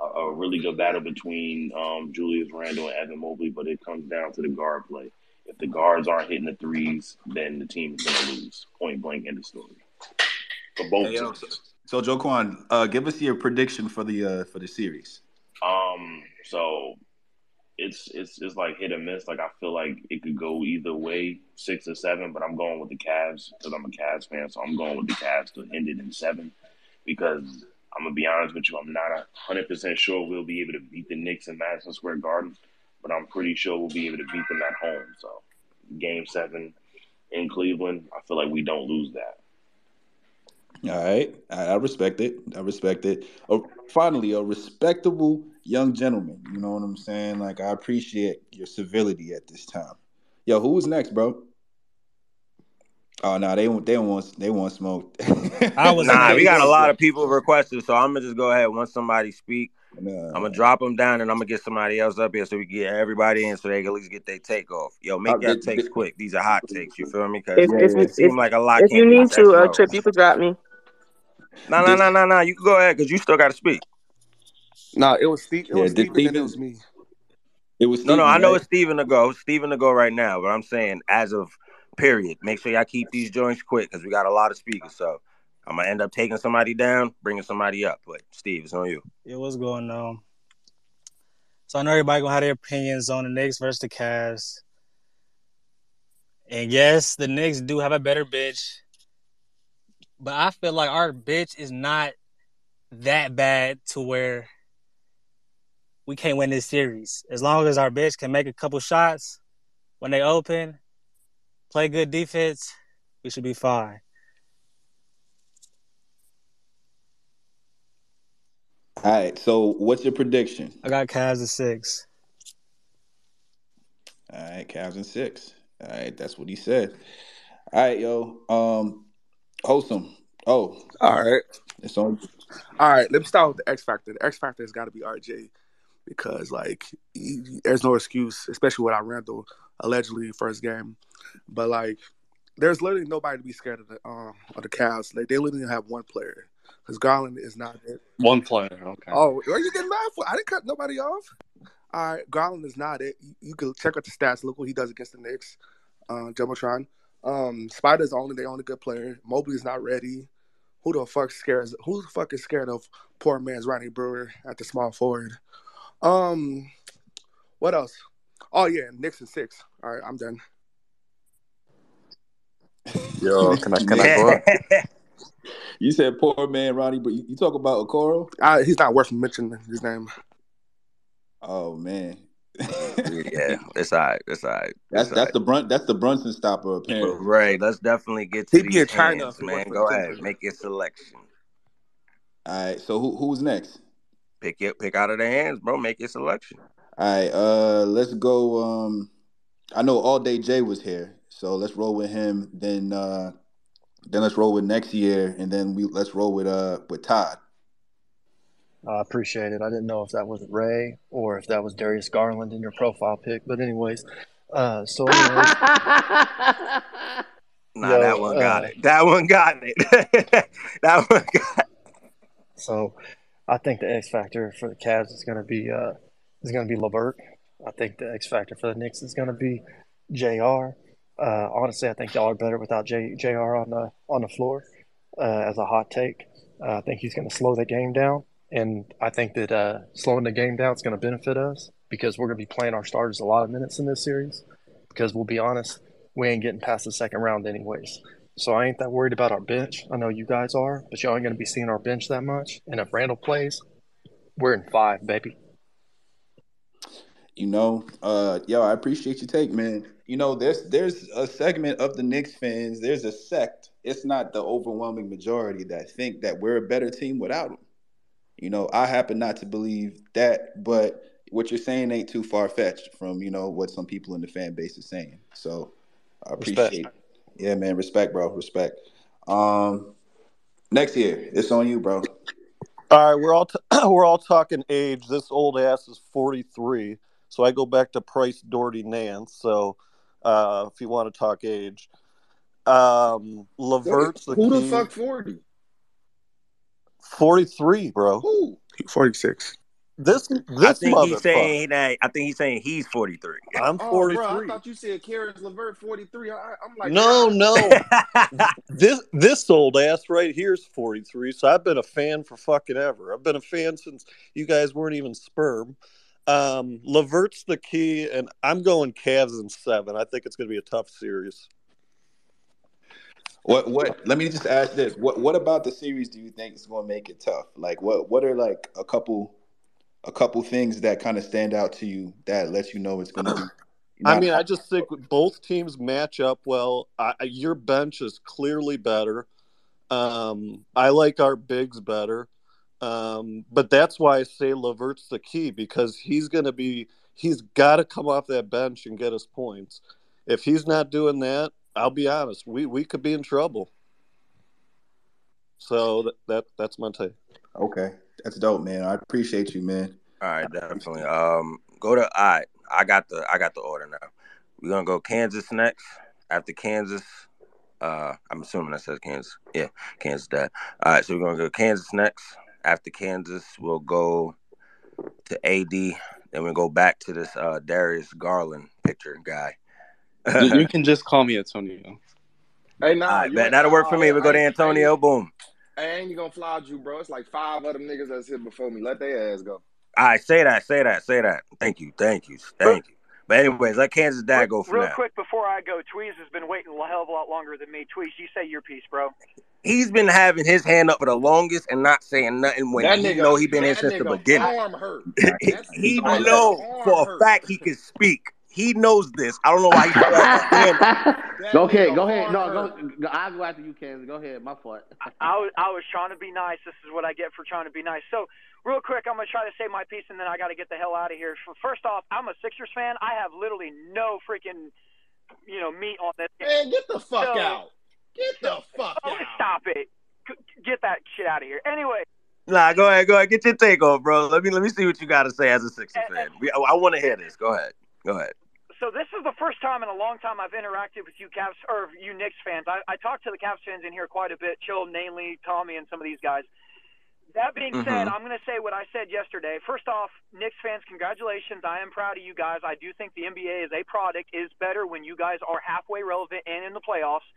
a, a really good battle between um, Julius Randle and Evan Mobley, but it comes down to the guard play. If the guards aren't hitting the threes, then the team is gonna lose. Point blank, end of story. For both Hey, yo, so, so Joe Quan, uh, give us your prediction for the uh, for the series. Um, so it's it's it's like hit or miss. Like I feel like it could go either way, six or seven. But I'm going with the Cavs because I'm a Cavs fan. So I'm going with the Cavs to end it in seven because I'm gonna be honest with you. I'm not hundred percent sure we'll be able to beat the Knicks in Madison Square Garden, but I'm pretty sure we'll be able to beat them at home. So game seven in Cleveland, I feel like we don't lose that. All right, I, I respect it. I respect it. Oh, finally, a respectable young gentleman. You know what I'm saying? Like I appreciate your civility at this time. Yo, who's next, bro? Oh no, they want they want they want smoke. <laughs> I was. Nah, we got a lot of people requested, so I'm gonna just go ahead. Once somebody speak, I'm gonna drop them down, and I'm gonna get somebody else up here so we can get everybody in, so they can at least get their take off. Yo, make Uh, your takes th- quick. These are hot takes. You feel me? Because If if it if, seemed like a lot if you need to, uh, Trip, you could drop me. No, no, no, no, no. You can go ahead because you still got to speak. Nah, it was Steve. It Yeah, was did Steven, and it was me. It was No, no, Steven, I know right? it's Steven to go. Steven to go right now, but I'm saying as of period. Make sure y'all keep these joints quick because we got a lot of speakers. So I'm gonna end up taking somebody down, bringing somebody up. But Steve, it's on you. Yeah, what's going on? So I know everybody gonna have their opinions on the Knicks versus the Cavs. And yes, the Knicks do have a better bitch. But I feel like our bitch is not that bad to where we can't win this series. As long as our bitch can make a couple shots when they open, play good defense, we should be fine. All right. So, what's your prediction? I got Cavs at six. All right, Cavs and six. All right, that's what he said. All right, yo. Um, wholesome. Oh, All right. it's on. All right, let me start with the X Factor. The X Factor has got to be RJ because, like, he, he- there's no excuse, especially without Randle allegedly first game. But like, there's literally nobody to be scared of the um of the Cavs. Like, they literally have one player because Garland is not it. One player. Okay. Oh, are you getting mad for? I didn't cut nobody off. All right, Garland is not it. You, you can check out the stats. Look what he does against the Knicks. Uh, Jumbotron. Um, Spider's only the only good player. Mobley's not ready. Who the fuck scares? Who the fuck is scared of poor man's Ronnie Brewer at the small forward? Um, what else? Oh yeah, Knicks and six. All right, I'm done. Yo, <laughs> can I can I go up? <laughs> You said poor man Ronnie, but you, you talk about Okoro. Uh, he's not worth mentioning his name. Oh man, yeah, <laughs> it's all right. It's all right. that's It's all that's the brunt. That's the Brunson stopper right. apparently. Right. Let's definitely get to He'd be in these China hands, if man. Go ahead. Make your selection. All right, so who who's next? Pick it. Pick out of their hands, bro. Make your selection. All right, uh, let's go. Um, I know All Day Jay was here, so let's roll with him. Then, uh, then let's roll with next year, and then we let's roll with uh with Todd. I appreciate it. I didn't know if that was Ray or if that was Darius Garland in your profile pic. But anyways, uh, so <laughs> anyways, Nah, yo, that one got uh, it. That one got it. that one got it. <laughs> so I think the X factor for the Cavs is going to be uh, is going to be Levert. I think the X factor for the Knicks is going to be Jr. Uh, honestly, I think y'all are better without J, Jr. on the on the floor. Uh, as a hot take, uh, I think he's going to slow the game down, and I think that uh, slowing the game down is going to benefit us because we're going to be playing our starters a lot of minutes in this series. Because we'll be honest, we ain't getting past the second round anyways. So I ain't that worried about our bench. I know you guys are, but y'all ain't going to be seeing our bench that much. And if Randle plays, we're in five, baby. You know, uh, yo, I appreciate your take, man. You know, there's there's a segment of the Knicks fans. There's a sect. It's not the overwhelming majority that think that we're a better team without them. You know, I happen not to believe that, but what you're saying ain't too far fetched from you know what some people in the fan base is saying. So I appreciate. Respect. Appreciate. Yeah, man, respect, bro, respect. Um, next year, it's on you, bro. All right, we're all t- <clears throat> we're all talking age. This old ass is forty three, so I go back to Price, Daugherty, Nance. So, uh, if you want to talk age, um, Levert's the Who the key. fuck forty? Forty three, bro. Forty six. This this I think he's saying that. I think he's saying he's 43. I'm Oh, forty bro, I thought you said Caris Levert forty three. I, I'm like, No, God. no. <laughs> this this old ass right here is 43. So I've been a fan for fucking ever. I've been a fan since you guys weren't even sperm. Um, Levert's the key, and I'm going Cavs in seven. I think it's going to be a tough series. What what? Let me just ask this: what what about the series do you think is going to make it tough? Like what what are like a couple a couple things that kind of stand out to you that lets you know it's going to be <clears throat> I mean, I just think both teams match up well. I, your bench is clearly better. Um, I like our bigs better, um, but that's why I say Levert's the key because he's going to be he's got to come off that bench and get us points. If he's not doing that, I'll be honest, we we could be in trouble. So that, that that's my take. okay. That's dope, man. I appreciate you, man. All right, definitely. Um, go to. All right, I got the. I got the order now. We're gonna go Kansas next. After Kansas, uh, I'm assuming that says Kansas. Yeah, Kansas. That. All right, so we're gonna go Kansas next. After Kansas, we'll go to AD. Then we go back to this uh, Darius Garland picture guy. You, you <laughs> can just call me Antonio. Hey, nah, All right, you bet that'll work for me. We go to Antonio. Boom. I ain't gonna fly you, bro. It's like five other niggas that's here before me. Let their ass go. All right, say that, say that, say that. Thank you, thank you, thank you. But anyways, let Kansas dad go for Real now. quick before I go, Tweez has been waiting a hell of a lot longer than me. Tweez, you say your piece, bro. He's been having his hand up for the longest and not saying nothing when That he nigga- know he been here since the beginning. arm hurt. <laughs> he he know arm for a fact he can speak. He knows this. I don't know why he still has his hand up. Go ahead, go nigga ahead. No, go, hurt. I'll go after you, Kansas. Go ahead. My fault. <laughs> I was I was trying to be nice. This is what I get for trying to be nice. So, real quick, I'm gonna try to say my piece, and then I got to get the hell out of here. First off, I'm a Sixers fan. I have literally no freaking, you know, meat on this. Man, get the fuck So- out. Get the fuck Oh, out. stop it. Get that shit out of here. Anyway, Nah, go ahead, go ahead, get your take off, bro. Let me let me see what you got to say as a Sixers eh, eh. fan. We, I, want to hear this. Go ahead, go ahead. So this is the first time in a long time I've interacted with you Cavs or you Knicks fans. I, I talk to the Cavs fans in here quite a bit. Chill, Namely, Tommy, and some of these guys. That being said, Mhm. I'm going to say what I said yesterday. First off, Knicks fans, congratulations. I am proud of you guys. I do think the NBA as a product is better when you guys are halfway relevant and in the playoffs.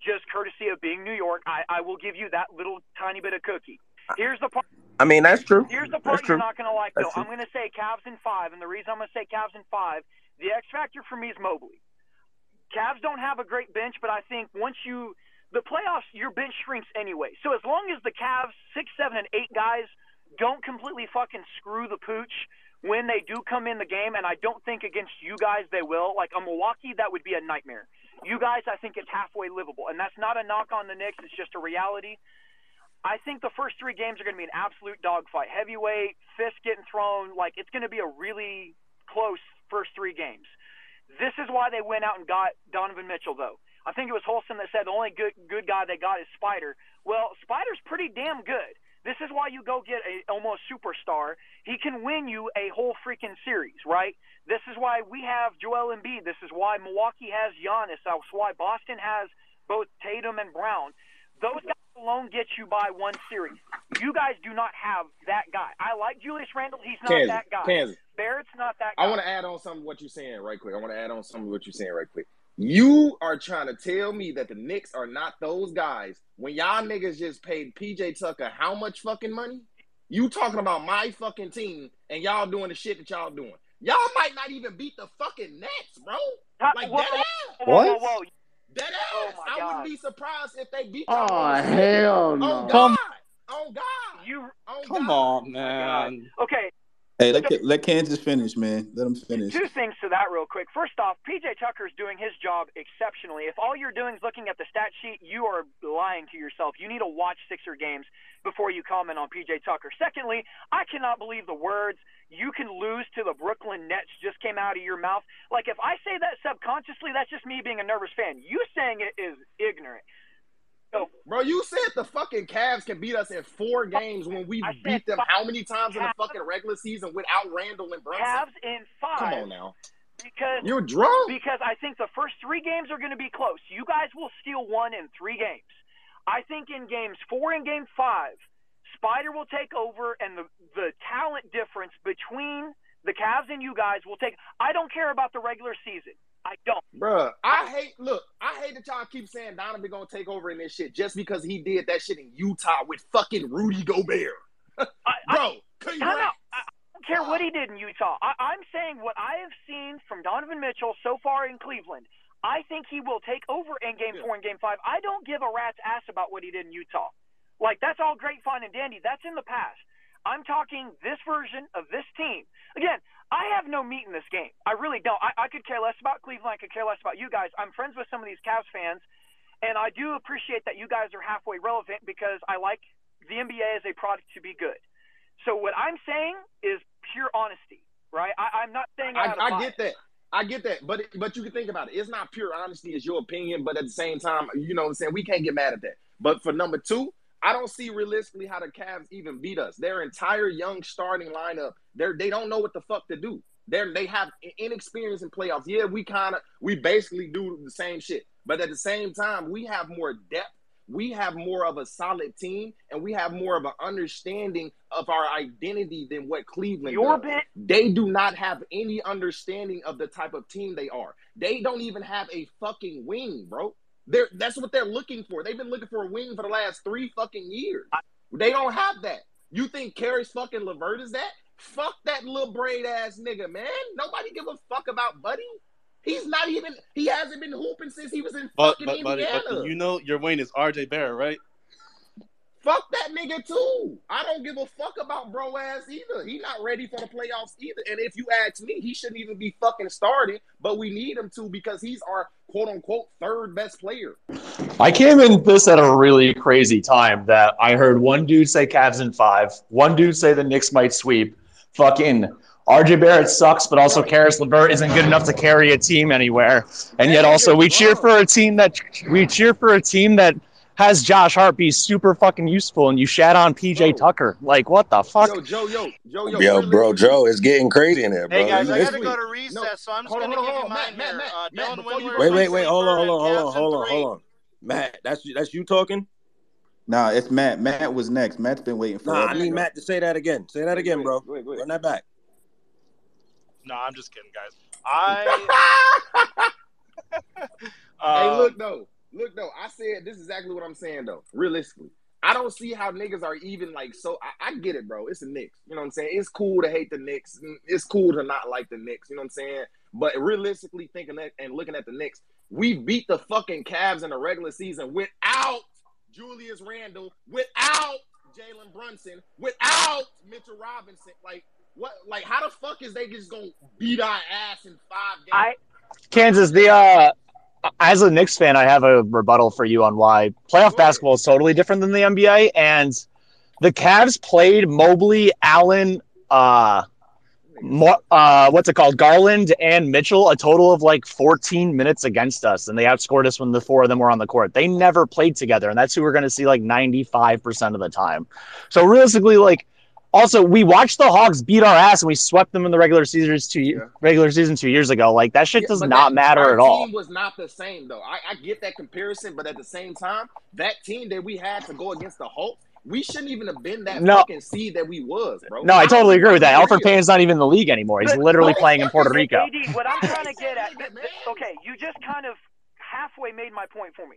Just courtesy of being New York, I, I will give you that little tiny bit of cookie. Here's the part. I mean, that's true. Here's the part true. you're not going to like, That's though. true. I'm going to say Cavs in five, and the reason I'm going to say Cavs in five, the X factor for me is Mobley. Cavs don't have a great bench, but I think once you the playoffs, your bench shrinks anyway. So as long as the Cavs six, seven, and eight guys don't completely fucking screw the pooch when they do come in the game, and I don't think against you guys they will. Like a Milwaukee, that would be a nightmare. You guys, I think it's halfway livable, and that's not a knock on the Knicks. It's just a reality. I think the first three games are going to be an absolute dogfight. Heavyweight, fist getting thrown. Like, it's going to be a really close first three games. This is why they went out and got Donovan Mitchell, though. I think it was Holston that said the only good good guy they got is Spider. Well, Spider's pretty damn good. This is why you go get a almost superstar. He can win you a whole freaking series, right? This is why we have Joel Embiid. This is why Milwaukee has Giannis. That's why Boston has both Tatum and Brown. Those guys alone get you by one series. You guys do not have that guy. I like Julius Randle. He's not Kansas, that guy. Kansas. Barrett's not that guy. I want to add on some of what you're saying right quick. I want to add on some of what you're saying right quick. You are trying to tell me that the Knicks are not those guys when y'all niggas just paid PJ Tucker how much fucking money? You talking about my fucking team and y'all doing the shit that y'all doing. Y'all might not even beat the fucking Nets, bro. Like whoa, that whoa, ass. whoa, whoa, whoa. That ass. Oh I wouldn't be surprised if they beat Oh, y'all. on hell no. On Come- God. On God. You On Come God. on, oh man. okay? Hey, let, let Kansas finish, man. Let them finish. Two things to that, real quick. First off, PJ Tucker's doing his job exceptionally. If all you're doing is looking at the stat sheet, you are lying to yourself. You need to watch Sixer games before you comment on PJ Tucker. Secondly, I cannot believe the words "you can lose to the Brooklyn Nets" just came out of your mouth. Like if I say that subconsciously, that's just me being a nervous fan. You saying it is ignorant. Bro, you said the fucking Cavs can beat us in four games when we beat them how many times in the fucking regular season without Randle and Brunson? Cavs in five. Come on now. Because You're drunk. Because I think the first three games are going to be close. You guys will steal one in three games. I think in games four and game five, Spider will take over, and the the talent difference between the Cavs and you guys will take. I don't care about the regular season. I don't. Bruh, I hate look, I hate that y'all keep saying Donovan gonna take over in this shit just because he did that shit in Utah with fucking Rudy Gobert. <laughs> Bro, Time out. I I don't care what he did in Utah. I, I'm saying what I have seen from Donovan Mitchell so far in Cleveland. I think he will take over in Game Four and Game Five. I don't give a rat's ass about what he did in Utah. Like that's all great, fun, and dandy. That's in the past. I'm talking this version of this team. Again, I have no meat in this game. I really don't. I, I could care less about Cleveland. I could care less about you guys. I'm friends with some of these Cavs fans, and I do appreciate that you guys are halfway relevant because I like the NBA as a product to be good. So what I'm saying is pure honesty, right? I, I'm not saying I, I get that. I get that, but but you can think about it. It's not pure honesty, it's your opinion, but at the same time, you know what I'm saying? We can't get mad at that. But for number two, I don't see realistically how the Cavs even beat us. Their entire young starting lineup, they're they don't know what the fuck to do. They're they have inexperience in playoffs. Yeah, we kind of we basically do the same shit, but at the same time, we have more depth. We have more of a solid team, and we have more of an understanding of our identity than what Cleveland Your does. bit- They do not have any understanding of the type of team they are. They don't even have a fucking wing, bro. They're that's what they're looking for. They've been looking for a wing for the last three fucking years. They don't have that. You think Caris fucking Levert is that? Fuck that little braid ass nigga, man. Nobody give a fuck about Buddy. He's not even. He hasn't been hooping since he was in But fucking but Indiana. but you know your Wayne is RJ Barrett, right? Fuck that nigga too. I don't give a fuck about bro ass either. He not ready for the playoffs either. And if you ask me, he shouldn't even be fucking starting. But we need him to because he's our quote unquote third best player. I came in this at a really crazy time that I heard one dude say Cavs in five, one dude say the Knicks might sweep. Fucking RJ Barrett sucks, but also Caris LeVert isn't good enough to carry a team anywhere. And yet also we cheer for a team that we cheer for a team that has Josh Hart be super fucking useful and you shat on PJ Tucker. Like what the fuck? Yo, Joe, yo, Joe, yo, Yo, really- bro, Joe, it's getting crazy in there, bro. Hey guys, I gotta go to recess, so I'm just Hold gonna hold on, give you hold on, mine Matt. Matt, uh, Matt, Dylan you Wait, wait, wait, hold on, hold on, hold on, hold on, hold on. Matt, that's that's you talking? Nah, it's Matt. Matt was next. Matt's been waiting for. Nah, I need Matt to say that again. Say that again, bro. Run that back. No, I'm just kidding, guys. I <laughs> <laughs> hey, Uh, look though, look though. I said this is exactly what I'm saying though. Realistically, I don't see how niggas are even like so. I, I get it, bro. It's the Knicks. You know what I'm saying? It's cool to hate the Knicks. It's cool to not like the Knicks. You know what I'm saying? But realistically, thinking that and looking at the Knicks, we beat the fucking Cavs in the regular season without Julius Randle, without Jalen Brunson, without Mitchell Robinson. Like what? Like how the fuck is they just gonna beat our ass in five games? I Kansas, the uh as a Knicks fan, I have a rebuttal for you on why playoff basketball is totally different than the NBA. And the Cavs played Mobley, Allen, uh, uh, what's it called? Garland and Mitchell, a total of like 14 minutes against us, and they outscored us when the four of them were on the court. They never played together, and that's who we're going to see like 95% of the time. So realistically, like, also we watched the Hawks beat our ass and we swept them in the regular season two regular season two years ago. Like that shit Yeah, does but not that- matter our at all. Team was not the same though. I, I get that comparison, but at the same time, that team that we had to go against the Hulk, we shouldn't even have been that No. fucking seed that we was, bro. No, I totally agree with that. Elfrid Payton. Payton's not even in the league anymore. He's literally playing in Puerto Rico. AD, what I'm trying to <laughs> get at, th- th- okay, you just kind of halfway made my point for me.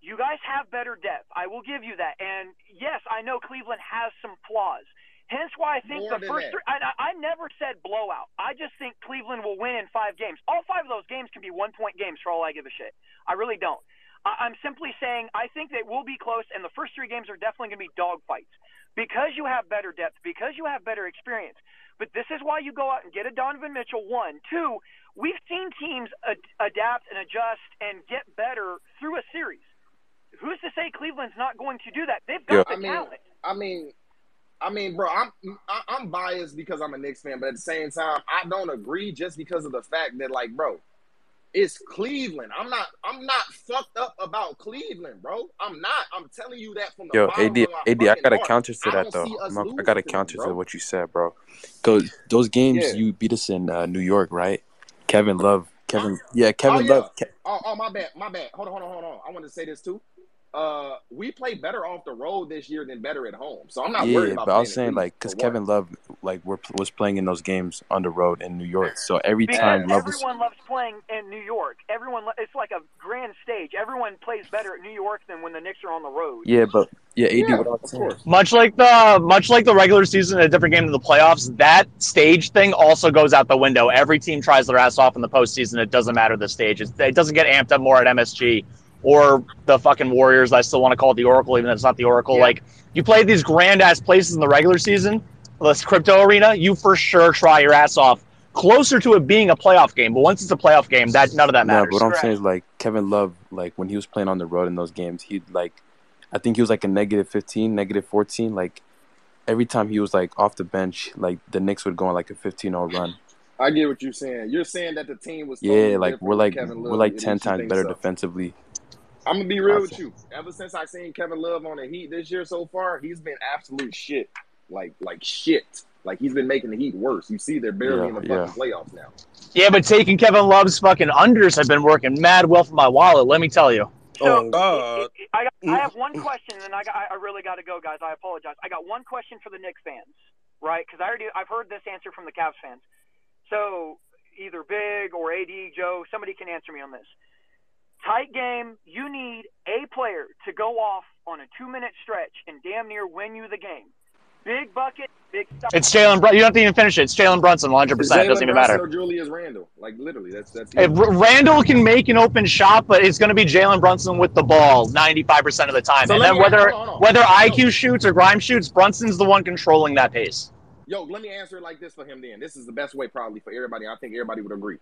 You guys have better depth. I will give you that. And yes, I know Cleveland has some flaws. Hence why I think More the first three. I, I I never said blowout. I just think Cleveland will win in five games. All five of those games can be one point games for all I give a shit. I really don't. I, I'm simply saying I think they will be close, and the first three games are definitely going to be dogfights because you have better depth, because you have better experience. But this is why you go out and get a Donovan Mitchell. One, two. We've seen teams ad- adapt and adjust and get better through a series. Who's to say Cleveland's not going to do that? They've got I the mean, talent. I mean, I mean, bro, I'm I, I'm biased because I'm a Knicks fan, but at the same time, I don't agree just because of the fact that, like, bro, it's Cleveland. I'm not I'm not fucked up about Cleveland, bro. I'm not. I'm telling you that from the Yo, AD, AD, I got a counter to that though. I got a counter to what you said, bro. Cause those games Yeah. you beat us in uh, New York, right? Kevin Love, Kevin, yeah, Oh Kevin yeah. Love. Ke- Oh, oh, my bad, my bad. Hold on, hold on, hold on. I want to say this too. Uh, we play better off the road this year than better at home. So I'm not worried Yeah, about but I was saying like, cause. Kevin Love like we're, was playing in those games on the road in New York, so every time Because Love was everyone loves playing in New York. Everyone, lo- it's like a grand stage. Everyone plays better at New York than when the Knicks are on the road. yeah, but yeah, AD, Yeah, what of course. Much like the much like the regular season, a different game in the playoffs. That stage thing also goes out the window. Every team tries their ass off in the postseason. It doesn't matter the stage. It's, it doesn't get amped up more at MSG or the fucking Warriors. I still want to call it the Oracle, even though it's not the Oracle. Yeah. Like you play these grand ass places in the regular season, this crypto arena. You for sure try your ass off. Closer to it being a playoff game, but once it's a playoff game, that none of that No, matters. but what I'm saying is like Kevin Love, like when he was playing on the road in those games, he like, I think he was like a negative 15, negative 14. Like every time he was like off the bench, like the Knicks would go on like a 15-0 run. I get what you're saying. You're saying that the team was totally Yeah, like we're like we're like ten times better so. defensively. I'm gonna be real I with you. Ever since I seen Kevin Love on the Heat this year so far, he's been absolute shit. Like like shit. Like he's been making the Heat worse. You see, they're barely Yeah, in the yeah. fucking playoffs now. Yeah, but taking Kevin Love's fucking unders have been working mad well for my wallet. Let me tell you. So Oh God. I got, I have one mm. question, and I got, I really got to go, guys. I apologize. I got one question for the Knicks fans, right? Because I already I've heard this answer from the Cavs fans. So either Big or AD Joe, somebody can answer me on this. Tight game. You need a player to go off on a two-minute stretch and damn near win you the game. Big bucket, big stuff. It's Jalen. Brun- you don't have to even finish it. It's Jalen Brunson, 100. percent It doesn't Jalen even Brunson matter. or Julius Randle. Like literally, that's that's If it. Randle can make an open shot, but it's going to be Jalen Brunson with the ball 95% of the time. So and let then me ask- whether hold on, hold on. whether IQ shoots or Grime shoots, Brunson's the one controlling that pace. Yo, let me answer it like this for him. Then this is the best way probably for everybody. I think everybody would agree.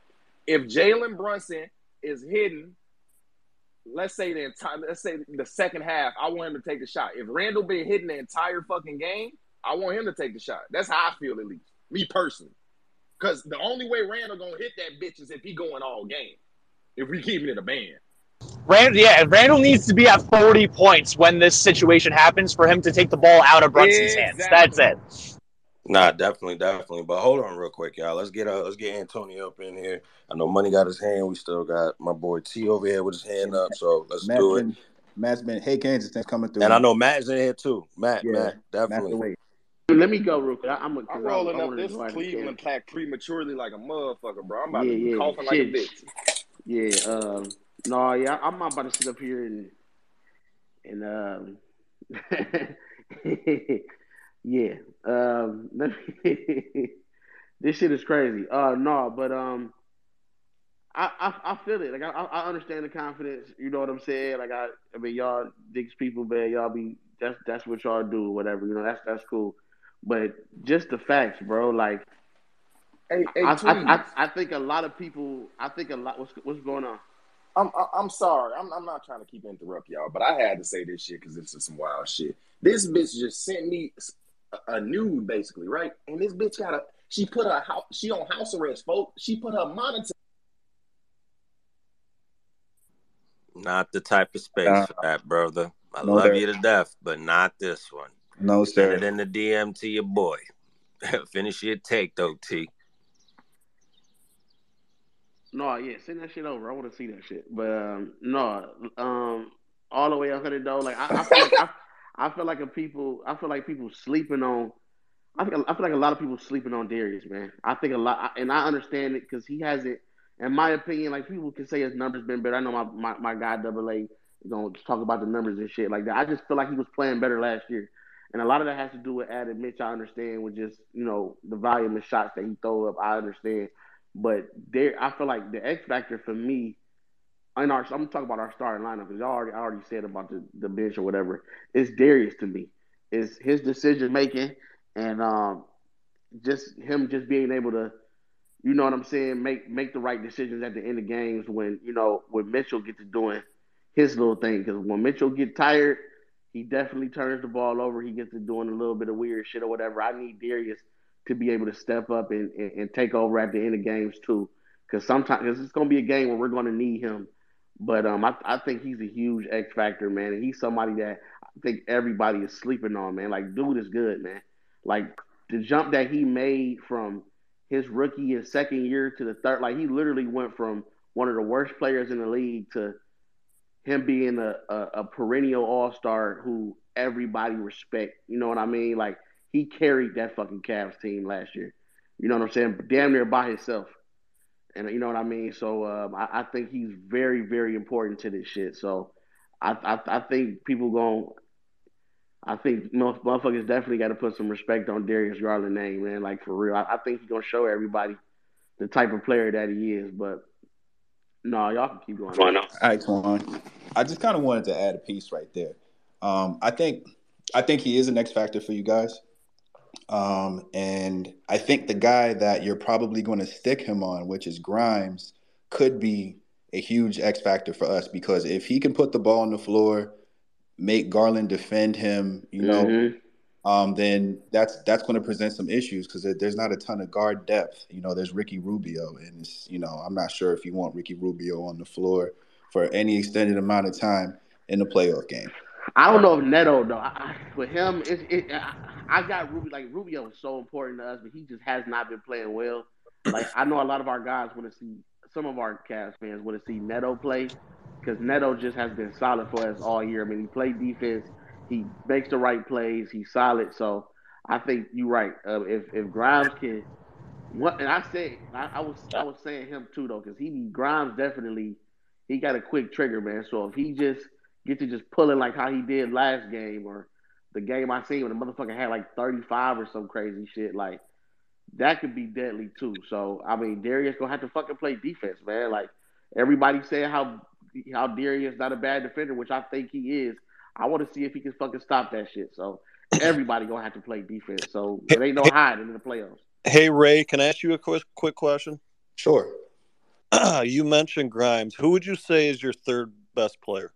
If Jalen Brunson is hidden, let's say the entire, let's say the second half, I want him to take the shot. If Randle been hitting the entire fucking game, I want him to take the shot. That's how I feel at least, me personally. Because the only way Randle gonna hit that bitch is if he going all game. If we keep it in a band. Rand- yeah, Randle needs to be at 40 points when this situation happens for him to take the ball out of Brunson's hands. That's it. Nah, definitely, definitely. But hold on real quick, y'all. Let's get uh, let's get Antonio up in here. I know Money got his hand. We still got my boy T over here with his hand up. So let's Matt's do it. been, Matt's been, hey, Kansas, thanks coming through. And I know Matt's in here too. Matt, Yeah, Matt, definitely. the way. Let me go real quick. I, I'm gonna. I'm cause I, rolling up this go out Cleveland pack prematurely like a motherfucker, bro. I'm about Yeah, to be yeah, coughing like a bitch. Yeah. Um. No. Yeah. I'm about to sit up here and and um. <laughs> yeah. Um. <laughs> let me- this shit is crazy. Uh. No. But um. I, I, I feel it. Like I, I understand the confidence. You know what I'm saying? Like I, I mean, y'all Dick's people, man. Y'all be that's that's what y'all do, whatever. You know, that's that's cool. But just the facts, bro. Like Hey, hey, I, I, I, I think a lot of people. I think a lot. What's what's going on? I'm I'm sorry. I'm I'm not trying to keep interrupt y'all, but I had to say this shit because this is some wild shit. This bitch just sent me a- a nude, basically, right? And this bitch got a She put her house. She on house arrest, folks. She put her monitor. Not the type of space Nah. for that, brother. I No, love sir. you to death, but not this one. No, Send sir. it in the DM to your boy. <laughs> Finish your take though, T. No, yeah, send that shit over. I want to see that shit. But um, no, um, all the way up hundred though. Like I, I feel like I, I feel like a people. I feel like people sleeping on. I think I feel like a lot of people sleeping on Darius, man. I think a lot, and I understand it because he hasn't. In my opinion, like people can say his numbers been better. I know my my, my guy Double A is gonna talk about the numbers and shit like that. I just feel like he was playing better last year, and a lot of that has to do with added Mitch. I understand with just you know the volume of shots that he throw up. I understand, but there, I feel like the X factor for me, in our, I'm talking about our starting lineup because I already, I already said about the, the bench or whatever. It's Darius to me. It's his decision making and um, just him just being able to, you know what I'm saying, make make the right decisions at the end of games when you know when Mitchell gets to doing his little thing. Because when Mitchell get tired, he definitely turns the ball over. He gets to doing a little bit of weird shit or whatever. I need Darius to be able to step up and, and, and take over at the end of games too. Because sometimes cause it's going to be a game where we're going to need him. But um, I, I think he's a huge X factor, man. And he's somebody that I think everybody is sleeping on, man. Like, dude is good, man. Like, the jump that he made from his rookie and second year to the third, like, he literally went from one of the worst players in the league to him being a, a, a perennial all star who everybody respect. You know what I mean? Like, he carried that fucking Cavs team last year. You know what I'm saying? Damn near by himself. And you know what I mean? So um, I, I think he's very, very important to this shit. So I, I, I think people going I think motherfuckers definitely got to put some respect on Darius Garland name, man. Like for real, I, I think he's gonna show everybody the type of player that he is. But no, y'all can keep going. All right, Twan. I just kind of wanted to add a piece right there. Um, I think I think he is an X factor for you guys. Um, and I think the guy that you're probably going to stick him on, which is Grimes, could be a huge X factor for us because if he can put the ball on the floor, make Garland defend him, you know, Mhm. um, then that's that's going to present some issues because there's not a ton of guard depth. You know, there's Ricky Rubio, and it's, you know, I'm not sure if you want Ricky Rubio on the floor for any extended amount of time in the playoff game. I don't know if Neto though. I, with him, it, it, I, I got Rubio. Like Rubio is so important to us, but he just has not been playing well. Like I know a lot of our guys want to see some of our Cavs fans want to see Neto play because Neto just has been solid for us all year. I mean, he played defense, he makes the right plays, he's solid. So I think you're right. Uh, if if Grimes can, what and I said I, I was I was saying him too though because he Grimes definitely he got a quick trigger man. So if he just get to just pulling like how he did last game or the game I seen when the motherfucker had like 35 or some crazy shit, like that could be deadly too. So I mean, Darius gonna have to fucking play defense, man. Like everybody saying how how Darius not a bad defender, which I think he is. I want to see if he can fucking stop that shit. So <laughs> everybody gonna have to play defense. So there ain't no hiding in the playoffs. Hey Ray, can I ask you a quick quick question? Sure. <clears throat> you mentioned Grimes. Who would you say is your third best player?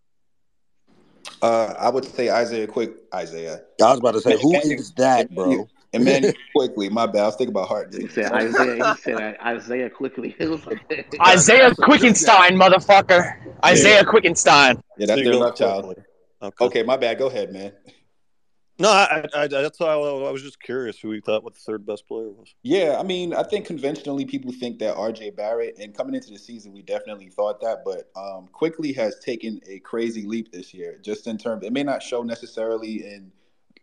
Uh, I would say Isaiah Quick. Isaiah. I was about to say, who is that, bro? Immanuel Quickley. My bad. I was thinking about Hart. He said Isaiah. He said Isaiah quickly. <laughs> It was like, Isaiah Quickenstein, motherfucker. Isaiah Quickenstein. Yeah, that's their Single love child. Okay. okay, my bad. Go ahead, man. No, I, I, that's why I, was just curious who you thought what the third best player was. Yeah, I mean, I think conventionally people think that RJ Barrett, and coming into the season, we definitely thought that, but um, Quickley has taken a crazy leap this year, just in terms, it may not show necessarily in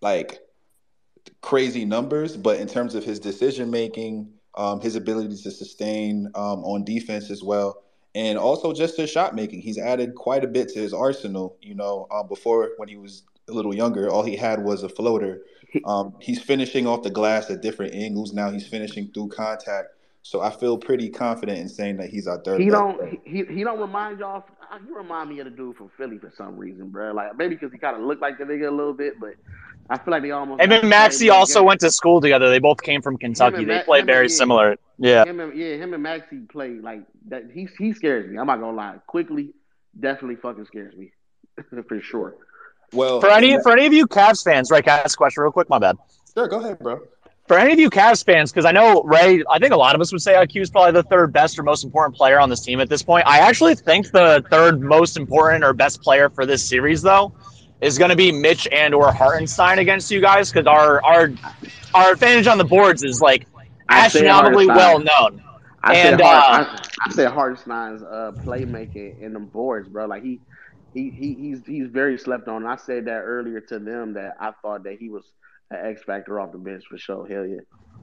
like crazy numbers, but in terms of his decision making, um, his ability to sustain um, on defense as well, and also just his shot making. He's added quite a bit to his arsenal. You know, um, before when he was a little younger, all he had was a floater. Um, he's finishing off the glass at different angles. Now he's finishing through contact. So I feel pretty confident in saying that he's our third. he don't player. he he don't remind y'all. He remind me of the dude from Philly for some reason, bro. Like maybe because he kind of looked like the nigga a little bit, but I feel like they almost. Him and the same Maxey also game. went to school together. They both came from Kentucky. They Ma- play him and- very similar. Yeah. Him and, yeah, him and Maxey play like that. He he scares me. I'm not gonna lie. Quickley, definitely fucking scares me <laughs> for sure. Well, For any for any of you Cavs fans, right? Can I ask a question real quick? My bad. Sure, go ahead, bro. for any of you Cavs fans, because I know Ray, I think a lot of us would say IQ is probably the third best or most important player on this team at this point. I actually think the third most important or best player for this series, though, is going to be Mitch and or Hartenstein against you guys, because our our our advantage on the boards is like I astronomically well known. I And said Hart, uh, I, I said Hartenstein's uh, playmaking in the boards, bro. Like he, he, he, he's he's very slept on. I said that earlier to them that I thought that he was an X factor off the bench for sure. Hell yeah.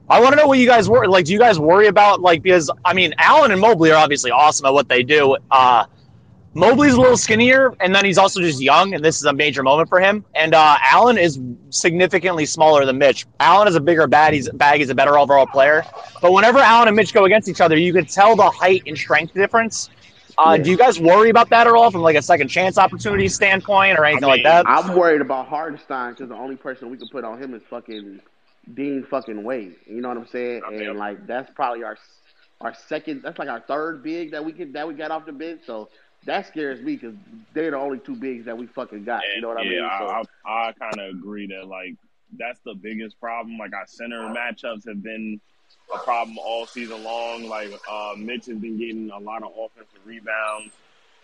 I want to know what you guys worry. Like, do you guys worry about like because I mean, Allen and Mobley are obviously awesome at what they do. Uh, Mobley's a little skinnier, and then he's also just young, and this is a major moment for him. And uh, Allen is significantly smaller than Mitch. Allen is a bigger bag. He's bag. He's a better overall player. But whenever Allen and Mitch go against each other, you can tell the height and strength difference. Uh, Yeah. Do you guys worry about that at all from like a second chance opportunity standpoint or anything like that? I'm worried about Hartenstein because the only person we can put on him is fucking Dean fucking Wade. You know what I'm saying? And like that's probably our our second. That's like our third big that we can that we got off the bench. So that scares me because they're the only two bigs that we fucking got. You know what I yeah, mean? So, I, I, I kind of agree that like that's the biggest problem. Like our center matchups have been a problem all season long. Like uh, Mitch has been getting a lot of offensive rebounds,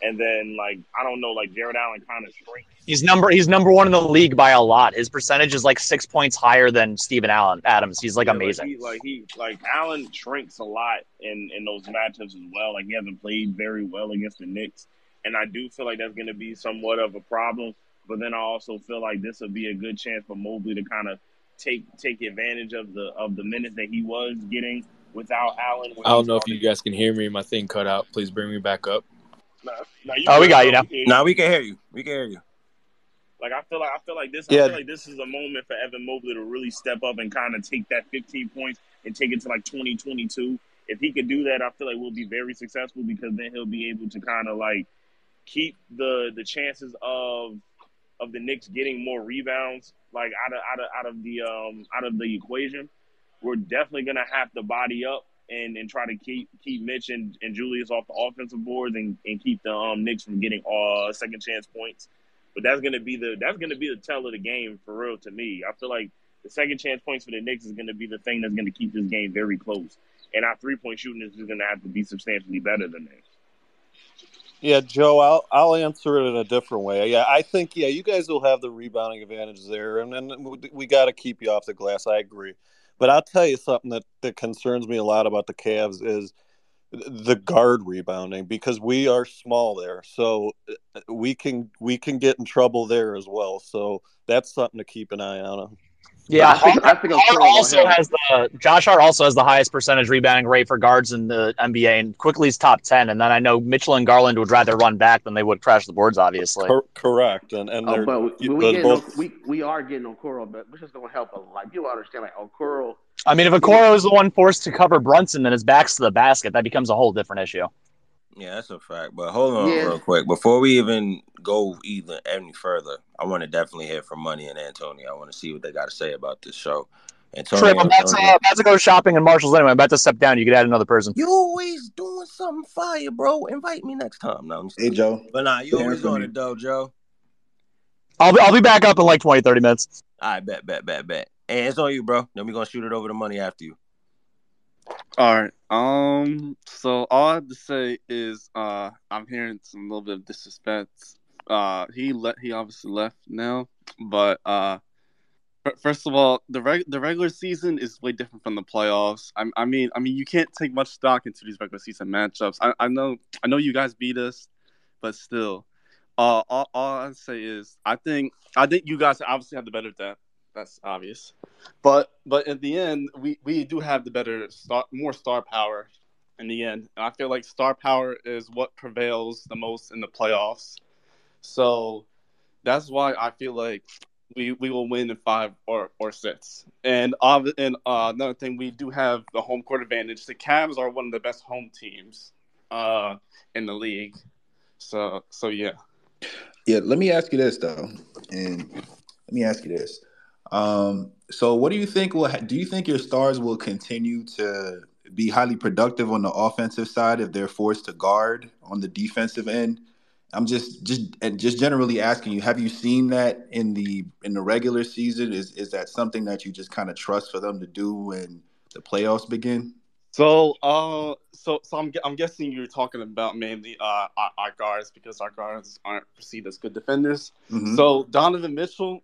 and then like I don't know, like Jarrett Allen kind of shrinks. He's number he's number one in the league by a lot. His percentage is like six points higher than Stephen Allen Adams. He's like Yeah, amazing. he, like he, like Allen shrinks a lot in in those matchups as well. Like he hasn't played very well against the Knicks, and I do feel like that's going to be somewhat of a problem. But then I also feel like this would be a good chance for Mobley to kind of take take advantage of the of the minutes that he was getting without Allen. when I don't know if you guys can hear me. My thing cut out. Please bring me back up. Nah, nah, Oh, we got you now. We can hear Now we can hear you. We can hear you. Like I feel like I feel like this. Yeah. I feel like this is a moment for Evan Mobley to really step up and kind of take that 15 points and take it to like 2022. If he could do that, I feel like we'll be very successful because then he'll be able to kind of like keep the the chances of of the Knicks getting more rebounds like out of out of out of the um out of the equation. We're definitely gonna have to body up and, and try to keep keep Mitch and, and Julius off the offensive boards and, and keep the um Knicks from getting uh second chance points. But that's gonna be the that's gonna be the tell of the game for real to me. I feel like the second chance points for the Knicks is gonna be the thing that's gonna keep this game very close. And our three point shooting is just gonna have to be substantially better than that. Yeah, Joe, I'll I'll answer it in a different way. Yeah, I think yeah, you guys will have the rebounding advantage there, and then we, got to keep you off the glass. I agree, but I'll tell you something that that concerns me a lot about the Cavs is the guard rebounding because we are small there, so uh, we can we can get in trouble there as well. So that's something to keep an eye on. Yeah, I think- Hart, I think Hart Okoro will also has the Josh Hart also has the highest percentage rebounding rate for guards in the NBA, and Quickley's top ten. And then I know Mitchell and Garland would rather run back than they would crash the boards. Obviously, Cor- correct, and and Oh, but we, we, they're getting both we we are getting Okoro, but which is gonna help a lot. Like people understand, like Okoro. I mean, if Okoro is the one forced to cover Brunson, then his back's to the basket. That becomes a whole different issue. Yeah, that's a fact. But hold on Yeah. real quick. Before we even go even any further, I want to definitely hear from Money and Antonio. I want to see what they got to say about this show. Antonio, Trip, I'm about to, Antonio. about to go shopping in Marshalls anyway. I'm about to step down. You could add another person. You always doing something fire, bro. Invite me next time. No, I'm just Hey, Joe. But nah, you always from on it though, Joe. I'll be, I'll be back up in like 20, 30 minutes. All right, bet, bet, bet, bet. And it's on you, bro. Then we're gonna shoot it over to Money after you. All right. Um. So all I have to say is, uh, I'm hearing some little bit of disrespect. Uh, he let he obviously left now, but uh, first of all, the reg- the regular season is way different from the playoffs. I, I mean, I mean, you can't take much stock into these regular season matchups. I, I know, I know you guys beat us, but still, uh, all, all I say is, I think, I think you guys obviously have the better depth. That's obvious. But but at the end, we, we do have the better star, more star power. In the end, and I feel like star power is what prevails the most in the playoffs. So that's why I feel like we we will win in five or or six. And ob- and uh, another thing, we do have the home court advantage. The Cavs are one of the best home teams uh, in the league. So so yeah. Yeah, let me ask you this though, and let me ask you this. Um, so, what do you think will? Ha- do you think your stars will continue to be highly productive on the offensive side if they're forced to guard on the defensive end? I'm just just and just generally asking you, have you seen that in the in the regular season? Is is that something that you just kind of trust for them to do when the playoffs begin? So, uh, so so I'm I'm guessing you're talking about mainly uh our, our guards because our guards aren't perceived as good defenders. Mhm. So Donovan Mitchell,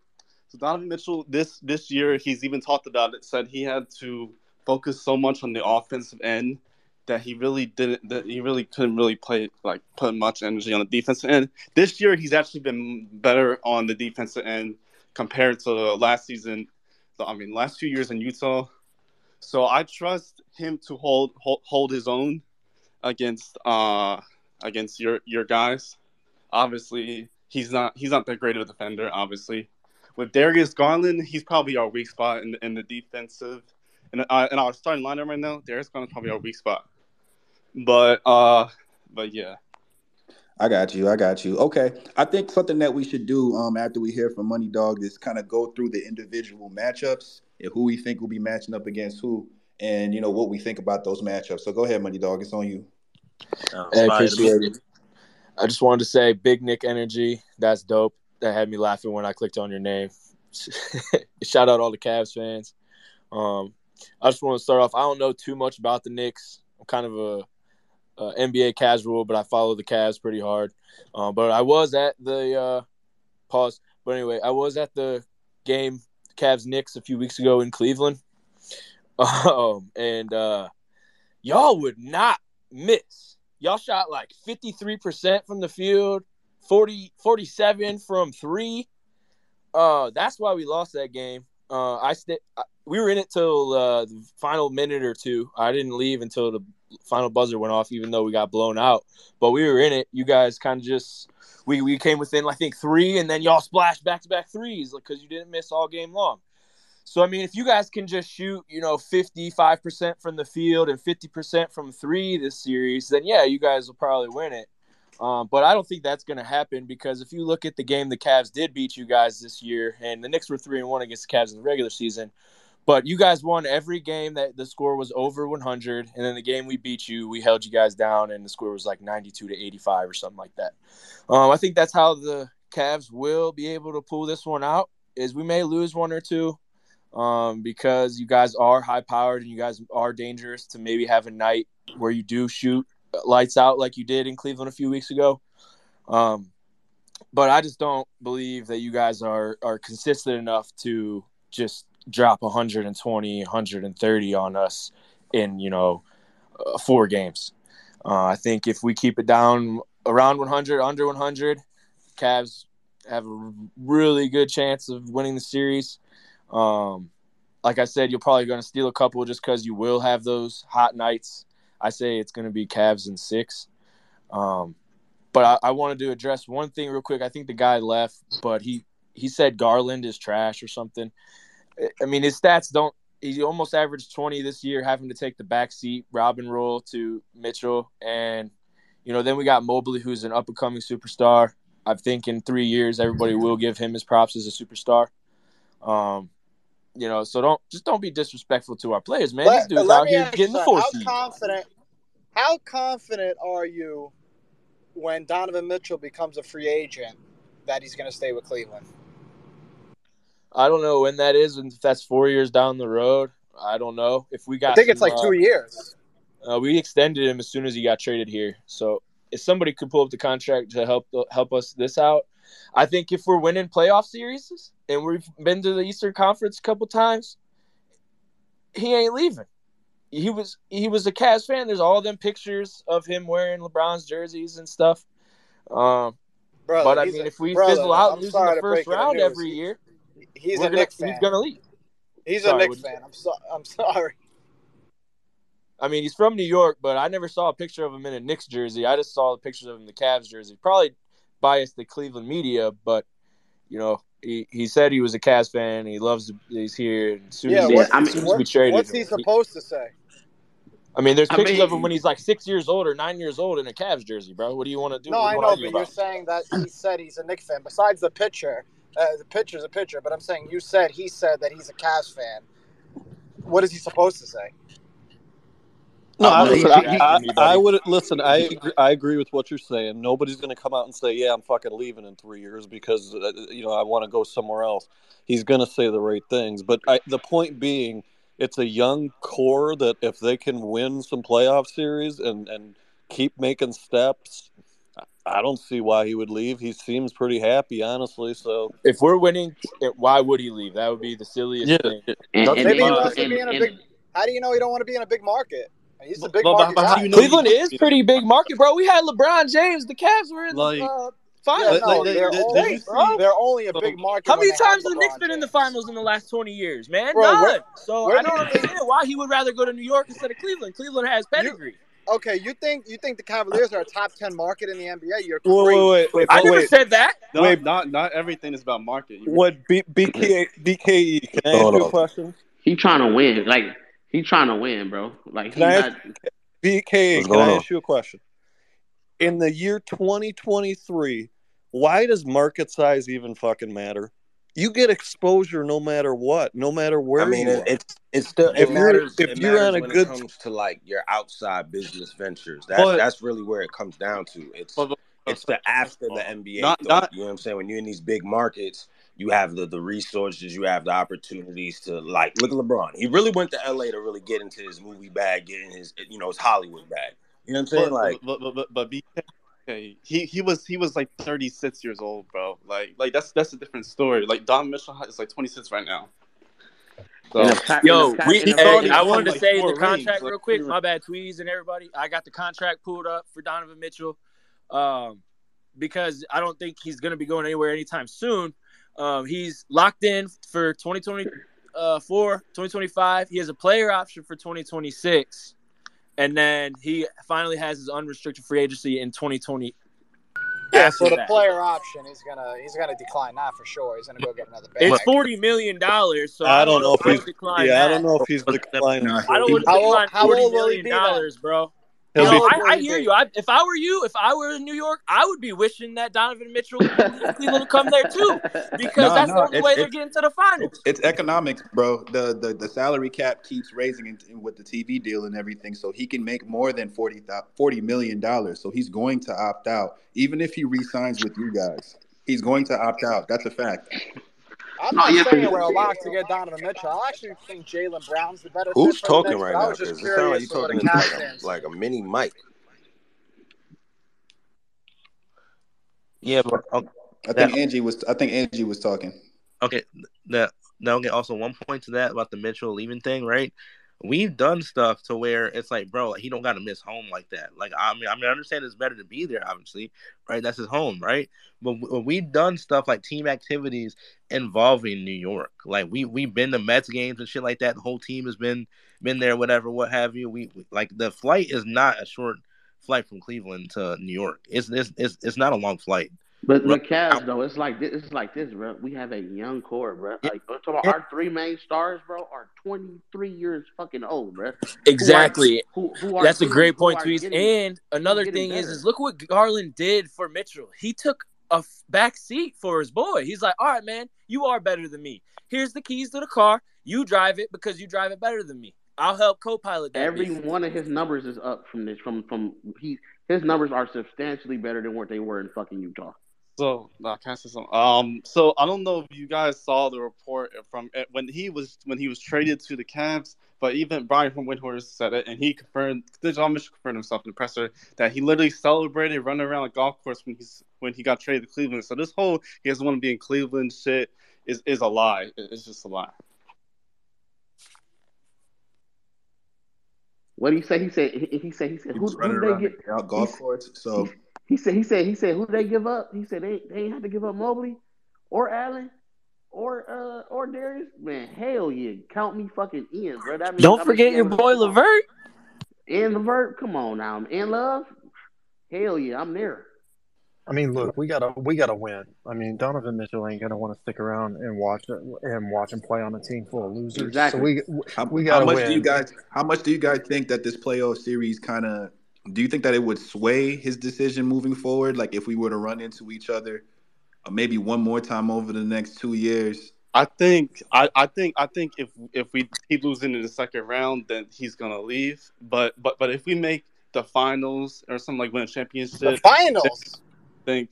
so Donovan Mitchell this this year he's even talked about it. Said he had to focus so much on the offensive end that he really didn't that he really couldn't really play like put much energy on the defensive end. This year he's actually been better on the defensive end compared to last season. So, I mean, last few years in Utah. So I trust him to hold hold, hold his own against uh against your your guys. Obviously, he's not he's not that great of a defender. Obviously, with Darius Garland, he's probably our weak spot in the, in the defensive. And uh, in our starting lineup right now, Darius Garland's probably our weak spot. But uh, but yeah. I got you. I got you. Okay. I think something that we should do um, after we hear from Money Dog is kind of go through the individual matchups and who we think will be matching up against who and, you know, what we think about those matchups. So go ahead, Money Dog. It's on you. Hey, appreciate it. I just wanted to say, Big Nick Energy. That's dope. That had me laughing when I clicked on your name. <laughs> Shout out all the Cavs fans. Um, I just want to start off. I don't know too much about the Knicks. I'm kind of a, a NBA casual, but I follow the Cavs pretty hard. Um, but I was at the uh, pause. But anyway, I was at the game Cavs Knicks a few weeks ago in Cleveland. <laughs> Um, and uh, y'all would not miss. Y'all shot like 53% from the field, 40, 47 from three. Uh, that's why we lost that game. Uh, I st- we were in it till uh, the final minute or two. I didn't leave until the final buzzer went off, even though we got blown out. But we were in it. You guys kind of just we we came within I think three, and then y'all splashed back to back threes because you didn't miss all game long. So I mean, if you guys can just shoot, you know, fifty five percent from the field and fifty percent from three this series, then yeah, you guys will probably win it. Um, but I don't think that's going to happen because if you look at the game the Cavs did beat you guys this year, and the Knicks were three and one against the Cavs in the regular season, but you guys won every game that the score was over 100, and then the game we beat you, we held you guys down, and the score was like 92 to 85 or something like that. Um, I think that's how the Cavs will be able to pull this one out. Is we may lose one or two, um, because you guys are high powered and you guys are dangerous to maybe have a night where you do shoot lights out like you did in Cleveland a few weeks ago. Um, but I just don't believe that you guys are are consistent enough to just drop 120, 130 on us in you know uh, four games. Uh, I think if we keep it down around 100, under 100, Cavs have a really good chance of winning the series. Um, like I said, you're probably going to steal a couple just because you will have those hot nights. I say it's going to be Cavs in six. Um, but I, I wanted to address one thing real quick. I think the guy left, but he he said Garland is trash or something. I- mean, his stats don't. He almost averaged twenty this year, having to take the back seat, Robin role to Mitchell, and you know then we got Mobley, who's an up and coming superstar. I think in three years, everybody will give him his props as a superstar. Um, you know, so don't just don't be disrespectful to our players, man. These Let, dudes out here getting the four How seed. confident? How confident are you when Donovan Mitchell becomes a free agent that he's going to stay with Cleveland? I don't know when that is, and if that's four years down the road. I don't know if we got. I think it's like uh, two years. Uh, we extended him as soon as he got traded here. So if somebody could pull up the contract to help help us this out, I think if we're winning playoff series and we've been to the Eastern Conference a couple times, he ain't leaving. He was he was a Cavs fan. There's all them pictures of him wearing LeBron's jerseys and stuff. Um, Brother, but I mean, a- if we brother, fizzle out I'm losing the first the round every year, He's a gonna, Knicks he's gonna leave. He's Sorry, a Knicks fan. I'm so I'm <laughs> sorry. I mean, he's from New York, but I never saw a picture of him in a Knicks jersey. I just saw the pictures of him in the Cavs jersey. Probably biased the Cleveland media, but you know, he, he said he was a Cavs fan. He loves. He's here. And as soon Yeah, as, he, what's, as, soon as we what- traded what's him, he he- supposed to say? I mean, there's I pictures of him when he's like six years old or nine years old in a Cavs jersey, bro. What do you want to do? No, I you know, wanna but argue you're saying that he <clears throat> said he's a Knicks fan. Besides the picture, uh, the picture's a picture. But I'm saying you said he said that he's a Cavs fan. What is he supposed to say? No, I I, know listen, I, I, I would listen. I agree, I agree with what you're saying. Nobody's going to come out and say, "Yeah, I'm fucking leaving in three years because uh, you know I want to go somewhere else." He's going to say the right things, but I, the point being, it's a young core that if they can win some playoff series and and keep making steps, I don't see why he would leave. He seems pretty happy, honestly. So If we're winning, why would he leave? That would be the silliest Yeah. thing. And, and, Maybe he and, wants to and, be in a and- big. How do you know he don't want to be in a big market? He's a big but- market but how guy. do you know Cleveland he- is pretty big market, bro. We had LeBron James. The Cavs were in Like- the uh, Yeah, finals. Like- no, like, they're, did- only, did you they're only a big market. How many times have the Knicks LeBron been in the finals in the last 20 years, man? Bro, None. where- so where I do don't understand why he would rather go to New York instead of Cleveland. Cleveland has pedigree. Okay, you think you think the Cavaliers are a top ten market in the NBA? You're Wait, crazy. wait, wait, wait, I never wait. said that. Not, Wait. not not everything is about market. You- What B, BK, BKE? Can I ask you a question? he trying to win. Like he trying to win, bro. Like he I not. ask, BKE, What's can going I on? ask you a question? In the year 2023, why does market size even fucking matter? You get exposure no matter what, no matter where I mean, you it, are. it's it's still If it you're- if it you're on a good- it comes to like your outside business ventures. That's But- that's really where it comes down to. It's But- but- it's the after the NBA. Not- thought, not- you know what I'm saying? When you're in these big markets, you have the the resources, you have the opportunities to like look at LeBron. He really went to LA to really get into his movie bag, getting his you know his Hollywood bag. You know what I'm saying? but, Like but, but, but, but BK, okay, he he was he was like 36 years old, bro. Like like that's that's a different story. Like Don Mitchell is like 26 right now. So, the Yo, the we, hey, I wanted to like, say the contract rings, real quick. three My bad, Tweez and everybody. I got the contract pulled up for Donovan Mitchell um, because I don't think he's going to be going anywhere anytime soon. Um, he's locked in for 2024, 2025. He has a player option for 2026. And then he finally has his unrestricted free agency in 2020. Yeah, so the that. player option, he's gonna he's gonna decline that for sure. He's gonna go get another bag. It's forty million dollars, so I don't know if I he's would decline yeah, I don't know if he's declining. Nah, I don't want to How old- decline how old will he be dollars, bro. He'll You know, I, I hear you. I, if I were you, if I were in New York, I would be wishing that Donovan Mitchell and Cleveland <laughs> would come there too, because No, that's no, the only it's- way they're getting to the finals. It's, it's economics, bro. The, the the salary cap keeps raising in, in- with the TV deal and everything, so he can make more than 40, 40 million dollars. So he's going to opt out, even if he re-signs with you guys. He's going to opt out. That's a fact. I'm No, not yeah, saying but- we're locked to get Donovan Mitchell. I actually think Jaylen Brown's the better. who's fit for the talking Knicks, right now? was Because it sounds like you're talking into like a, like a mini mic. Yeah, but okay, I that, think Angie was. I think Angie was talking. okay, that now okay. Also, one point to that about the Mitchell leaving thing, right? We've done stuff to where it's like, bro, he don't got to miss home like that. Like, I mean, I mean, I understand it's better to be there, obviously, right? That's his home, right? But we've done stuff like team activities involving New York. Like, we we've been to Mets games and shit like that. The whole team has been been there, whatever, what have you. We we- like the flight is not a short flight from Cleveland to New York. It's it's it's, it's not a long flight. But the. Cavs though, it's like this. It's like this, bro. We have a young core, bro. Like I'm talking about our three main stars, bro, are 23 years fucking old, bro. Exactly. Who, who are That's a great point, are Tweez. And another thing is, better. is look what Garland did for Mitchell. He took a back seat for his boy. He's like, all right, man, you are better than me. Here's the keys to the car. You drive it because you drive it better than me. I'll help co-pilot that. Every bitch." one of his numbers is up from this. From from he his numbers are substantially better than what they were in fucking Utah. So, nah, can I say something? Um, so I don't know if you guys saw the report from eh, when he was when he was traded to the Cavs, but even Brian from Windhorst said it, and he confirmed. Don Mitchell confirmed himself in the presser that he literally celebrated running around a golf course when he's when he got traded to Cleveland. So this whole he doesn't want to be in Cleveland shit is is a lie. It's just a lie. What he say? He said he, he said he said He who, was who running they around get? the golf- golf course. So He said he said he said who they give up? He said they they ain't have to give up Mobley or Allen or uh or Darius. Man, hell yeah, count me fucking in, bro. That means Don't I'm forget your boy Levert. And Levert, come on now, I'm in Love. Hell yeah, I'm there. I mean, look, we gotta we gotta win. I mean, Donovan Mitchell ain't gonna want to stick around and watch and watch him play on a team full of losers. Exactly. So we how, we how gotta much win. do you guys? How much do you guys think that this playoff series kind of? Do you think that it would sway his decision moving forward? Like if we were to run into each other, uh, maybe one more time over the next two years, I think I, I think I think if if we keep losing in the second round, then he's gonna leave. But but but if we make the finals or something like win a championship, The finals. Think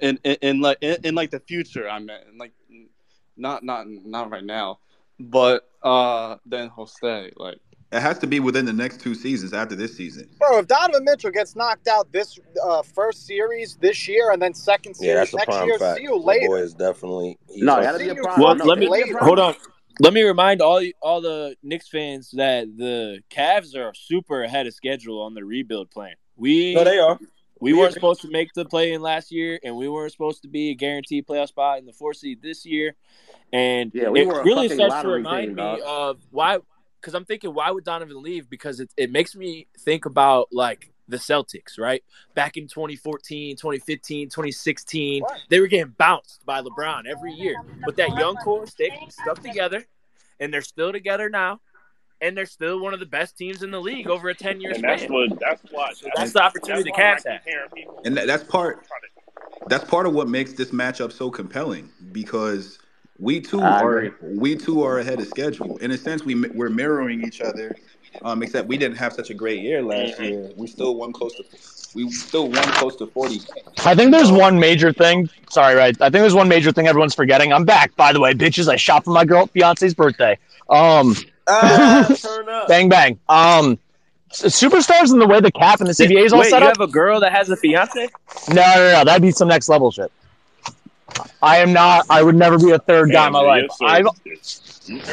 in, in, in like in, in like the future, I meant like not not not right now, but uh then he'll stay. Like It has to be within the next two seasons after this season. Bro, if Donovan Mitchell gets knocked out this uh, first series this year and then second series Yeah, series that's a next prime year, fact. see you later. boy is definitely. No, that'll be a See you problem. Well, No, let me it'll be a hold on. Let me remind all all the Knicks fans that the Cavs are super ahead of schedule on the rebuild plan. We No, they are. we We weren't agree. supposed to make the play in last year, and we weren't supposed to be a guaranteed playoff spot in the four seed this year. And Yeah, we it really starts to remind team, me dog. of why. Because I'm thinking, why would Donovan leave? Because it it makes me think about like the Celtics, right? Back in 2014, 2015, 2016, they were getting bounced by LeBron every year. But that young core stayed stuck together, and they're still together now, and they're still one of the best teams in the league over a 10 year span. that's what that's what So that's the opportunity the that's why I Cavs have. And that, that's part that's part of what makes this matchup so compelling because we too I are agree. we too are ahead of schedule. In a sense, we we're mirroring each other. Um, except we didn't have such a great year last year. We still won close to we still won close to forty. I think there's one major thing. Sorry, right? I think there's one major thing everyone's forgetting. I'm back, by the way, bitches. I shot for my girl fiance's birthday. Um, Ah, <laughs> bang bang. Um, superstars in the way the cap and the CBA is all Wait, set you up. have a girl that has a fiance? No, no, no. That'd be some next level shit. I am not. I would never be a third guy in my life. I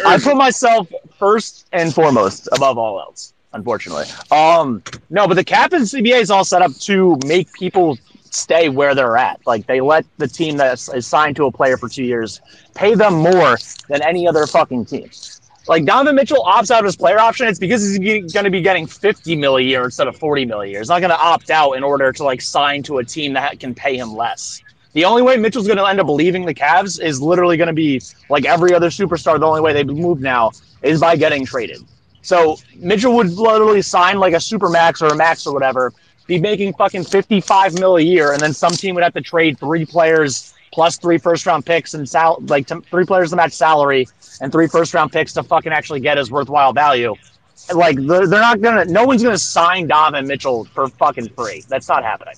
I put myself first and foremost above all else. Unfortunately, um, no. But the cap and CBA is all set up to make people stay where they're at. Like they let the team that is signed to a player for two years pay them more than any other fucking team. Like Donovan Mitchell opts out of his player option, it's because he's going to be getting 50 mil a year instead of 40 mil a year. He's not going to opt out in order to like sign to a team that can pay him less. The only way Mitchell's going to end up leaving the Cavs is literally going to be like every other superstar. The only way they move now is by getting traded. So Mitchell would literally sign like a super max or a max or whatever, be making fucking 55 mil a year, and then some team would have to trade three players plus three first round picks and sal- like to, three players to match salary and three first round picks to fucking actually get his worthwhile value. Like they're, they're not gonna, no one's gonna sign Donovan Mitchell for fucking free. That's not happening.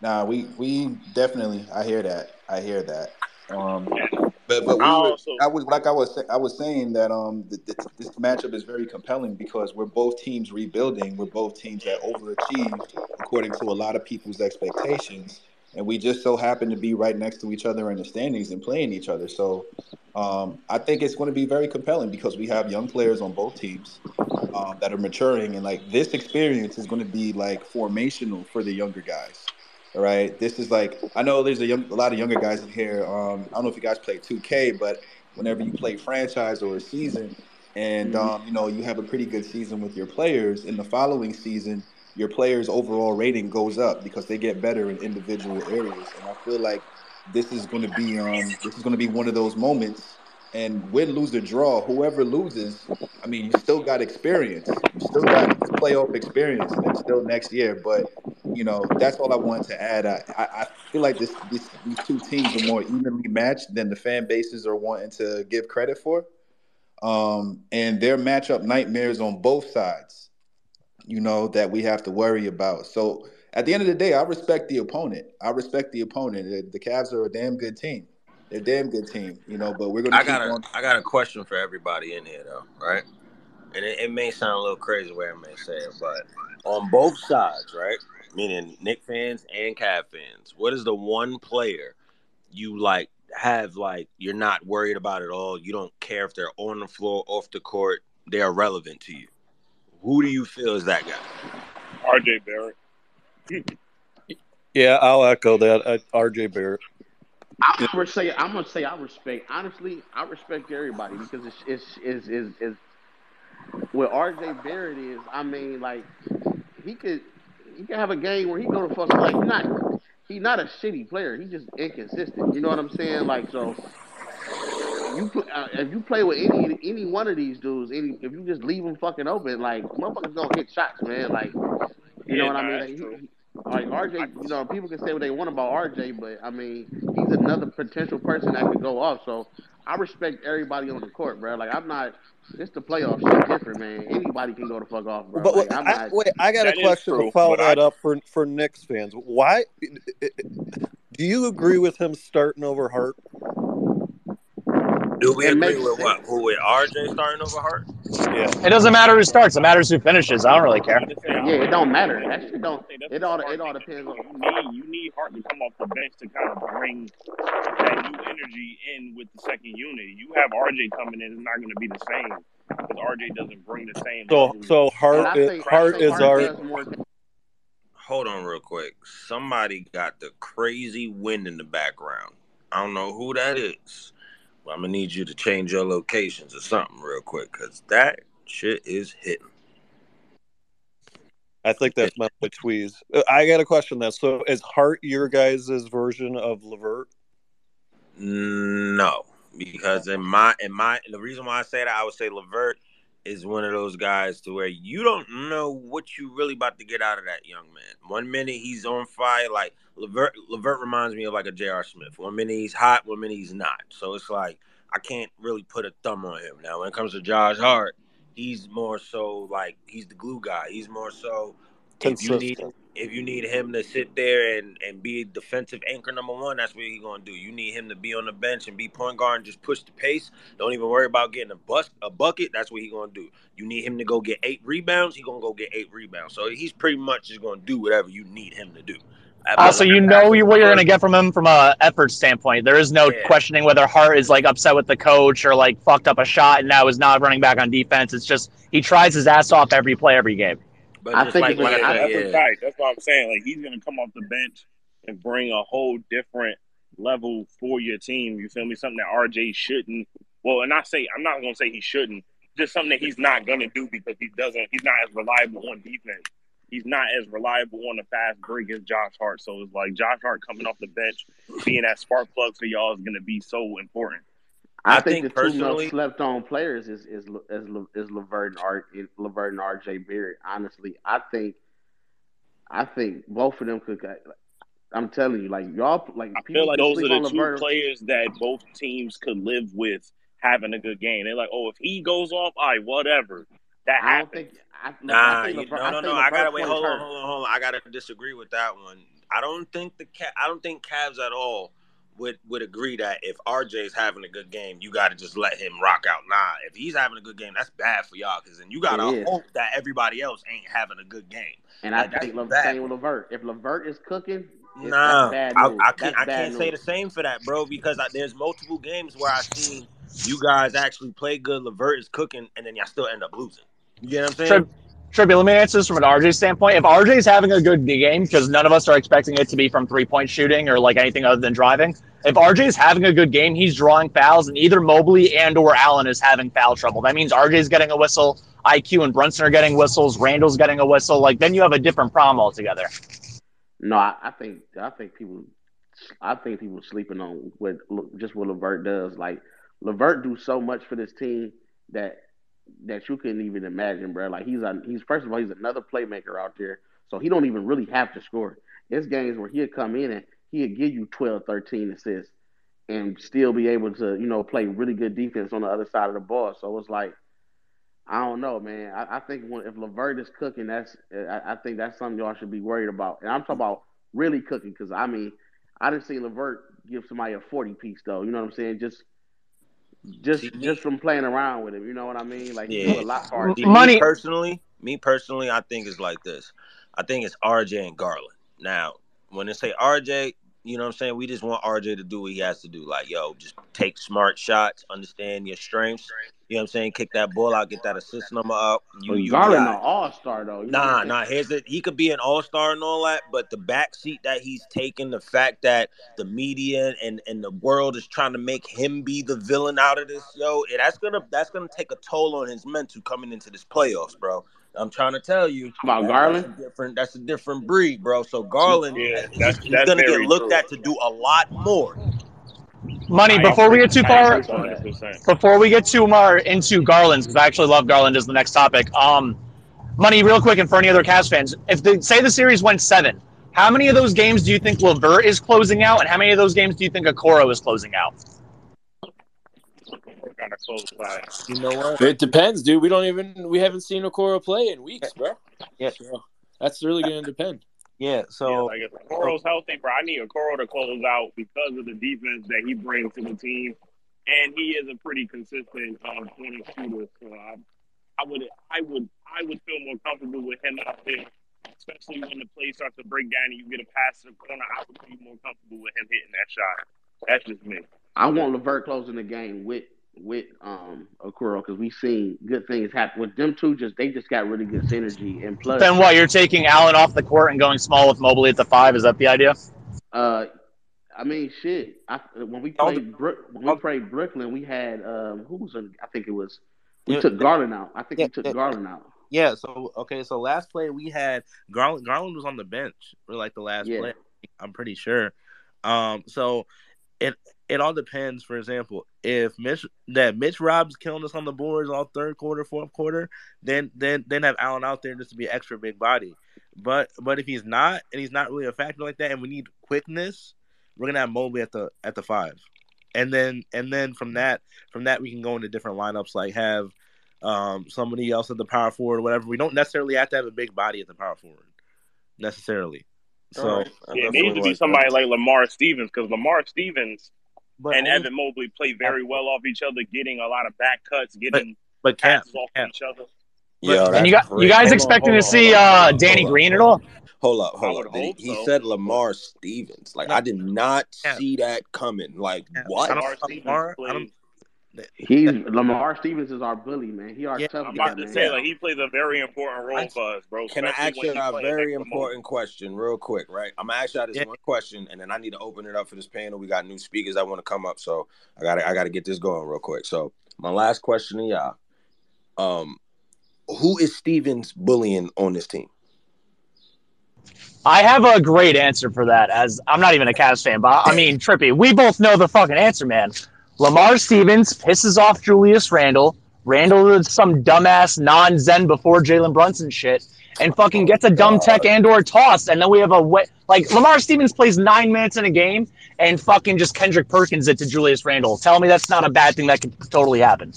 Nah, we we definitely. I hear that. I hear that. Um, but but we I were, I was like I was I was saying that um th- th- this matchup is very compelling because we're both teams rebuilding. We're both teams that overachieved according to a lot of people's expectations, and we just so happen to be right next to each other in the standings and playing each other. So um, I think it's going to be very compelling because we have young players on both teams um, that are maturing, and like this experience is going to be like formational for the younger guys. Right, this is like I know there's a, young, a lot of younger guys in here. Um, I don't know if you guys play 2K, but whenever you play franchise or a season, and um, you know you have a pretty good season with your players, in the following season, your players' overall rating goes up because they get better in individual areas. And I feel like this is going to be um, this is going to be one of those moments. And win, lose, or draw, whoever loses, I mean, you still got experience. You still got playoff experience, and it's still next year. But you know, that's all I wanted to add. I, I, feel like this, this these two teams are more evenly matched than the fan bases are wanting to give credit for. Um, and their matchup nightmares on both sides, you know, that we have to worry about. So at the end of the day, I respect the opponent. I respect the opponent. The, the Cavs are a damn good team. They're a damn good team, you know, but we're gonna I keep got a on I got a question for everybody in here though, right? And it, it may sound a little crazy the way I may say it, but on both sides, right? Meaning Knick fans and Cav fans, what is the one player you like have like you're not worried about at all? You don't care if they're on the floor, off the court, they're relevant to you. Who do you feel is that guy? RJ Barrett. <laughs> Yeah, I'll echo that. Uh, RJ Barrett. I'm gonna say I'm gonna say I respect honestly I respect everybody because it's it's is is is what RJ Barrett is. I mean, like he could he could have a game where he go to fuck like he's not he's not a shitty player. He's just inconsistent. You know what I'm saying? Like so. You uh, if you play with any any one of these dudes, any if you just leave them fucking open, like motherfuckers gonna hit shots, man. Like you know Yeah, what I mean? Like, he, like RJ, you know, people can say what they want about RJ, but I mean, he's another potential person that could go off. So I respect everybody on the court, bro. Like I'm not. It's the playoffs. Shit different, man. Anybody can go the fuck off, bro. But Like wait, I'm I, not. wait, I got a question true, to follow but I- that up for for Knicks fans. Why do you agree with him starting over Hart? Do we It agree makes with what? Who with RJ starting over Hart? Yeah. It doesn't matter who starts. It matters who finishes. I don't really care. Yeah, it don't matter. That shit don't. I think that's It all. It all depends on. You need you need Hart to come off the bench to kind of bring that new energy in with the second unit. You have RJ coming in, it's not going to be the same because RJ doesn't bring the same. So level so Hart is, think. Hart think is Hart our. Hold on real quick. Somebody got the crazy wind in the background. I don't know who that is. I'm gonna need you to change your locations or something real quick, cause that shit is hitting. I think that's my tweeze. Uh, I got a question then. So is Hart your guys' version of Levert? No, because in my in my the reason why I say that I would say Levert is one of those guys to where you don't know what you really about to get out of that young man. One minute he's on fire, like Levert. Levert reminds me of like a J.R. Smith. One minute he's hot, one minute he's not. So it's like I can't really put a thumb on him. Now when it comes to Josh Hart, he's more so like he's the glue guy. He's more so if you need. If you need him to sit there and, and be defensive anchor number one, that's what he's gonna do. You need him to be on the bench and be point guard and just push the pace. Don't even worry about getting a bus a bucket. That's what he's gonna do. You need him to go get eight rebounds. He's gonna go get eight rebounds. So he's pretty much just gonna do whatever you need him to do. Uh, like you know you- what you're going to get from him from a effort standpoint. There is no Yeah. questioning whether Hart is like upset with the coach or like fucked up a shot and now is not running back on defense. It's just he tries his ass off every play, every game. But I think like if what it's- I I that's yeah. fact. That's what I'm saying. Like he's gonna come off the bench and bring a whole different level for your team. You feel me? Something that RJ shouldn't. Well, and I say I'm not gonna say he shouldn't. Just something that he's not gonna do because he doesn't. He's not as reliable on defense. He's not as reliable on the fast break as Josh Hart. So it's like Josh Hart coming off the bench, being that spark plug for y'all is gonna be so important. I, I think, think the two personally- most slept on players is is is, is Levert and Art Levert and RJ Barrett. Honestly, I think I think both of them could. I'm telling you, like y'all, like I people feel like those are on the two Levert. players that both teams could live with having a good game. They're like, oh, if he goes off, all right, whatever. That I don't happens. think. I, Nah, I think you, Levert, no, I no, think no. I gotta wait. Hold on, hold on, hold on. I gotta disagree with that one. I don't think the Ca- I don't think Cavs at all would would agree that if RJ's having a good game, you got to just let him rock out. Nah, if he's having a good game, that's bad for y'all because then you gotta hope that everybody else ain't having a good game. And I Like, that's think Le- same with Levert. If Levert is cooking, it's, Nah, that's bad I, news. I can't. That's I can't say the same for that, bro. Because I, there's multiple games where I've seen you guys actually play good. Levert is cooking, and then y'all still end up losing. You get what I'm saying? Trib, Trippy, let me answer this from an RJ standpoint. If RJ is having a good game, because none of us are expecting it to be from three point shooting or like anything other than driving, if RJ is having a good game, he's drawing fouls, and either Mobley and or Allen is having foul trouble. That means RJ is getting a whistle, IQ and Brunson are getting whistles, Randle's getting a whistle. Like then you have a different problem altogether. No, I, I think I think people, I think people sleeping on what just what Levert does. Like Levert do so much for this team that that you couldn't even imagine, bro. Like he's a he's first of all he's another playmaker out there, so he don't even really have to score. It's games where he'll come in and he'll give you 12, 13 assists and still be able to you know play really good defense on the other side of the ball. So it's like. I don't know, man. I, I think when, if Levert is cooking, that's I, I think that's something y'all should be worried about. And I'm talking about really cooking because I mean, I didn't see Levert give somebody a 40 piece though. You know what I'm saying? Just just just from playing around with him. You know what I mean? Like he do Yeah. a lot hard. See, things. Me personally, me personally, I think it's like this. I think it's RJ and Garland. Now, when they say RJ, you know what I'm saying? We just want RJ to do what he has to do. Like, yo, just take smart shots, understand your strengths. You know what I'm saying? Kick that ball out, get that assist number up. You, But you Garland, got an all star though. You Nah, nah. Here's the he could be an all star and all that, but the backseat that he's taking, the fact that the media and and the world is trying to make him be the villain out of this, yo, that's gonna that's gonna take a toll on his mental coming into this playoffs, bro. I'm trying to tell you About that- Garland? That's a different. That's a different breed, bro. So Garland, Yeah, he's, that's- he's that's gonna get looked true. at to do a lot more. Money, before we get too far, before we get too far into Garland's, because I actually love Garland as the next topic. Um, money, real quick, and for any other Cavs fans, if they say the series went seven, How many of those games do you think Levert is closing out, and how many of those games do you think Okoro is closing out? Gotta close by. You know what? It depends, dude. We don't even we haven't seen Okoro play in weeks, bro. Yeah. So that's really gonna depend. Yeah. Yeah, So like if Okoro's healthy, bro, I need a Okoro to close out because of the defense that he brings to the team, and he is a pretty consistent um, corner shooter. So I, I would, I would, I would feel more comfortable with him out there, especially when the play starts to break down and you get a pass to the corner. I would be more comfortable with him hitting that shot. That's just me. I want Levert closing the game with with um Okoro because we've seen good things happen with them two. Just they just got really good synergy and plus. Then what? You're taking Allen off the court and going small with Mobley at the five. Is that the idea? Uh, I mean, shit. I, when we played Brook, when we played Brooklyn, we had um who was in, I think it was we Yeah, took. Garland out. I think Yeah, we took yeah. Garland out. yeah. So okay. So last play we had Garland. Garland was on the bench for like the last Yeah. play. I'm pretty sure. Um. So it it all depends. For example, if Mitch that Mitch Rob's killing us on the boards all third quarter, fourth quarter, then then then have Allen out there just to be an extra big body. But but if he's not and he's not really a factor like that, and we need quickness, we're gonna have Mobley at the at the five, and then and then from that from that we can go into different lineups like have um somebody else at the power forward, whatever. We don't necessarily have to have a big body at the power forward necessarily. So Alright. yeah, it needs to be somebody like Lamar Stevens because Lamar Stevens But and only- Evan Mobley play very well off each other, getting a lot of back cuts, getting but Cap, passes off Cap. each other. Yo, and you that's got you guys Hold expecting hold to on, see on, uh, on, Danny on, Green at all? Hold up, hold up. He, hope he said Lamar Stevens. Like I did not see that coming. Like what? I don't, Lamar Stevens I don't, He's Lamar Stevens is our bully, man. He our Yeah, tough I'm guy, about to man. say like he plays a very important role for us, bro. Can I ask you he a very next to important question, real quick, right? I'm gonna ask y'all this Yeah. one question, and then I need to open it up for this panel. We got new speakers that want to come up, so I gotta I gotta get this going real quick. So my last question to y'all: Um, who is Stevens bullying on this team? I have a great answer for that. As I'm not even a Cavs fan, but I <laughs> mean, Trippy, we both know the fucking answer, man. Lamar Stevens pisses off Julius Randle. Randle is some dumbass non-Zen before Jalen Brunson shit, and fucking gets a dumb tech and or toss, and then we have a wet like Lamar Stevens plays nine minutes in a game and fucking just Kendrick Perkins it to Julius Randle. Tell me that's not a bad thing that could totally happen.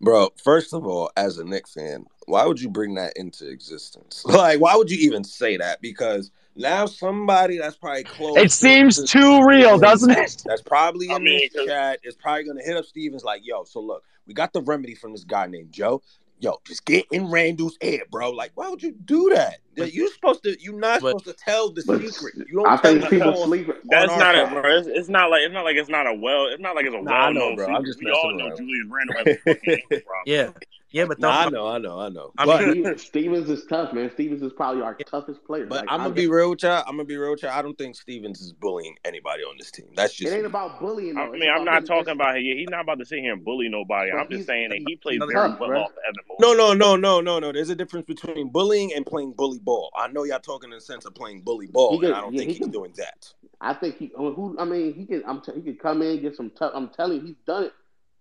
Bro, first of all, as a Knicks fan, why would you bring that into existence? <laughs> Like, why would you even say that? Because now somebody that's probably close. It seems too real, doesn't it? That's probably in I mean, this chat. Is probably gonna hit up Stevens like, yo. So look, we got the remedy from this guy named Joe. Yo, just get in Randle's ear, bro. Like, why would you do that? You're supposed to. You're not But- supposed to tell the But secret. You don't I tell think the people whole- sleep. That's on not our a side. bro. It's, it's not like it's not like it's not a well. It's not like it's a Nah, I well know, known bro. secret. I'm just we all messing know around. Julius Randle <laughs> has a fucking ankle problem. yeah, yeah, but Nah, I know, I know, I know. I But mean, Stevens is tough, man. Stevens is probably our toughest player. but Like, I'm gonna be real with y'all. I'm gonna be real with y'all. I don't think Stevens is bullying anybody on this team. That's just It ain't about bullying. I Though. It's mean, I'm not talking about yeah, he's not about to sit here and bully nobody. But I'm just saying that he plays very well bro. off Evan Mobley. No, no, no, no, no, no. There's a difference between bullying and playing bully ball. I know y'all talking in the sense of playing bully ball, He and I don't yeah, think he he's could- doing that. I think he. Who? I mean, he can. I'm. T- he could come in, get some tough. I'm telling you, he's done it.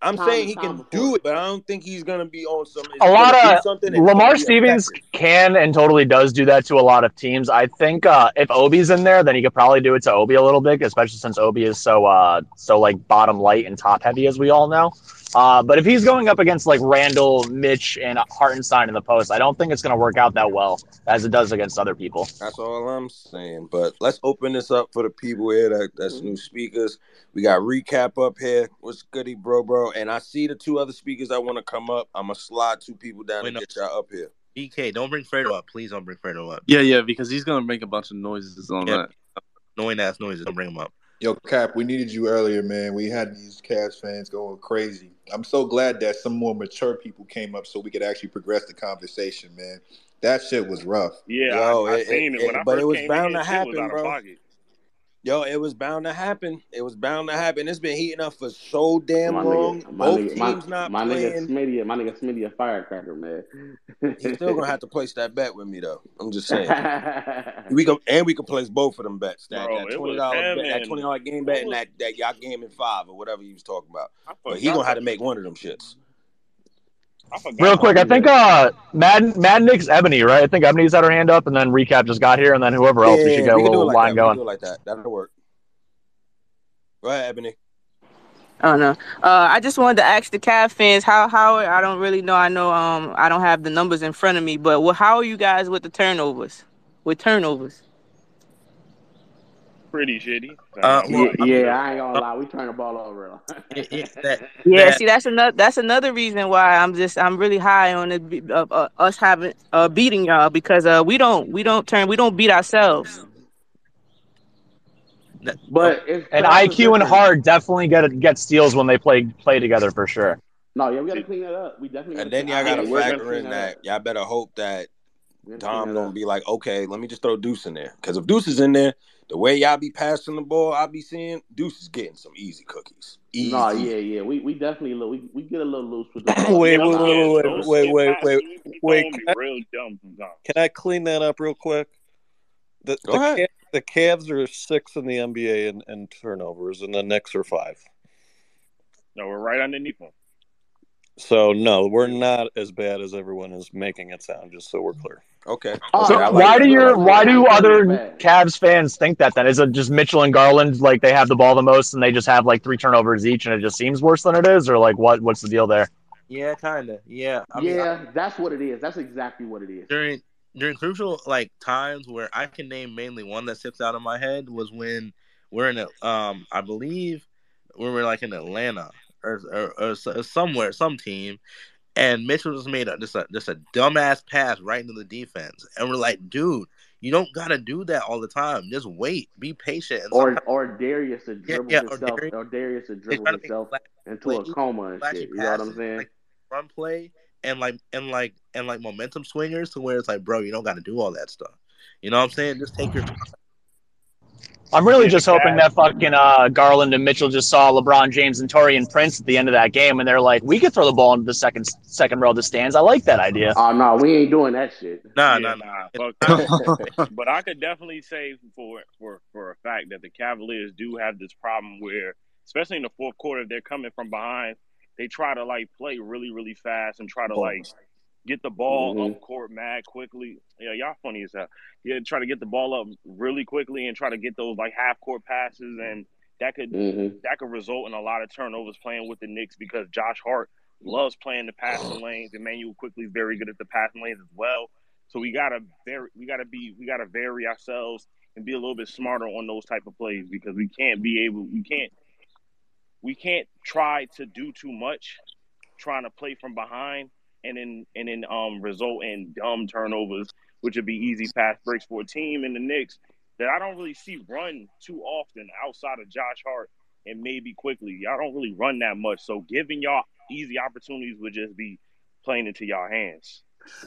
I'm time saying he can before. do it, but I don't think he's gonna be on some. a lot of something Lamar it's gonna be Stevens effective. can and totally does do that to a lot of teams. I think uh, if Obi's in there, then he could probably do it to Obi a little bit, especially since Obi is so uh, so like bottom light and top heavy, as we all know. Uh, but if he's going up against like Randle, Mitch, and Hartenstein in the post, I don't think it's going to work out that well as it does against other people. That's all I'm saying. But let's open this up for the people here that, that's new speakers. We got recap up here. What's goody, bro, bro? And I see the two other speakers that want to come up. I'm gonna slide two people down Wait, and no. get y'all up here. BK, don't bring Fredo up. Please don't bring Fredo up. Yeah, yeah, because he's gonna make a bunch of noises on Yeah. that. Annoying ass noises. Don't bring him up. Yo, Cap, we needed you earlier, man. We had these Cavs fans going crazy. I'm so glad that some more mature people came up so we could actually progress the conversation, man. That shit was rough. Yeah, Yo, I, I it- seen it- it, when it- I but first it was came bound in, to shit was happen, out of bro. pocket. Yo, it was bound to happen. It was bound to happen. It's been heating up for so damn My long. nigga, my Both nigga, my, teams not my nigga playing. Smitty, my nigga Smitty, a firecracker, man. He's still gonna have to place that bet with me though. I'm just saying. <laughs> We go and we can place both of them bets. That, Bro, that twenty dollar bet, that twenty dollar game bet, and that, that y'all game in five or whatever he was talking about. But he gonna have to make one of them shits. I forgot Real quick, I think uh Mad Mad Nick's Ebony, right? I think Ebony's had her hand up, and then recap just got here, and then whoever else we should Yeah, get a we can do it little like line that. We going. do it like that. That'll work. Go ahead, Ebony. I don't know. Uh, I just wanted to ask the Cavs fans how how I don't really know. I know um I don't have the numbers in front of me, but well, how are you guys with the turnovers? With turnovers? Pretty shitty. Uh, Yeah, well, I mean, yeah, I ain't gonna lie. We turn the ball over. <laughs> it, it, that <laughs> Yeah, that see, that's another that's another reason why I'm just I'm really high on it, uh, uh, us having uh beating y'all because uh we don't we don't turn we don't beat ourselves. but And IQ and. Hart definitely get get steals when they play play together for sure. No, yeah, we gotta clean that up. We definitely And then y'all gotta we're factor in that that y'all better hope that We're gonna Dom don't be like, okay, let me just throw Deuce in there. Because if Deuce is in there, the way y'all be passing the ball, I be seeing Deuce is getting some easy cookies. Easy. No, yeah, yeah. We we definitely lo- we we get a little loose with the <laughs> ball. wait, Yeah, wait, them wait, wait, wait, wait, wait, wait. Can I, real dumb sometimes. can I clean that up real quick? The Go the ahead. The Cavs are six in the NBA in, in turnovers, and the Knicks are five. No, we're right underneath them. So no, we're not as bad as everyone is making it sound. Just so we're clear. Okay. Oh Okay. So like why we're do that. Your why do other. Cavs fans think that then? Is it just Mitchell and Garland like they have the ball the most and they just have like three turnovers each and it just seems worse than it is, or like what what's the deal there? yeah, kind of. Yeah, I mean, I, Yeah, that's what it is. That's exactly what it is. during during crucial like times where I can name mainly one that sticks out of my head was when we're in a um I believe when we were like in Atlanta or or, or somewhere some team and Mitchell just made a, just a just a dumbass pass right into the defense. And we're like dude you don't gotta do that all the time. Just wait. Be patient Or or Darius to dribble yeah or himself Darius or Darius to dribble himself flash into play a coma and shit. You know what I'm saying? like run play and like and like and like momentum swingers to where it's like bro you don't got to do all that stuff. You know what I'm saying? Just take your time I'm really just hoping that fucking uh, Garland and Mitchell just saw LeBron James and Taurean Prince at the end of that game, and they're like, "We could throw the ball into the second second row of the stands." I like that idea. Oh no, we ain't doing that shit. nah Yeah, nah nah nah, it's fuck not <laughs> that. But I could definitely say for for for a fact that the Cavaliers do have this problem where, especially in the fourth quarter, if they're coming from behind, they try to like play really really fast and try to like get the ball hmm up court mad quickly. Yeah, y'all funny as hell. Yeah, try to get the ball up really quickly and try to get those like half court passes, and that could hmm that could result in a lot of turnovers playing with the Knicks because Josh Hart loves playing the passing <sighs> lanes. Immanuel Quickley is very good at the passing lanes as well. So we gotta vary, we gotta be, we gotta vary ourselves and be a little bit smarter on those type of plays because we can't be able, we can't, we can't try to do too much, trying to play from behind and then and then um result in dumb turnovers, which would be easy pass breaks for a team in the Knicks that I don't really see run too often outside of Josh Hart and maybe Quickley. Y'all don't really run that much. So giving y'all easy opportunities would just be playing into y'all hands.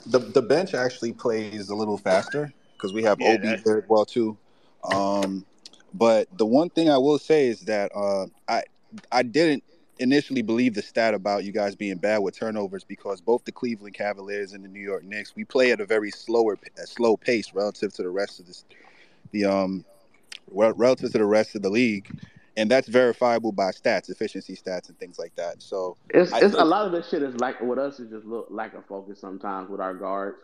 The the bench actually plays a little faster because we have Yeah, Obi that, there as well too. Um, but the one thing I will say is that uh, I I didn't initially believe the stat about you guys being bad with turnovers because both the Cleveland Cavaliers and the New York Knicks we play at a very slower a slow pace relative to the rest of this the um relative to the rest of the league, and that's verifiable by stats, efficiency stats, and things like that. So It's it's a lot of this shit is like with us is just look lack of focus sometimes with our guards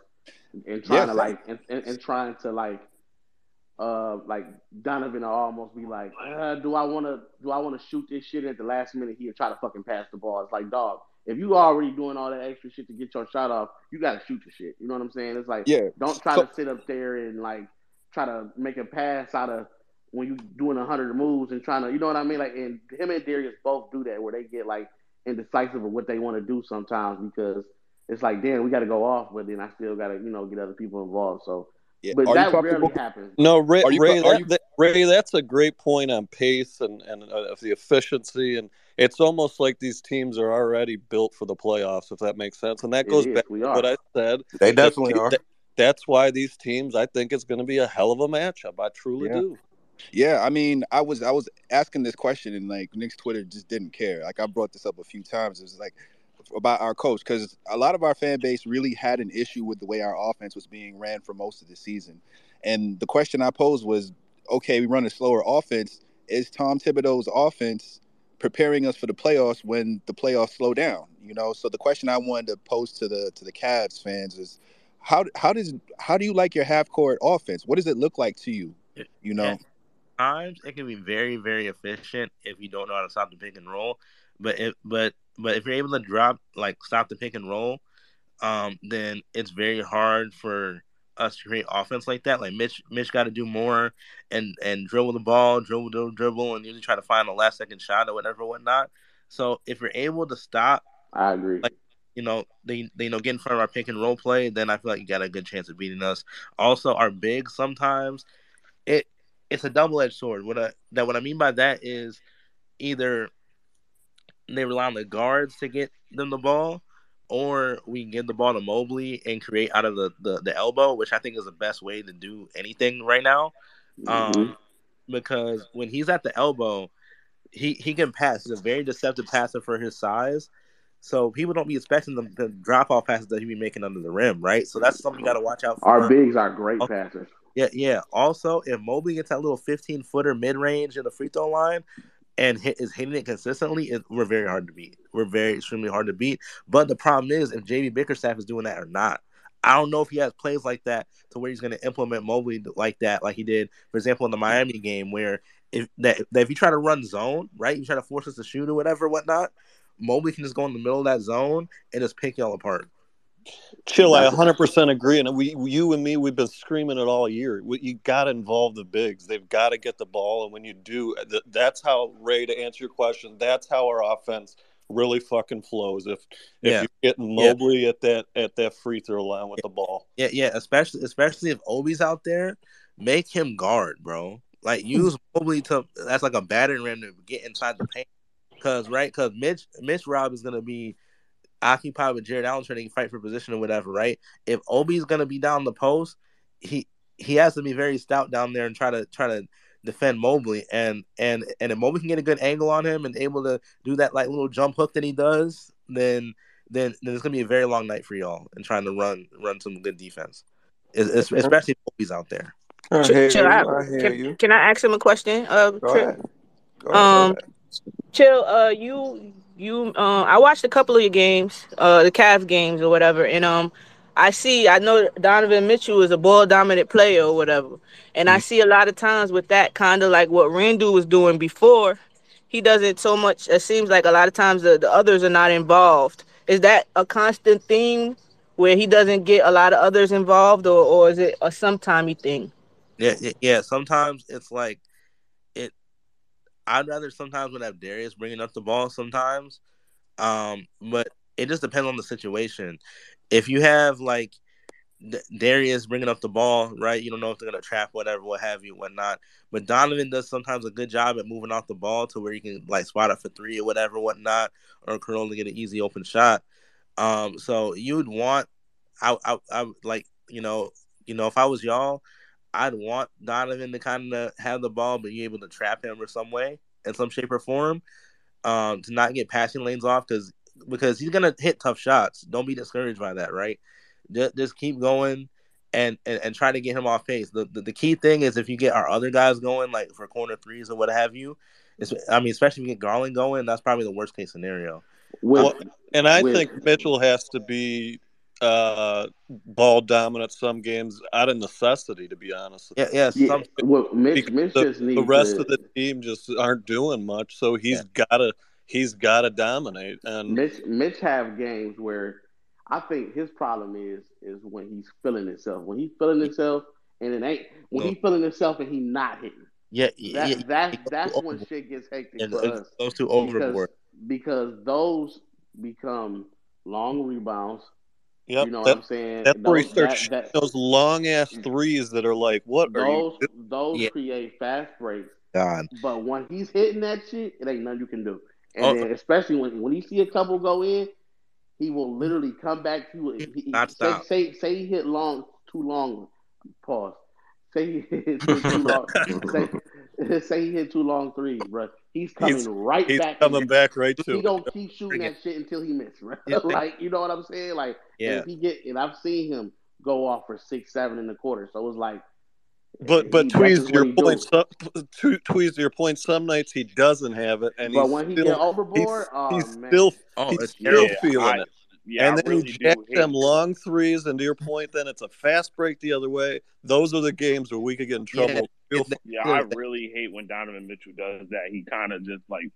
and yeah, trying to like and, and, and trying to like uh like Donovan will almost be like, uh, do I want to do I want to shoot this shit at the last minute here try to fucking pass the ball? It's like dog. If you already doing all that extra shit to get your shot off, you gotta shoot the shit. You know what I'm saying? It's like Yeah. don't try So to sit up there and like try to make a pass out of when you doing a hundred moves and trying to, you know what I mean? Like, and him and Darius both do that where they get like indecisive of what they want to do sometimes because it's like, damn, we got to go off, but then I still got to, you know, get other people involved. So, yeah, but are you that rarely comfortable? happens. No, Ray, Are you Ray, are that, you that Ray, that's a great point on pace and and uh, of the efficiency, and it's almost like these teams are already built for the playoffs, if that makes sense. And that It goes is. back We to what. I said. They definitely te- are. that that's why these teams, I think, it's going to be a hell of a matchup. I truly Yeah. do. Yeah, I mean, I was I was asking this question and like Knick's Twitter just didn't care. Like I brought this up a few times. It was like about our coach because a lot of our fan base really had an issue with the way our offense was being ran for most of the season. And the question I posed was, okay, we run a slower offense. Is Tom Thibodeau's offense preparing us for the playoffs when the playoffs slow down. You know, so the question I wanted to pose to the to the Cavs fans is, how how does how do you like your half court offense? What does it look like to you? You know, At times it can be very very efficient if you don't know how to stop the pick and roll. But if but but if you're able to drop like stop the pick and roll, um, then it's very hard for us to create offense like that. Like Mitch, Mitch got to do more and and dribble the ball, dribble, dribble, dribble, and usually try to find a last second shot or whatever, whatnot. So if you're able to stop, I agree. like you know they, they you know get in front of our pick and roll play, then I feel like you got a good chance of beating us. Also, our big sometimes it it's a double edged sword. What I that what I mean by that is either they rely on the guards to get them the ball, or we give the ball to Mobley and create out of the, the, the elbow, which I think is the best way to do anything right now. Um, because when he's at the elbow, he, he can pass. He's a very deceptive passer for his size. So people don't be expecting the, the drop off passes that he be making under the rim, right? So that's something you got to watch out for. Our bigs are great passers. Yeah, yeah. Also, if Mobley gets that little 15 footer mid range in the free throw line and hit, is hitting it consistently, it, we're very hard to beat. We're very extremely hard to beat. But the problem is if JB Bickerstaff is doing that or not. I don't know if he has plays like that to where he's going to implement Mobley like that, like he did, for example, in the Miami game, where if that, that if you try to run zone, right, you try to force us to shoot or whatever, whatnot, Mobley can just go in the middle of that zone and just pick y'all apart. Chill, I 100% agree. And we, you and me, we've been screaming it all year. We- You got to involve the bigs. They've got to get the ball. And when you do, th- that's how, Ray, to answer your question, that's how our offense really fucking flows. If if Yeah. you're getting Yeah. Mobley at that at that free throw line with the ball. Yeah, yeah, especially especially if Obi's out there, make him guard, bro. Like hmm. use Mobley to that's like a battering ram to get inside the paint. Cause right, cause Mitch Mitch Rob is gonna be occupied with Jarrett Allen trying to fight for position or whatever, right? If Obi's gonna be down the post, he he has to be very stout down there and try to try to defend Mobley and and and if Mobley can get a good angle on him and able to do that like little jump hook that he does, then then, then it's gonna be a very long night for y'all and trying to run run some good defense, Es- es- especially if Mobley's out there. Ch- Chill, I- can, can I ask him a question? Uh, Trill? um, Chill, uh, you you uh, I watched a couple of your games, uh, the Cavs games or whatever, and um, I see I know Donovan Mitchell is a ball dominant player or whatever, and I see a lot of times with that kind of like what Randle was doing before. He doesn't so much. It seems like a lot of times the, the others are not involved. Is that a constant theme where he doesn't get a lot of others involved, or or is it a sometimey thing? Yeah, yeah, yeah. Sometimes it's like. I'd rather sometimes would have Darius bringing up the ball sometimes, um, but it just depends on the situation. If you have like D- Darius bringing up the ball, right? You don't know if they're gonna trap whatever, what have you, whatnot. But Donovan does sometimes a good job at moving off the ball to where you can like spot up for three or whatever, whatnot, or can only get an easy open shot. Um, so you would want, I, I, I like you know, you know, if I was y'all, I'd want Donovan to kind of have the ball, but you able to trap him or some way, in some shape or form, um, to not get passing lanes off because because he's gonna hit tough shots. Don't be discouraged by that, right? Just, just keep going and, and and try to get him off pace. The, the the key thing is if you get our other guys going, like for corner threes or what have you. It's, I mean, especially if you get Garland going, that's probably the worst case scenario. Well, and I with- think Mitchell has to be uh, ball dominant some games out of necessity, to be honest. Yeah, yeah. Yeah, well, Mitch, Mitch the, just the rest to, of the team just aren't doing much, so he's gotta he's gotta dominate. And Mitch Mitch have games where I think his problem is is when he's feeling himself. When he's feeling himself and it ain't when No. he's feeling himself and he not hitting. yeah, yeah, That yeah, that he goes that's when overboard. shit gets hectic And for it us. goes too Because overboard. because those become long rebounds. Yep, you know that- what I'm saying? he Those- starts that- that- those long ass mm. threes that are like, what are you? those those Yeah. create fast breaks. God. But when he's hitting that shit, it ain't nothing you can do. And Oh. then especially when when he see a couple go in, he will literally come back to it. He, Not say, stop. say say he hit long too long. Pause. Say he hit too, <laughs> too long. say, <laughs> say he hit too long threes, bro. He's coming He's- right he's back. coming back right to He don't keep shooting that shit until he misses, right? <laughs> Yeah. like you know what I'm saying? Like Yeah. if he get and I've seen him go off for six, seven in the quarter. So it's like But but He- Tweez, your what point. do. Some, Twe- Tweez, your point. Some nights he doesn't have it, and But he's when he still get overboard, he's, oh, he's still Oh, he's still terrible. feeling I- it. yeah, and I then really he do jacks hate them long threes, and to your point, then it's a fast break the other way. Those are the games where we could get in Yeah, trouble. Real Yeah, I really hate when Donovan Mitchell does that. He kind of just like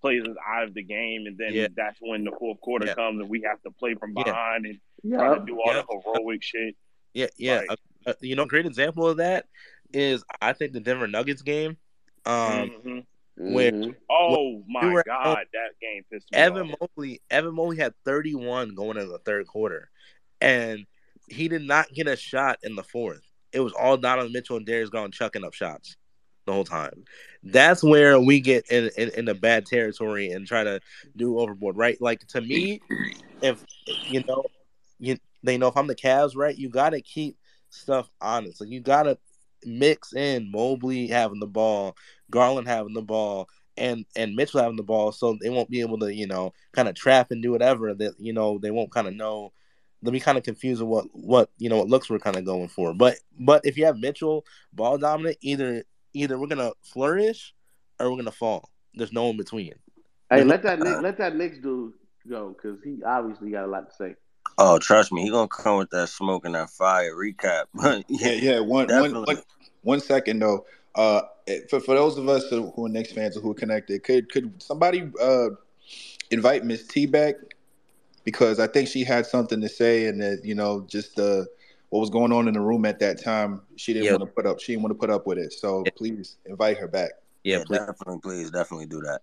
plays us out of the game, and then Yeah. that's when the fourth quarter Yeah. comes and we have to play from Yeah. behind and try to do all Yeah. the heroic shit. Yeah, yeah. Like- Uh, uh, you know, great example of that is I think the Denver Nuggets game, um, Mhm. where Mhm. Oh we my were god, home. that game pissed me Evan off. Mobley, Evan Mobley had 31 going into the third quarter, and he did not get a shot in the fourth. It was all Donovan Mitchell and Darius Garland chucking up shots the whole time. That's where we get in, in in the bad territory and try to do overboard, right? Like to me, if you know, you they know if I'm the Cavs, right? You got to keep stuff honest. Like you got to mix in Mobley having the ball, Garland having the ball, and and Mitchell having the ball, so they won't be able to you know kind of trap and do whatever that you know they won't kind of know. They'll be kind of confused with what what you know what looks we're kind of going for. But but if you have Mitchell ball dominant, either either we're gonna flourish or we're gonna fall. There's no in between. Hey, let that Nick, let that Knicks dude go because he obviously got a lot to say. Oh, trust me, he gonna come with that smoke and that fire recap. <laughs> Yeah, yeah. One, one, Definitely. one, one second though. Uh, for for those of us who are Knicks fans or who are connected, could could somebody uh invite Miss T back because I think she had something to say and that you know just uh what was going on in the room at that time. She didn't Yeah. want to put up. She didn't want to put up with it. So please invite her back. Yeah, please. definitely, please, definitely do that.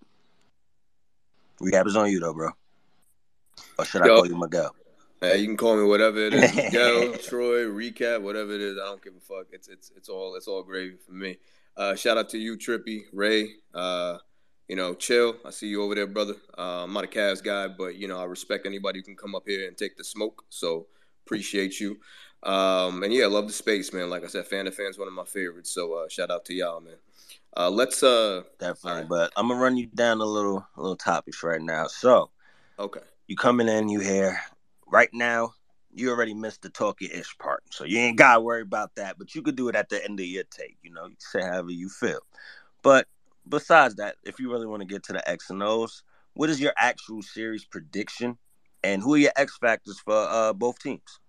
Recap is on you though, bro. Or should I call you Miguel? Hey, you can call me whatever it is, <laughs> Miguel, Troy, recap, whatever it is. I don't give a fuck. It's it's it's all it's all gravy for me. Uh, shout out to you, Trippy, Ray. Uh, you know, chill. I see you over there, brother. Uh, I'm not a Cavs guy, but you know, I respect anybody who can come up here and take the smoke. So appreciate you. Um, and yeah, love the space, man. Like I said, fan to fan's one of my favorites. So uh, shout out to y'all, man. Uh, let's uh, Definitely, but I'm gonna run you down a little a little topics right now. So, okay. you coming in, you here right now. You already missed the talky ish part, so you ain't gotta worry about that. But you could do it at the end of your take. You know, you say however you feel. But besides that, if you really want to get to the X and O's, what is your actual series prediction, and who are your X factors for uh, both teams?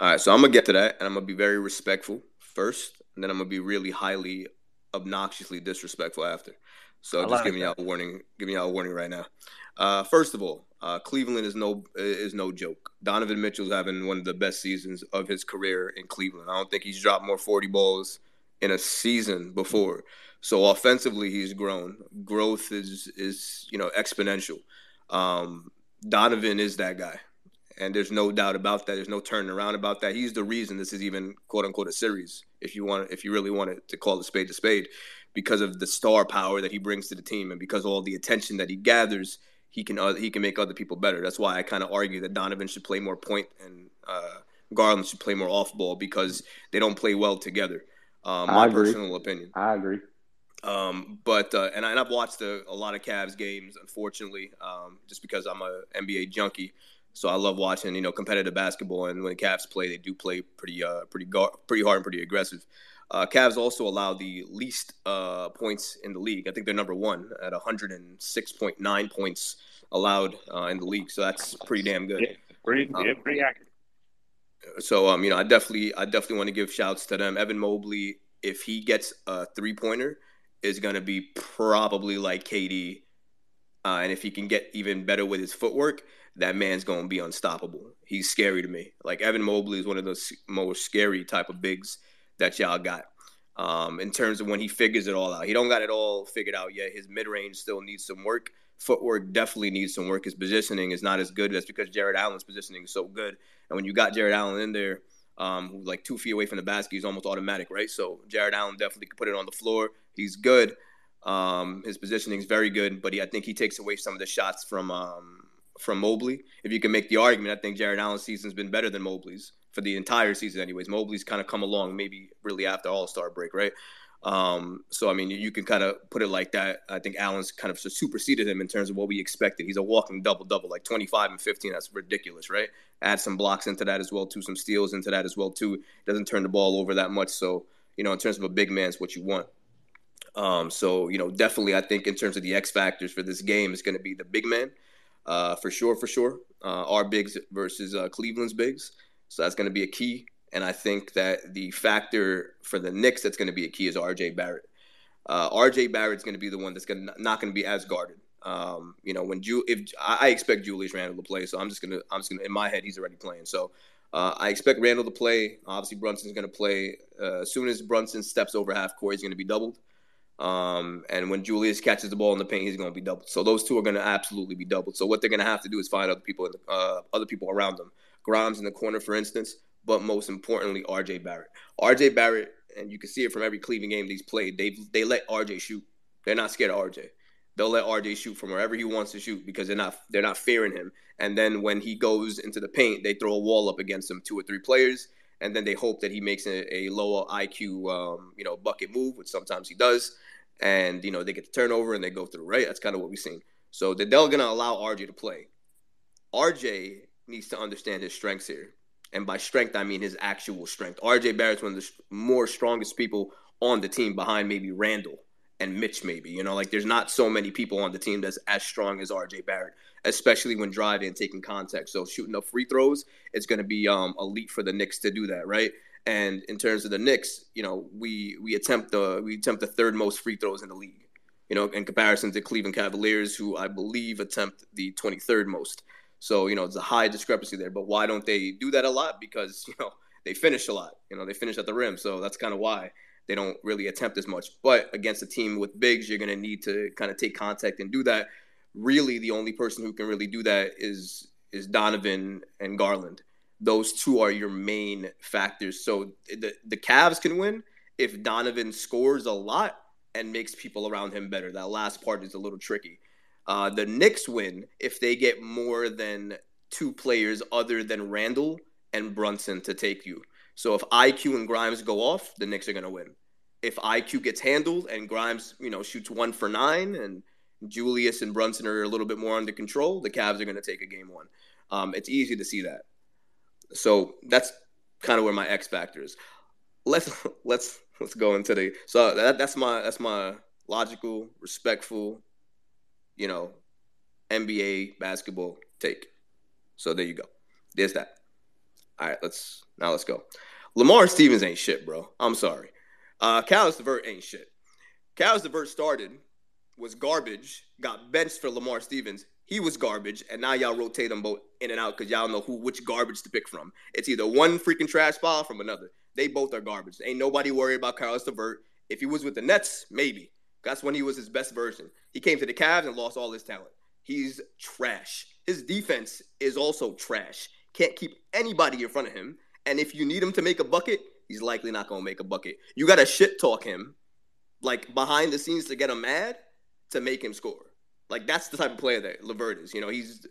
All right, so I'm gonna get to that, and I'm gonna be very respectful first, and then I'm gonna be really highly, obnoxiously disrespectful after. So I just giving y'all a warning, giving y'all a warning right now. Uh, first of all, uh, Cleveland is no is no joke. Donovan Mitchell's having one of the best seasons of his career in Cleveland. I don't think he's dropped more 40 balls in a season before. So offensively, he's grown. Growth is is you know exponential. Um, Donovan is that guy and there's no doubt about that. There's no turning around about that. He's the reason this is even quote unquote a series, if you want, if you really wanted to call a spade a spade, because of the star power that he brings to the team, and because of all the attention that he gathers, he can uh, he can make other people better. That's why I kind of argue that Donovan should play more point and uh, Garland should play more off ball because they don't play well together. Um, my agree. personal opinion. I agree. Um, but uh, and, I, and I've watched a, a lot of Cavs games, unfortunately, um, just because I'm a NBA junkie. So I love watching, you know, competitive basketball. And when the Cavs play, they do play pretty, uh, pretty, gar- pretty hard and pretty aggressive. Uh, Cavs also allow the least uh, points in the league. I think they're number one at 106.9 points allowed uh, in the league. So that's pretty damn good. Yeah, pretty, Um, yeah, pretty accurate. so um, you know, I definitely, I definitely want to give shouts to them. Evan Mobley, if he gets a three pointer, is going to be probably like KD, uh, and if he can get even better with his footwork, that man's going to be unstoppable. He's scary to me. Like Evan Mobley is one of those most scary type of bigs that y'all got. Um, in terms of when he figures it all out, he don't got it all figured out yet. His mid range still needs some work. Footwork definitely needs some work. His positioning is not as good. That's because Jarrett Allen's positioning is so good. And when you got Jarrett Allen in there, um, like two feet away from the basket, he's almost automatic, right? So Jarrett Allen definitely could put it on the floor. He's good. Um, his positioning is very good, but he, I think he takes away some of the shots from um, from Mobley. If you can make the argument, I think Jarrett Allen's season's been better than Mobley's for the entire season, anyways. Mobley's kind of come along, maybe really after All Star break, right? Um, so I mean, you, can kind of put it like that. I think Allen's kind of superseded him in terms of what we expected. He's a walking double double, like 25 and 15. That's ridiculous, right? Add some blocks into that as well, too, some steals into that as well, too. Doesn't turn the ball over that much, so you know, in terms of a big man, is what you want. Um, so you know, definitely, I think in terms of the X factors for this game, it's going to be the big man, uh, for sure, for sure. Uh, our bigs versus uh, Cleveland's bigs, so that's going to be a key. And I think that the factor for the Knicks that's going to be a key is R.J. Barrett. Uh, R.J. Barrett's going to be the one that's going to not going to be as guarded. Um, you know, when Ju- if I expect Julius Randle to play, so I'm just gonna I'm just gonna in my head he's already playing. So uh, I expect Randle to play. Obviously, Brunson's gonna play. Uh, as soon as Brunson steps over half court, he's gonna be doubled. Um, and when Julius catches the ball in the paint, he's going to be doubled. So those two are going to absolutely be doubled. So what they're going to have to do is find other people, the, uh, other people around them. Grimes in the corner, for instance, but most importantly, R.J. Barrett. R.J. Barrett, and you can see it from every Cleveland game he's played. They they let R.J. shoot. They're not scared of R.J. They'll let R.J. shoot from wherever he wants to shoot because they're not they're not fearing him. And then when he goes into the paint, they throw a wall up against him, two or three players, and then they hope that he makes a, a lower IQ, um, you know, bucket move, which sometimes he does and you know they get the turnover and they go through. Right, that's kind of what we've seen. So they're to allow RJ to play. RJ needs to understand his strengths here, and by strength I mean his actual strength. RJ Barrett's one of the more strongest people on the team, behind maybe Randle and Mitch. Maybe you know, like there's not so many people on the team that's as strong as RJ Barrett, especially when driving and taking contact. So shooting up free throws, it's to be um, elite for the Knicks to do that, right? And in terms of the Knicks, you know, we we attempt the we attempt the third most free throws in the league. You know, in comparison to Cleveland Cavaliers, who I believe attempt the 23rd most. So you know, it's a high discrepancy there. But why don't they do that a lot? Because you know they finish a lot. You know, they finish at the rim, so that's kind of why they don't really attempt as much. But against a team with bigs, you're going to need to kind of take contact and do that. Really, the only person who can really do that is is Donovan and Garland those two are your main factors. So the the Cavs can win if Donovan scores a lot and makes people around him better. That last part is a little tricky. Uh, the Knicks win if they get more than two players other than Randle and Brunson to take you. So if IQ and Grimes go off, the Knicks are going to win. If IQ gets handled and Grimes, you know, shoots one for nine and Julius and Brunson are a little bit more under control, the Cavs are going to take a game one. Um, it's easy to see that. So that's kind of where my X factor is. Let's <laughs> let's let's go into the so that, that's my that's my logical, respectful, you know, NBA basketball take. So there you go. There's that. All right, let's now let's go. Lamar Stevens ain't shit, bro. I'm sorry. Uh Caris LeVert ain't shit. Caris LeVert started, was garbage, got benched for Lamar Stevens, he was garbage, and now y'all rotate them both in and out because y'all know who which garbage to pick from. It's either one freaking trash pile from another. They both are garbage. Ain't nobody worried about Carlos LeVert. If he was with the Nets, maybe. That's when he was his best version. He came to the Cavs and lost all his talent. He's trash. His defense is also trash. Can't keep anybody in front of him. And if you need him to make a bucket, he's likely not to make a bucket. You got to shit talk him, like behind the scenes to get him mad to make him score. Like that's the type of player that LeVert is. You know, he's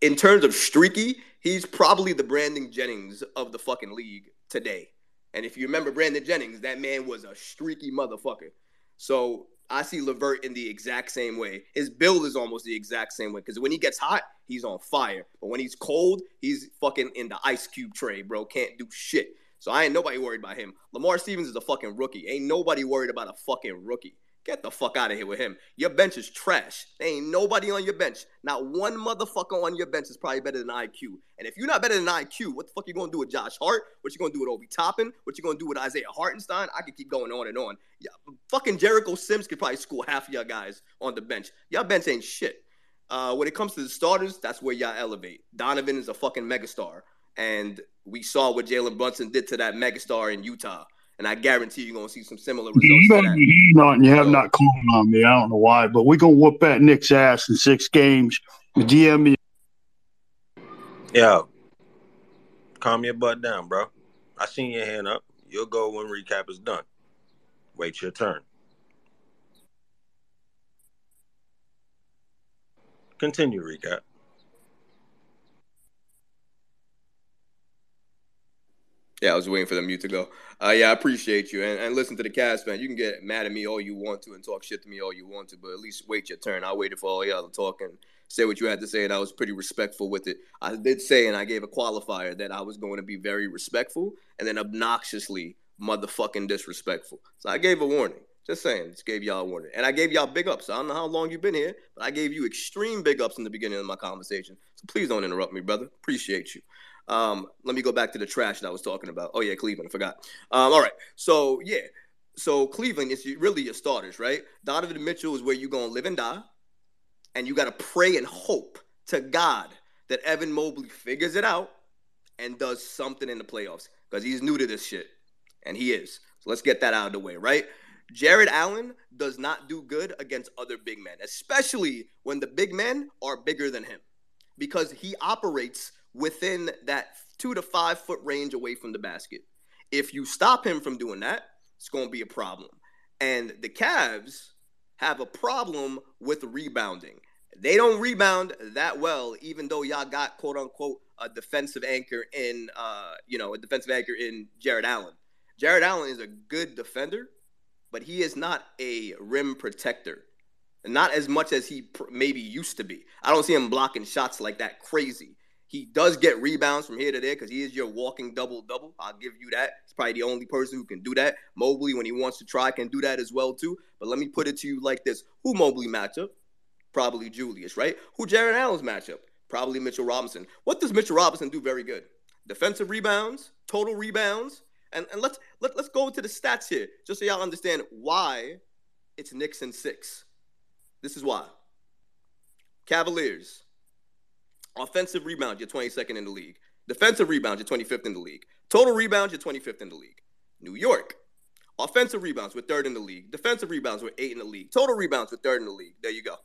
in terms of streaky, he's probably the Brandon Jennings of the fucking league today. And if you remember Brandon Jennings, that man was a streaky motherfucker. So I see LeVert in the exact same way. His build is almost the exact same way because when he gets hot, he's on fire. But when he's cold, he's fucking in the ice cube tray, bro. Can't do shit. So I ain't nobody worried about him. Lamar Stevens is a fucking rookie. Ain't nobody worried about a fucking rookie. Get the fuck out of here with him. Your bench is trash. There ain't nobody on your bench. Not one motherfucker on your bench is probably better than IQ. And if you're not better than IQ, what the fuck you gonna do with Josh Hart? What you gonna do with Obi Toppin? What you gonna do with Isaiah Hartenstein? I could keep going on and on. Yeah, fucking Jericho Sims could probably school half of y'all guys on the bench. Y'all bench ain't shit. Uh, when it comes to the starters, that's where y'all elevate. Donovan is a fucking megastar. And we saw what Jalen Brunson did to that megastar in Utah and I guarantee you're gonna see some similar results. You better be not, and you have not called on me. I don't know why, but we're gonna whoop that Knicks ass in six games. The GM. Yo, calm your butt down, bro. I seen your hand up. You'll go when recap is done. Wait your turn. Continue recap. Yeah, I was waiting for the mute to go. Uh, yeah, I appreciate you. And, and listen to the cast, man. You can get mad at me all you want to and talk shit to me all you want to, but at least wait your turn. I waited for all y'all to talk and say what you had to say, and I was pretty respectful with it. I did say, and I gave a qualifier that I was going to be very respectful and then obnoxiously motherfucking disrespectful. So I gave a warning. Just saying, just gave y'all a warning. And I gave y'all big ups. I don't know how long you've been here, but I gave you extreme big ups in the beginning of my conversation. So please don't interrupt me, brother. Appreciate you. Um, let me go back to the trash that I was talking about. Oh yeah, Cleveland. I forgot. Um, all right. So yeah. So Cleveland is really your starters, right? Donovan Mitchell is where you're gonna live and die, and you gotta pray and hope to God that Evan Mobley figures it out and does something in the playoffs because he's new to this shit, and he is. So let's get that out of the way, right? Jarrett Allen does not do good against other big men, especially when the big men are bigger than him, because he operates within that two to five foot range away from the basket. If you stop him from doing that, it's going to be a problem. And the Cavs have a problem with rebounding. They don't rebound that well, even though y'all got quote unquote a defensive anchor in, uh, you know, a defensive anchor in Jarrett Allen. Jarrett Allen is a good defender, but he is not a rim protector. Not as much as he pr- maybe used to be. I don't see him blocking shots like that crazy. He does get rebounds from here to there because he is your walking double double. I'll give you that. He's probably the only person who can do that. Mobley, when he wants to try, can do that as well too. But let me put it to you like this: Who Mobley matchup? Probably Julius, right? Who Jarrett Allen's matchup? Probably Mitchell Robinson. What does Mitchell Robinson do very good? Defensive rebounds, total rebounds, and, and let's let, let's go into the stats here, just so y'all understand why it's Knicks and six. This is why. Cavaliers. Offensive rebounds, you're 22nd in the league. Defensive rebounds, you're 25th in the league. Total rebounds, you're 25th in the league. New York. Offensive rebounds, we're third in the league. Defensive rebounds, we're eight in the league. Total rebounds, we're third in the league. There you go.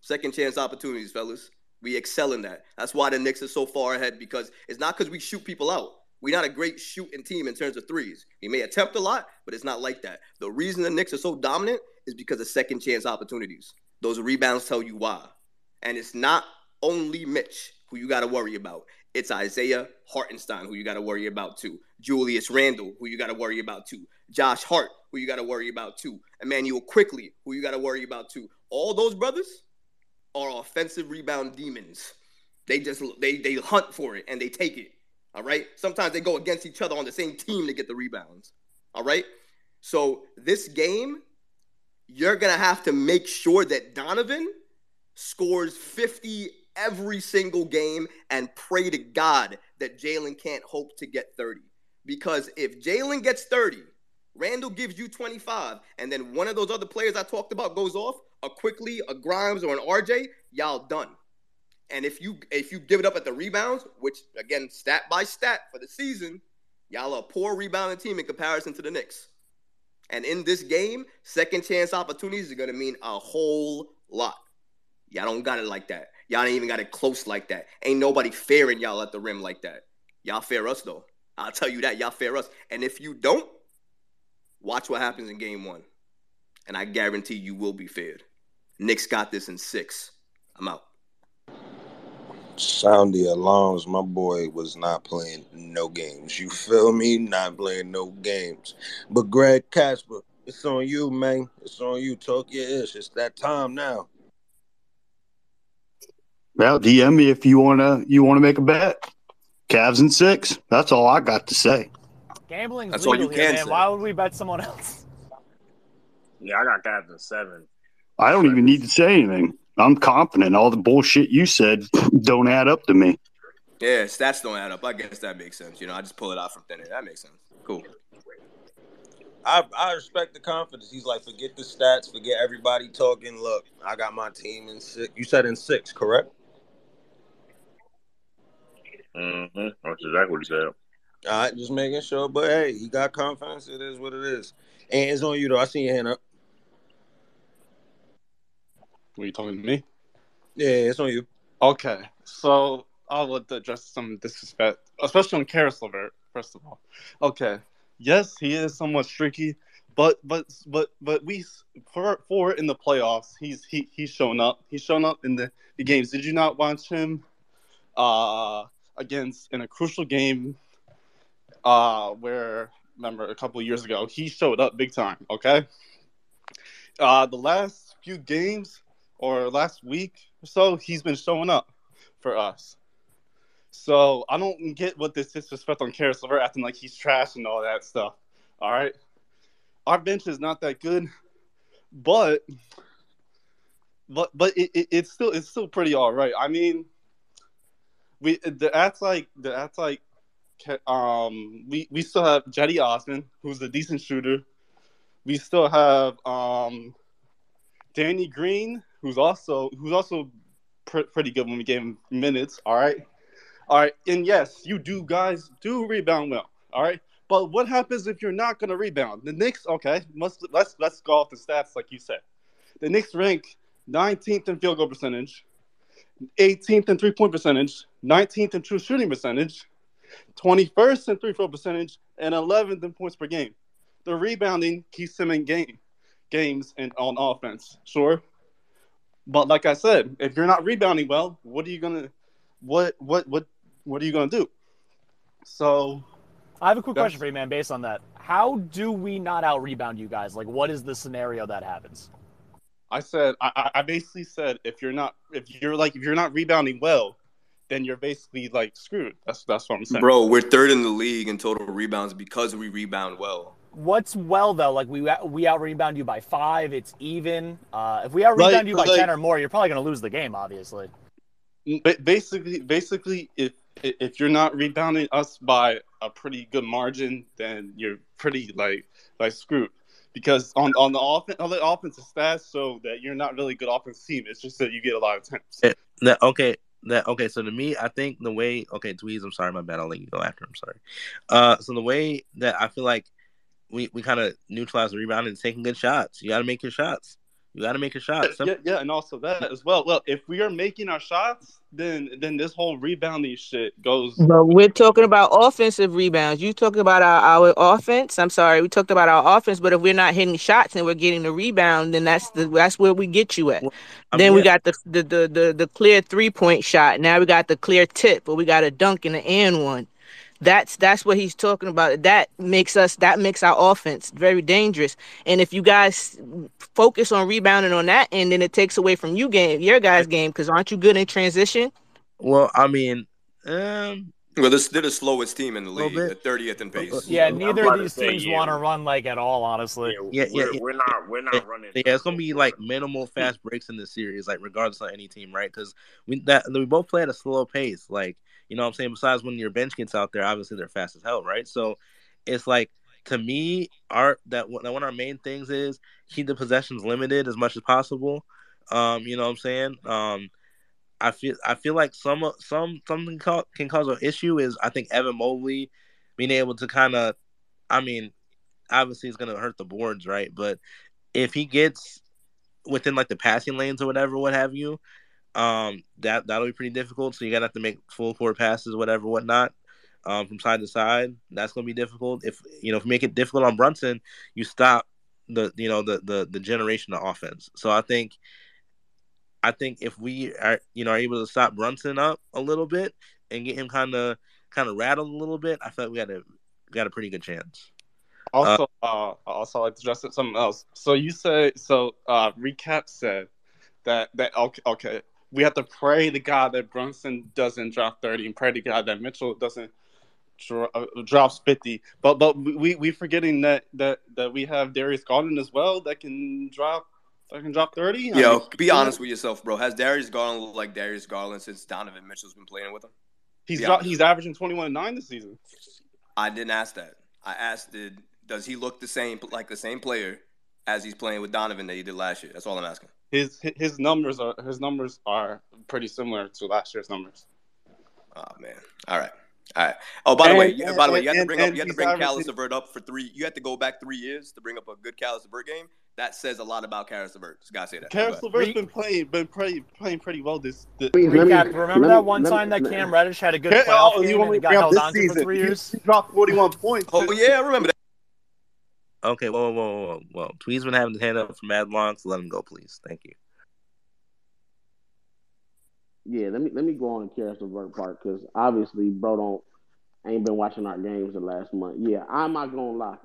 Second chance opportunities, fellas. We excel in that. That's why the Knicks are so far ahead because it's not because we shoot people out. We're not a great shooting team in terms of threes. We may attempt a lot, but it's not like that. The reason the Knicks are so dominant is because of second chance opportunities. Those rebounds tell you why. And it's not only Mitch who you got to worry about. It's Isaiah Hartenstein who you got to worry about too. Julius Randle who you got to worry about too. Josh Hart who you got to worry about too. Immanuel Quickley who you got to worry about too. All those brothers are offensive rebound demons. They just they they hunt for it and they take it. All right. Sometimes they go against each other on the same team to get the rebounds. All right. So this game, you're gonna have to make sure that Donovan scores 50 every single game and pray to God that Jalen can't hope to get 30. Because if Jalen gets 30, Randle gives you 25, and then one of those other players I talked about goes off, a Quickley, a Grimes, or an RJ, y'all done. And if you if you give it up at the rebounds, which again stat by stat for the season, y'all are a poor rebounding team in comparison to the Knicks. And in this game, second chance opportunities are gonna mean a whole lot. Y'all don't got it like that. Y'all ain't even got it close like that. Ain't nobody fairing y'all at the rim like that. Y'all fair us though. I'll tell you that. Y'all fair us. And if you don't, watch what happens in game one. And I guarantee you will be faired. Knicks got this in six. I'm out. Sound the alarms. My boy was not playing no games. You feel me? Not playing no games. But Greg Casper, it's on you, man. It's on you. Talk your ish. It's that time now. Well, DM me if you wanna you wanna make a bet. Cavs and six. That's all I got to say. Gambling's That's all you here, can man. say. Why would we bet someone else? Yeah, I got Cavs and seven. I don't even need to say anything. I'm confident. All the bullshit you said don't add up to me. Yeah, stats don't add up. I guess that makes sense. You know, I just pull it out from thin air. That makes sense. Cool. I, I respect the confidence. He's like, forget the stats, forget everybody talking. Look, I got my team in six. You said in six, correct? Mm-hmm. That's exactly what he said. All right, just making sure. But hey, he got confidence. It is what it is. And it's on you though. I see your hand up. Were you talking to me? Yeah, it's on you. Okay, so I'll address some disrespect, especially on Caris LeVert. First of all, okay, yes, he is somewhat streaky, but but but but we for for in the playoffs, he's he he's shown up. He's shown up in the, the games. Did you not watch him uh against in a crucial game uh where remember a couple years ago he showed up big time. Okay, uh the last few games or last week or so, he's been showing up for us. So I don't get what this disrespect on Caris LeVert acting like he's trash and all that stuff. All right, our bench is not that good, but but but it, it, it's still it's still pretty all right. I mean, we the that's like that's like um we we still have Cedi Osman, who's a decent shooter. We still have um Danny Green, who's also who's also pr- pretty good when we gave him minutes. All right, all right, and yes, you do guys do rebound well. All right, but what happens if you're not going to rebound? The Knicks, okay, let's let's let's go off the stats like you said. The Knicks rank 19th in field goal percentage, 18th in three point percentage, 19th in true shooting percentage, 21st in free throw percentage, and 11th in points per game. The rebounding keeps them in game games and on offense, sure. But like I said, if you're not rebounding well, what are you gonna what what what what are you gonna do? So I have a quick question for you, man, based on that. How do we not out rebound you guys? Like what is the scenario that happens? I said I, I basically said if you're not if you're like if you're not rebounding well, then you're basically like screwed. That's that's what I'm saying. Bro, we're third in the league in total rebounds because we rebound well. What's well though? Like we we out rebound you by five, it's even. Uh, if we out rebound Like- you by like- ten or more, you're probably gonna lose the game, obviously. Ba- basically basically if if you're not rebounding us by a pretty good margin, then you're pretty like like screwed. Because on on the offen- on the offensive stats, so that you're not really good offensive team. It's just that you get a lot of attempts. Eh, That okay. That okay. So to me, I think the way okay, Tweez. I'm sorry, my bad. I'll let you go after. I'm sorry. Uh, so the way that I feel like we we kind of neutralize the rebound and taking good shots. You got to make your shots. You got to make your shots. Yeah, yeah, and also that as well. Well, if we are making our shots, then then this whole rebounding shit goes. But we're talking about offensive rebounds. You talking about our, our offense. I'm sorry, we talked about our offense. But if we're not hitting shots and we're getting the rebound, then that's the that's where we get you at. I then mean, we got the the, the the the clear three point shot. Now we got the clear tip, but we got a dunk and an and one. That's that's what he's talking about. That makes us that makes our offense very dangerous. And if you guys focus on rebounding on that, and then it takes away from you game your guys game because aren't you good in transition? Well, I mean, um, Well, this they're the slowest team in the league, the 30th in pace. Yeah, neither of these teams yeah. want to run like at all, honestly. Yeah, yeah, we're, yeah. we're not we're Yeah, not running. yeah, it's gonna be like minimal fast breaks in this series, like regardless of any team, right? Because we that we both play at a slow pace, like you know what I'm saying. Besides, when your bench gets out there, obviously they're fast as hell, right? So it's like to me, our that one of our main things is keep the possessions limited as much as possible. Um, you know what I'm saying? Um, I feel I feel like some some something ca- can cause an issue is I think Evan Mobley being able to kind of, I mean, obviously it's gonna hurt the boards, right? But if he gets within like the passing lanes or whatever, what have you, um, that that'll be pretty difficult. So you gotta have to make full court passes, whatever, whatnot, um, from side to side. That's gonna be difficult. If you know if you make it difficult on Brunson, you stop the you know the the the generation of offense. So I think. I think if we are, you know, are able to stop Brunson up a little bit and get him kind of, kind of rattled a little bit, I like we got a, got a pretty good chance. Also, uh, I also like to address something else. So you say so. Uh, recap said that that okay, okay, we have to pray to God that Brunson doesn't drop thirty, and pray to God that Mitchell doesn't dro- uh, drops fifty. But but we we forgetting that that that we have Darius Garland as well that can drop that can drop thirty. I Yo, mean, be honest with yourself, bro. Has Darius Garland looked like Darius Garland since Donovan Mitchell's been playing with him? He's dro- he's averaging twenty one and nine this season. I didn't ask that. I asked, did does he look the same like the same player as he's playing with Donovan that he did last year? That's all I'm asking. His his numbers are his numbers are pretty similar to last year's numbers. Oh man. All right. All right. Oh, by the way, And- you, by the way, you have to and- bring up you have to bring Caris averaging- LeVert up for three. You have to go back three years to bring up a good Caris LeVert game. That says a lot about Caris LeVert. Just gotta say that. Caris Go ahead. LeVert's been playing been pretty, playing pretty well this. this Recap. Remember that one time that Cam Reddish had a good Hey, playoff oh, game and he got held on for three years? He dropped forty one points. Oh yeah, I remember that. Okay, whoa, whoa, whoa, whoa. Tweed's been having his hand up for mad long, so let him go, please. Thank you. Yeah, let me let me go on the Caris LeVert part because obviously, bro, don't ain't been watching our games the last month. Yeah, I'm not gonna lie.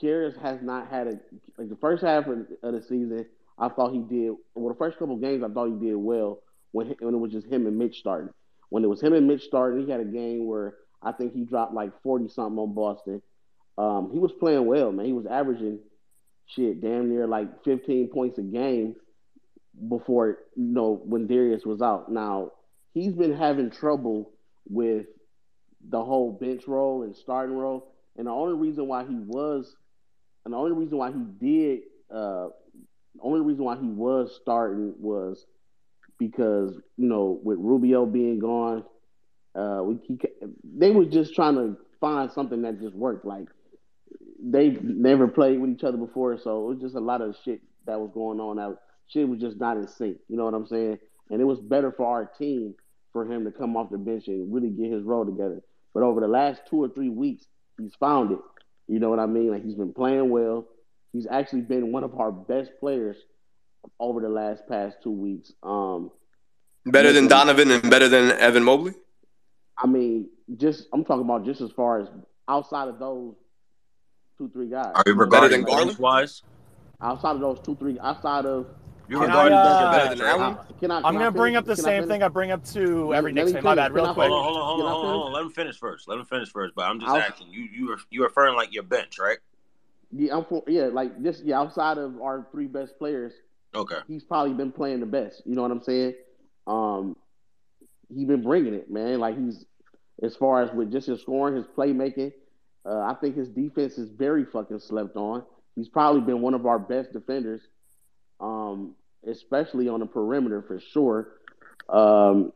Caris has not had a like the first half of, the season. I thought he did well. The first couple games, I thought he did well when he- when it was just him and Mitch starting. When it was him and Mitch starting, he had a game where I think he dropped like forty something on Boston. Um, he was playing well, man. He was averaging shit damn near like 15 points a game before you know when Darius was out. Now he's been having trouble with the whole bench role and starting role, and the only reason why he was, and the only reason why he did, uh, the only reason why he was starting was because you know with Rubio being gone, uh, we he, they were just trying to find something that just worked. Like they never played with each other before, so it was just a lot of shit that was going on. That shit was just not in sync. You know what I'm saying? And it was better for our team for him to come off the bench and really get his role together. But over the last two or three weeks, he's found it. You know what I mean? Like he's been playing well. He's actually been one of our best players over the last past two weeks. Um, better than Donovan and better than Evan Mobley. I mean, just I'm talking about just as far as outside of those two, three guys. Are you regarding Garland wise? Outside of those two, three, outside of you're regarding uh, better than Allen. Can I, can I'm going to bring up the can same thing I bring up to every Knicks fan. My bad, real quick. Hold on, hold on, hold on, hold on. Let him finish first. Let him finish first. But I'm just asking you. You you referring like your bench, right? Yeah, I'm for, yeah, like this. Yeah, outside of our three best players, okay, he's probably been playing the best. You know what I'm saying? Um, he's been bringing it, man. Like he's as far as with just his scoring, his playmaking. Uh, I think his defense is very fucking slept on. He's probably been one of our best defenders. Um, especially on the perimeter for sure. Um,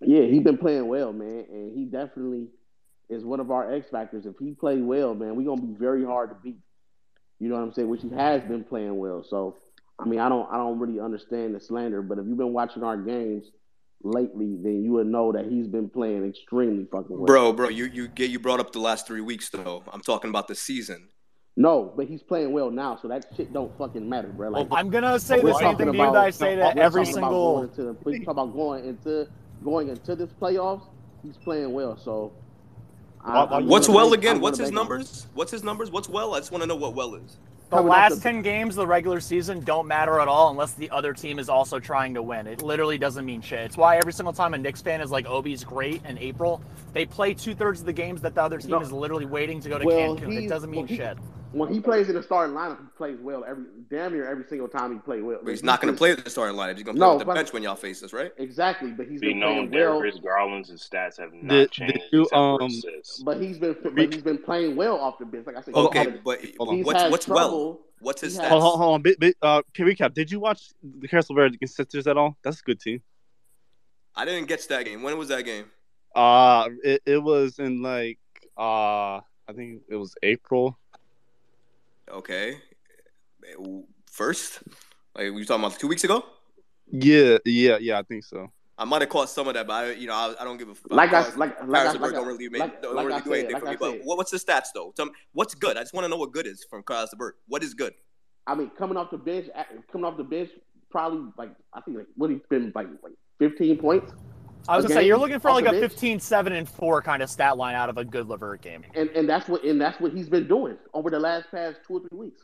yeah, he's been playing well, man, and he definitely is one of our X factors. If he plays well, man, we're gonna be very hard to beat. You know what I'm saying? Which he has been playing well. So, I mean, I don't, I don't really understand the slander, but if you've been watching our games lately, then you would know that he's been playing extremely fucking well. Bro, bro, you you get you brought up the last three weeks though. I'm talking about the season. No, but he's playing well now, so that shit don't fucking matter, bro. Like, I'm gonna say the same thing to you that I say to every single. About into, we talk about going into going into this playoffs. He's playing well, so. I, What's well again? What's his numbers? What's his numbers? What's well? I just want to know what well is. The last 10 games of the regular season don't matter at all unless the other team is also trying to win. It literally doesn't mean shit. It's why every single time a Knicks fan is like, Obi's great in April, they play two thirds of the games that the other team no. is literally waiting to go to well, Cancun. It doesn't mean well, he, shit when he plays in the starting lineup, he plays well every damn near every single time he plays well. But he's not going to play with the starting lineup. He's going to play no, with the bench when y'all face us, right? Exactly, but he's Be been known playing well. Darius Garland's and stats have not did, changed. Did you, um, but he's been but he's been playing well off the bench. Like I said, okay, but what's what's well? What's his stats? Hold on, hold on. Bit, bit, uh, can we recap? Did you watch the Caris LeVert against Sixers at all? That's a good team. I didn't get to that game. When was that game? Uh it, it was in like uh I think it was April. Okay. First? Like we talking about two weeks ago? Yeah, yeah, yeah, I think so. I might have caught some of that, but I, you know, I, I don't give a fuck. Like I, like, like, I, like don't really, make, like, don't like really I do said, anything like for I me. But said. what, what's the stats though? Tell me, what's good? I just want to know what good is from Caris LeVert. What is good? I mean, coming off the bench, coming off the bench, probably like I think like what he's been like like fifteen points. I was a gonna say you're looking for like a bench. 15, 7, and four kind of stat line out of a good Levert game. and and that's what and that's what he's been doing over the last past two or three weeks.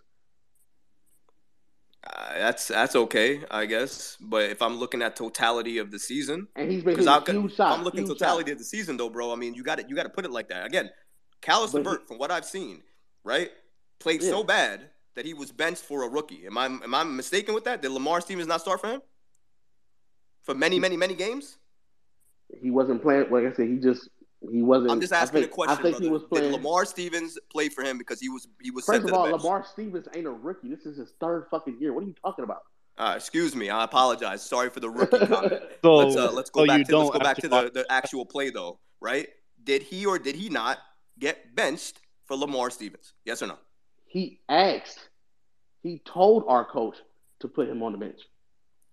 Uh, that's that's okay, I guess. But if I'm looking at totality of the season, And he's been I'm, huge shots. I'm looking huge totality shots. of the season though, bro. I mean, you got it. You got to put it like that. Again, Caris But he- LeVert, from what I've seen, right, played Yeah. so bad that he was benched for a rookie. Am I am I mistaken with that? Did Lamar Stevens not start for him for many, many, many games? He wasn't playing. Like I said, he just he wasn't. I'm just asking think, a question. I think brother. he was playing. Did Lamar Stevens play for him because he was he was First sent of to the all, bench? Lamar Stevens ain't a rookie. This is his third fucking year. What are you talking about? Uh, excuse me, I apologize. Sorry for the rookie <laughs> comment. So- let's uh, let's go so back to let's go back to the, the actual play though, right? Did he or did he not get benched for Lamar Stevens? Yes or no? He asked. He told our coach to put him on the bench.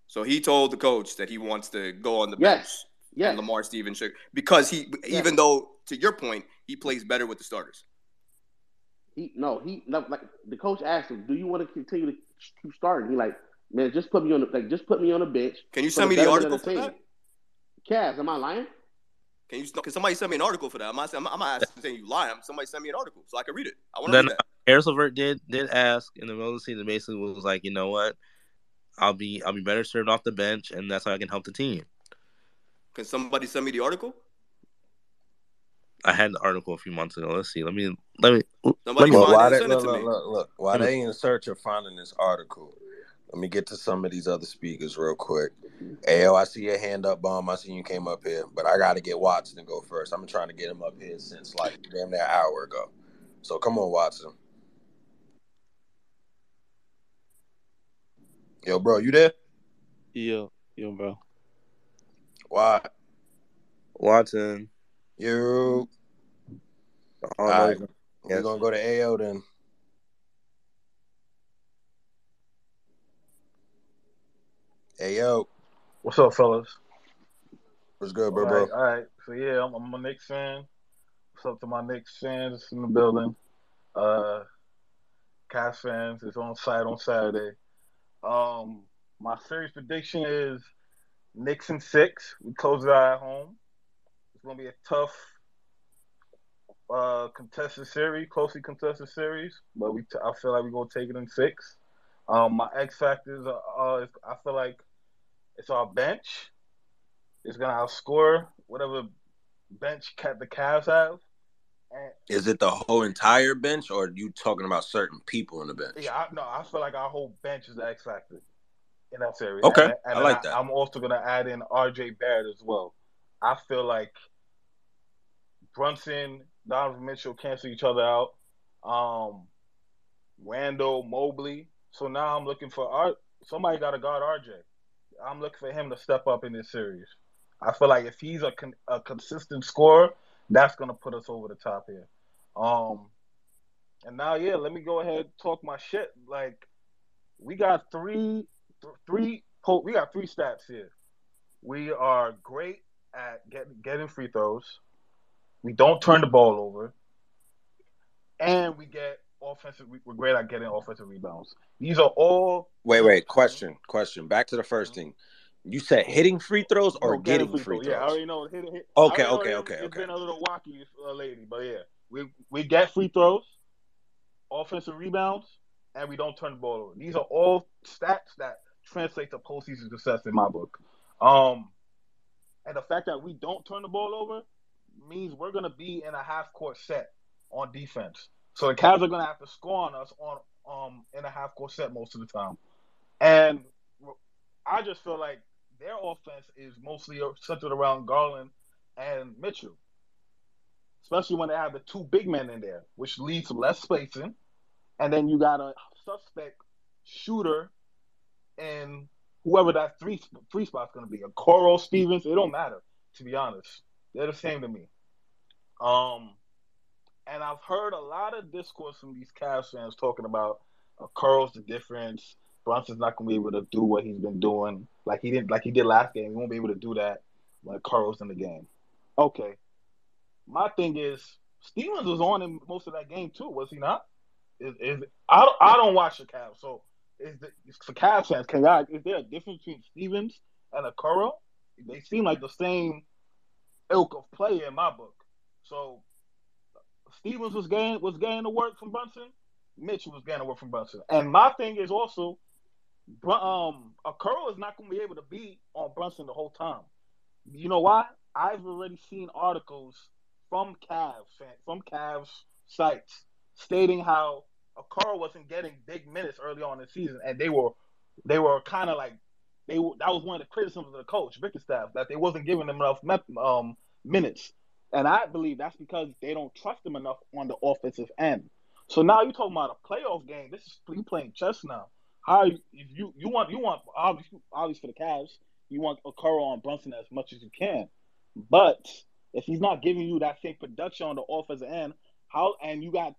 So he told the coach that he wants to go on the Yes. bench. Yes. And Lamar Stevens should because he even though to your point he plays better with the starters. He no. He no, like the coach asked him, "Do you want to continue to keep starting?" He like, man, just put me on the like, just put me on the bench. Can you send me the article of for that? Cavs, am I lying? Can you? Can somebody send me an article for that? I'm not. I'm, I'm not asking saying you lie. I'm somebody send me an article so I can read it. I want to read that. Uh, Harris Levert did did ask in the middle of the season. Basically, was like, you know what, I'll be I'll be better served off the bench, and that's how I can help the team. Can somebody send me the article? I had the article a few months ago. Let's see. Let me let me Nobody let me well, why they, look, look, look, look, Why hmm. they in search of finding this article? Let me get to some of these other speakers real quick. Ayo, I see your hand up, Bomb. I see you came up here, but I got to get Watson to go first. I'm trying to get him up here since like damn near an hour ago. So come on, Watson. Yo, bro, you there? Yo, yo, bro. Why? Watson. You. All right. We're gonna go to AO then. Hey yo, what's up, fellas? What's good, bro, all bro? All right, so yeah, I'm, I'm a Knicks fan. What's up to my Knicks fans in the building? Uh, Cavs fans, it's on site on Saturday. Um, my series prediction is Knicks in six. We close it out at home. It's gonna be a tough, uh, contested series, closely contested series, but we t- I feel like we're gonna take it in six. Um, my X factors are, uh, I feel like it's our bench. It's gonna outscore whatever bench the Cavs have. And Is it the whole entire bench, or are you talking about certain people in the bench? Yeah, I, no, I feel like our whole bench is the X factor in that series. Okay, and, and I like I, that. I'm also gonna add in R.J. Barrett as well. I feel like Brunson, Donovan Mitchell cancel each other out. Um, Randle, Mobley. So now I'm looking for art. Somebody got to guard RJ. I'm looking for him to step up in this series. I feel like if he's a, con- a consistent scorer, that's gonna put us over the top here. Um, and now, yeah, let me go ahead talk my shit. Like, we got three, th- three, we got three stats here. We are great at getting getting free throws. We don't turn the ball over, and we get offensive. We're great at getting offensive rebounds. These are all. Wait, wait. Question, question. Back to the first thing. You said hitting free throws or no, getting, free, free throws? Yeah, I already know. Hit, hit, okay, know okay, it, okay, it's okay. been a little wacky, uh, lady, but yeah, we we get free throws, offensive rebounds, and we don't turn the ball over. These are all stats that translate to postseason success in my book. Um, and the fact that we don't turn the ball over means we're gonna be in a half court set on defense. So the Cavs are gonna have to score on us on um in a half court set most of the time. And I just feel like their offense is mostly centered around Garland and Mitchell. Especially when they have the two big men in there, which leads to less spacing. And then you got a suspect shooter and whoever that three three spot's gonna be. Okoro Stevens, it don't matter, to be honest. They're the same to me. Um and I've heard a lot of discourse from these Cavs fans talking about uh, Curl's the difference. Brunson's not gonna be able to do what he's been doing, like he didn't, like he did last game. He won't be able to do that when Curl's in the game. Okay, my thing is Stevens was on in most of that game too, was he not? Is, is I don't, I don't watch the Cavs, so is the for Cavs fans, can I, is there a difference between Stevens and Curl? They seem like the same ilk of player in my book. So Stevens was getting was getting the work from Brunson. Mitchell was getting the work from Brunson. And my thing is also, um, curl is not going to be able to be on Brunson the whole time. You know why? I've already seen articles from Cavs from Cavs sites stating how Carl wasn't getting big minutes early on in the season, and they were they were kind of like they were, that was one of the criticisms of the coach Bickerstaff that they wasn't giving them enough um, minutes. And I believe that's because they don't trust him enough on the offensive end. So now you're talking about a playoff game. This is you playing chess now. How you you, you want you want obviously, obviously for the Cavs, you want Okoro on Brunson as much as you can. But if he's not giving you that same production on the offensive end, how and you got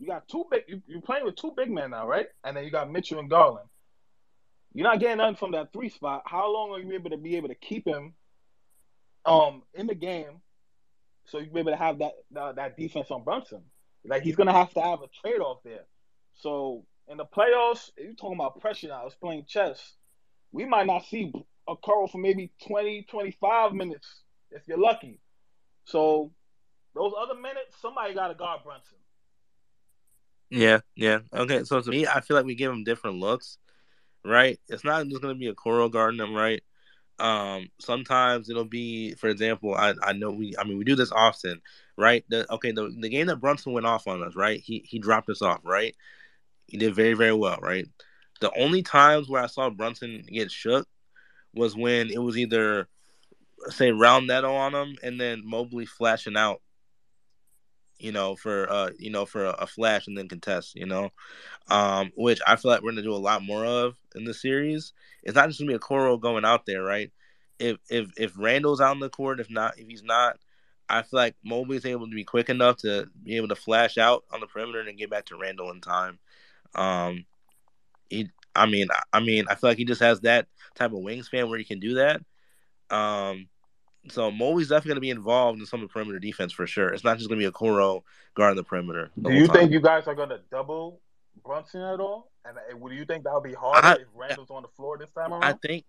you got two big you, you're playing with two big men now, right? And then you got Mitchell and Garland. You're not getting nothing from that three spot. How long are you able to be able to keep him um in the game so you be able to have that that, that defense on Brunson. Like he's gonna have to have a trade off there. So in the playoffs, you're talking about pressure now, it's playing chess. We might not see a Curl for maybe 20, 25 minutes if you're lucky. So those other minutes, somebody got to guard Brunson. Yeah, yeah. Okay, so to me, I feel like we give him different looks, right? It's not just going to be Okoro garden, right? Um, sometimes it'll be, for example, I, I know we, I mean, we do this often, right? The, okay, the, the game that Brunson went off on us, right? He he dropped us off, right? He did very very well, right? The only times where I saw Brunson get shook was when it was either say round netto on him and then Mobley flashing out you know, for uh, you know, for a, a, flash and then contest, you know, um, which I feel like we're gonna do a lot more of in the series. It's not just gonna be a Okoro going out there, right? If if if Randle's out on the court, if not, if he's not, I feel like Mobley's able to be quick enough to be able to flash out on the perimeter and get back to Randle in time. Um, he, I mean, I mean, I feel like he just has that type of wingspan where he can do that. Um, so Mobley's definitely going to be involved in some of the perimeter defense for sure. It's not just going to be Okoro guarding the perimeter. The do you think you guys are going to double Brunson at all? And uh, would you think that would be harder I, if Randle's on the floor this time around? I think,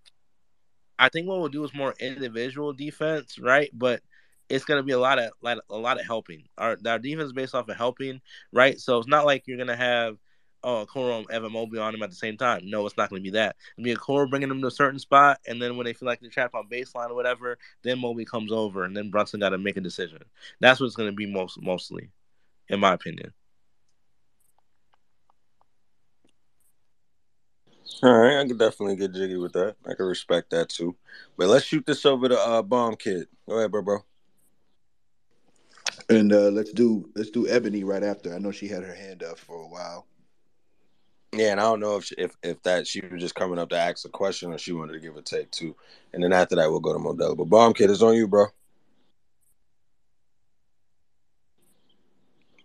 I think what we'll do is more individual defense, right? But it's going to be a lot of like a lot of helping. Our our defense is based off of helping, right? So it's not like you're going to have oh, Okoro and Evan Mobley on him at the same time. No, it's not going to be that. It'll be Okoro bringing them to a certain spot, and then when they feel like they're trapped on baseline or whatever, then Mobley comes over, and then Brunson got to make a decision. That's what it's going to be most mostly, in my opinion. All right, I can definitely get jiggy with that. I can respect that too. But let's shoot this over to uh, Bomb Kid. Go ahead, bro, bro. And uh, let's do let's do Ebony right after. I know she had her hand up for a while. Yeah, and I don't know if she, if if that she was just coming up to ask a question or she wanted to give a take too. And then after that, we'll go to Modelo. But Bomb Kid is on you, bro.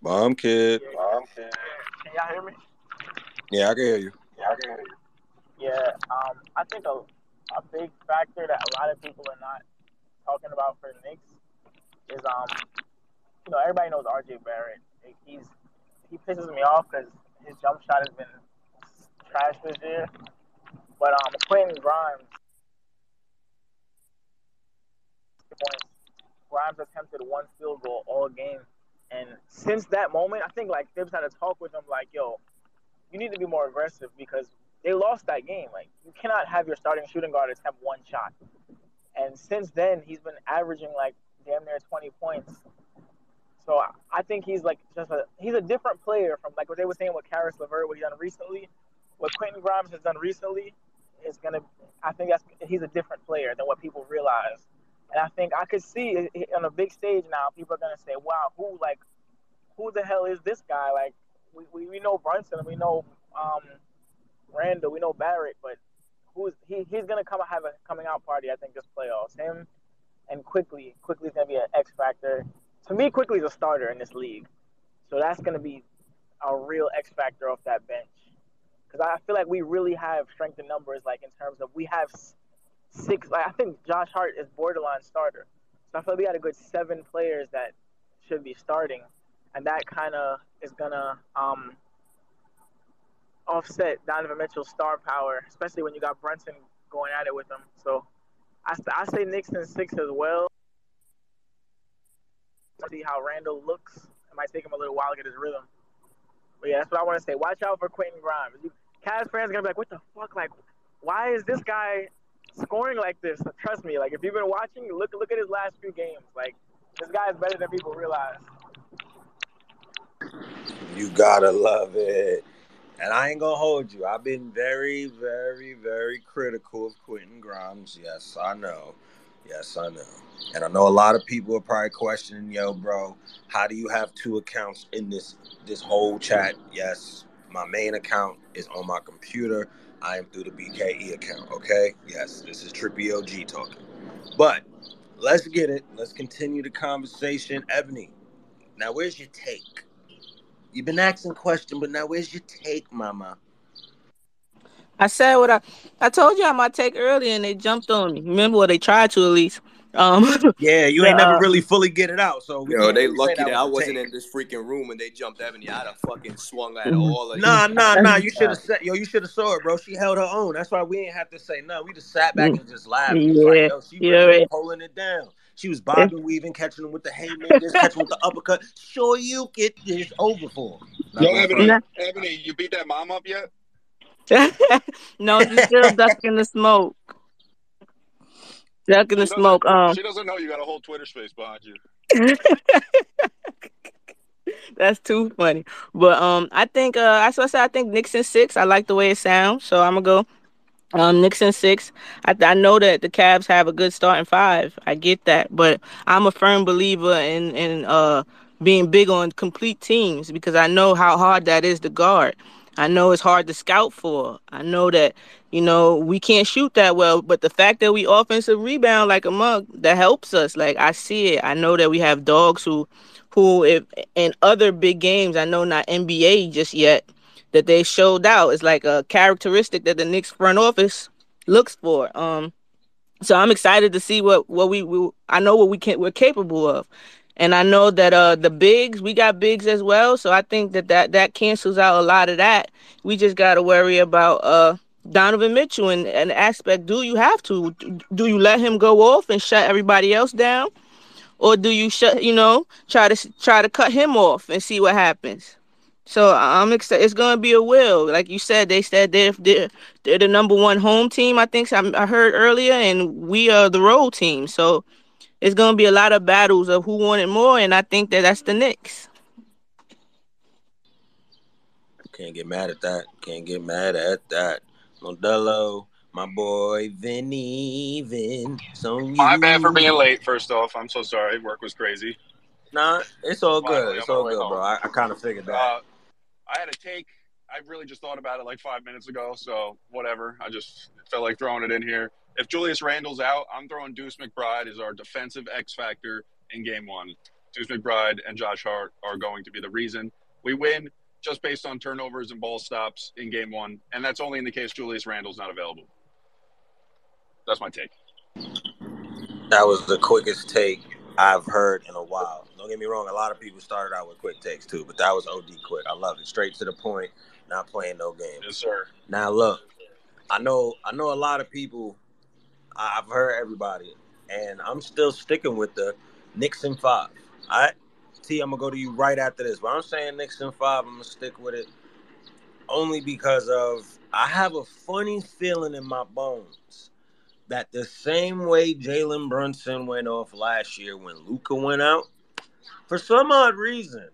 Bomb Kid. Bomb Kid. Can y'all hear me? Yeah, I can hear you. Yeah, I can hear you. Yeah, um, I think a a big factor that a lot of people are not talking about for the Knicks is um, you know, everybody knows RJ Barrett. He's he pisses me off because his jump shot has been trash this year. But um, Quentin Grimes, Grimes attempted one field goal all game, and since that moment, I think like Thibs had a talk with him like, "Yo, you need to be more aggressive because they lost that game. Like, you cannot have your starting shooting guard attempt one shot." And since then, he's been averaging like damn near 20 points. So I think he's like just a he's a different player from like what they were saying with Caris LeVert, what he done recently what Quentin Grimes has done recently is gonna. I think that's he's a different player than what people realize, and I think I could see on a big stage now. People are gonna say, "Wow, who like, who the hell is this guy?" Like, we, we, we know Brunson, we know um, Randle, we know Barrett, but who's he? He's gonna come have a coming out party. I think this playoffs. Him and Quickley. Quickley Quickley's gonna be an X factor. To me, Quickley's a starter in this league, so that's gonna be a real X factor off that bench because I feel like we really have strength in numbers. Like in terms of we have six. Like I think Josh Hart is borderline starter. So I feel like we got a good seven players that should be starting, and that kind of is gonna um, offset Donovan Mitchell's star power, especially when you got Brunson going at it with him. So I, I say Knicks in six as well. See how Randle looks. It might take him a little while to get his rhythm. But yeah, that's what I want to say. Watch out for Quentin Grimes. You, Cavs fans are gonna be like, "What the fuck? Like, why is this guy scoring like this?" Trust me. Like, if you've been watching, look look at his last few games. Like, this guy is better than people realize. You gotta love it. And I ain't gonna hold you. I've been very, very, very critical of Quentin Grimes. Yes, I know. Yes, I know. And I know a lot of people are probably questioning, yo, bro, how do you have two accounts in this this whole chat? Yes, my main account is on my computer. I am through the BKE account. Okay. Yes, this is Trippy OG talking. But let's get it. Let's continue the conversation. Ebony, now where's your take? You've been asking question, but now where's your take, mama? I said what I I told you I might take earlier and they jumped on me. Remember what they tried to at least. Um, <laughs> yeah, you ain't uh, never really fully get it out. So yo, they lucky that, that I wasn't take. in this freaking room when they jumped Ebony. I'd have fucking swung at mm-hmm. all of Nah, nah, nah. You <laughs> should have said, yo, you should have saw it, bro. She held her own. That's why we ain't have to say no. We just sat back and just laughed. Yeah, like, yo, she yeah, really right. pulling it down. She was bobbing, weaving, catching them with the haymakers, catching with the uppercut. Sure, you get this over for. Yo, Ebony, Ebony, you beat that mom up yet? <laughs> no, she's still ducking the smoke. Ducking the smoke. Um, She doesn't know you got a whole Twitter space behind you. <laughs> That's too funny. But um, I think uh, I said. I think Knicks in six. I like the way it sounds, so I'm gonna go um Knicks in six. I I know that the Cavs have a good starting five. I get that, but I'm a firm believer in in uh being big on complete teams because I know how hard that is to guard. I know it's hard to scout for. I know that you know we can't shoot that well, but the fact that we offensive rebound like a mug that helps us. Like I see it. I know that we have dogs who who if in other big games, I know not NBA just yet, that they showed out. It's like a characteristic that the Knicks front office looks for. Um, so I'm excited to see what what we, we I know what we can we're capable of, and I know that uh the bigs we got bigs as well. So I think that that that cancels out a lot of that. We just got to worry about uh Donovan Mitchell and an aspect. Do you have to? Do you let him go off and shut everybody else down? or do you shut you know try to try to cut him off and see what happens so i'm excited it's to be a will like you said they said they're, they're, they're the number one home team i think i heard earlier and we are the road team so it's to be a lot of battles of who wanted more and i think that that's the Knicks. Can't get mad at that. Can't get mad at that. Modelo, my boy Vinny, Vin. So My bad for being late. First off, I'm so sorry. Work was crazy. Nah, it's all good. Finally, It's all good, home. bro. I, I kind of figured that. Uh, I had a take. I really just thought about it like five minutes ago. So whatever. I just felt like throwing it in here. If Julius Randle's out, I'm throwing Deuce McBride as our defensive X factor in Game One. Deuce McBride and Josh Hart are going to be the reason we win, just based on turnovers and ball stops in Game One, and that's only in the case Julius Randle's not available. That's my take. That was the quickest take I've heard in a while. Don't get me wrong, a lot of people started out with quick takes too, but that was OD quick. I love it. Straight to the point, not playing no games. Yes, sir. Now look, I know I know a lot of people I've heard everybody, and I'm still sticking with the Knicks in five. All right. T, I'm gonna go to you right after this. But I'm saying Knicks in five, I'm gonna stick with it only because of I have a funny feeling in my bones that the same way Jalen Brunson went off last year when Luka went out, for some odd reason,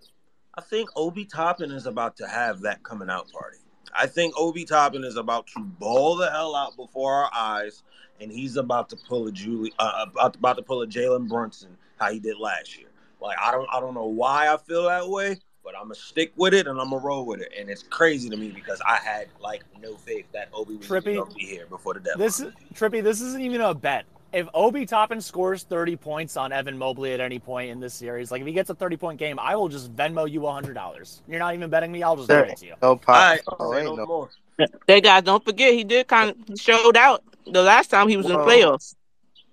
I think Obi Toppin is about to have that coming out party. I think Obi Toppin is about to ball the hell out before our eyes, and he's about to pull a Julie, uh, about, about to pull a Jalen Brunson how he did last year. Like I don't, I don't know why I feel that way, but I'm gonna stick with it and I'm gonna roll with it. And it's crazy to me because I had like no faith that Obi was Trippy. gonna be here before the deadline. This is, Trippy, this isn't even a bet. If Obi Toppin scores 30 points on Evan Mobley at any point in this series, like if he gets a 30 point game, I will just Venmo you $100. You're not even betting me, I'll just give it to you. no pop. All right, Oh, say ain't no no- more. Hey guys, don't forget he did kind of showed out the last time he was in the playoffs.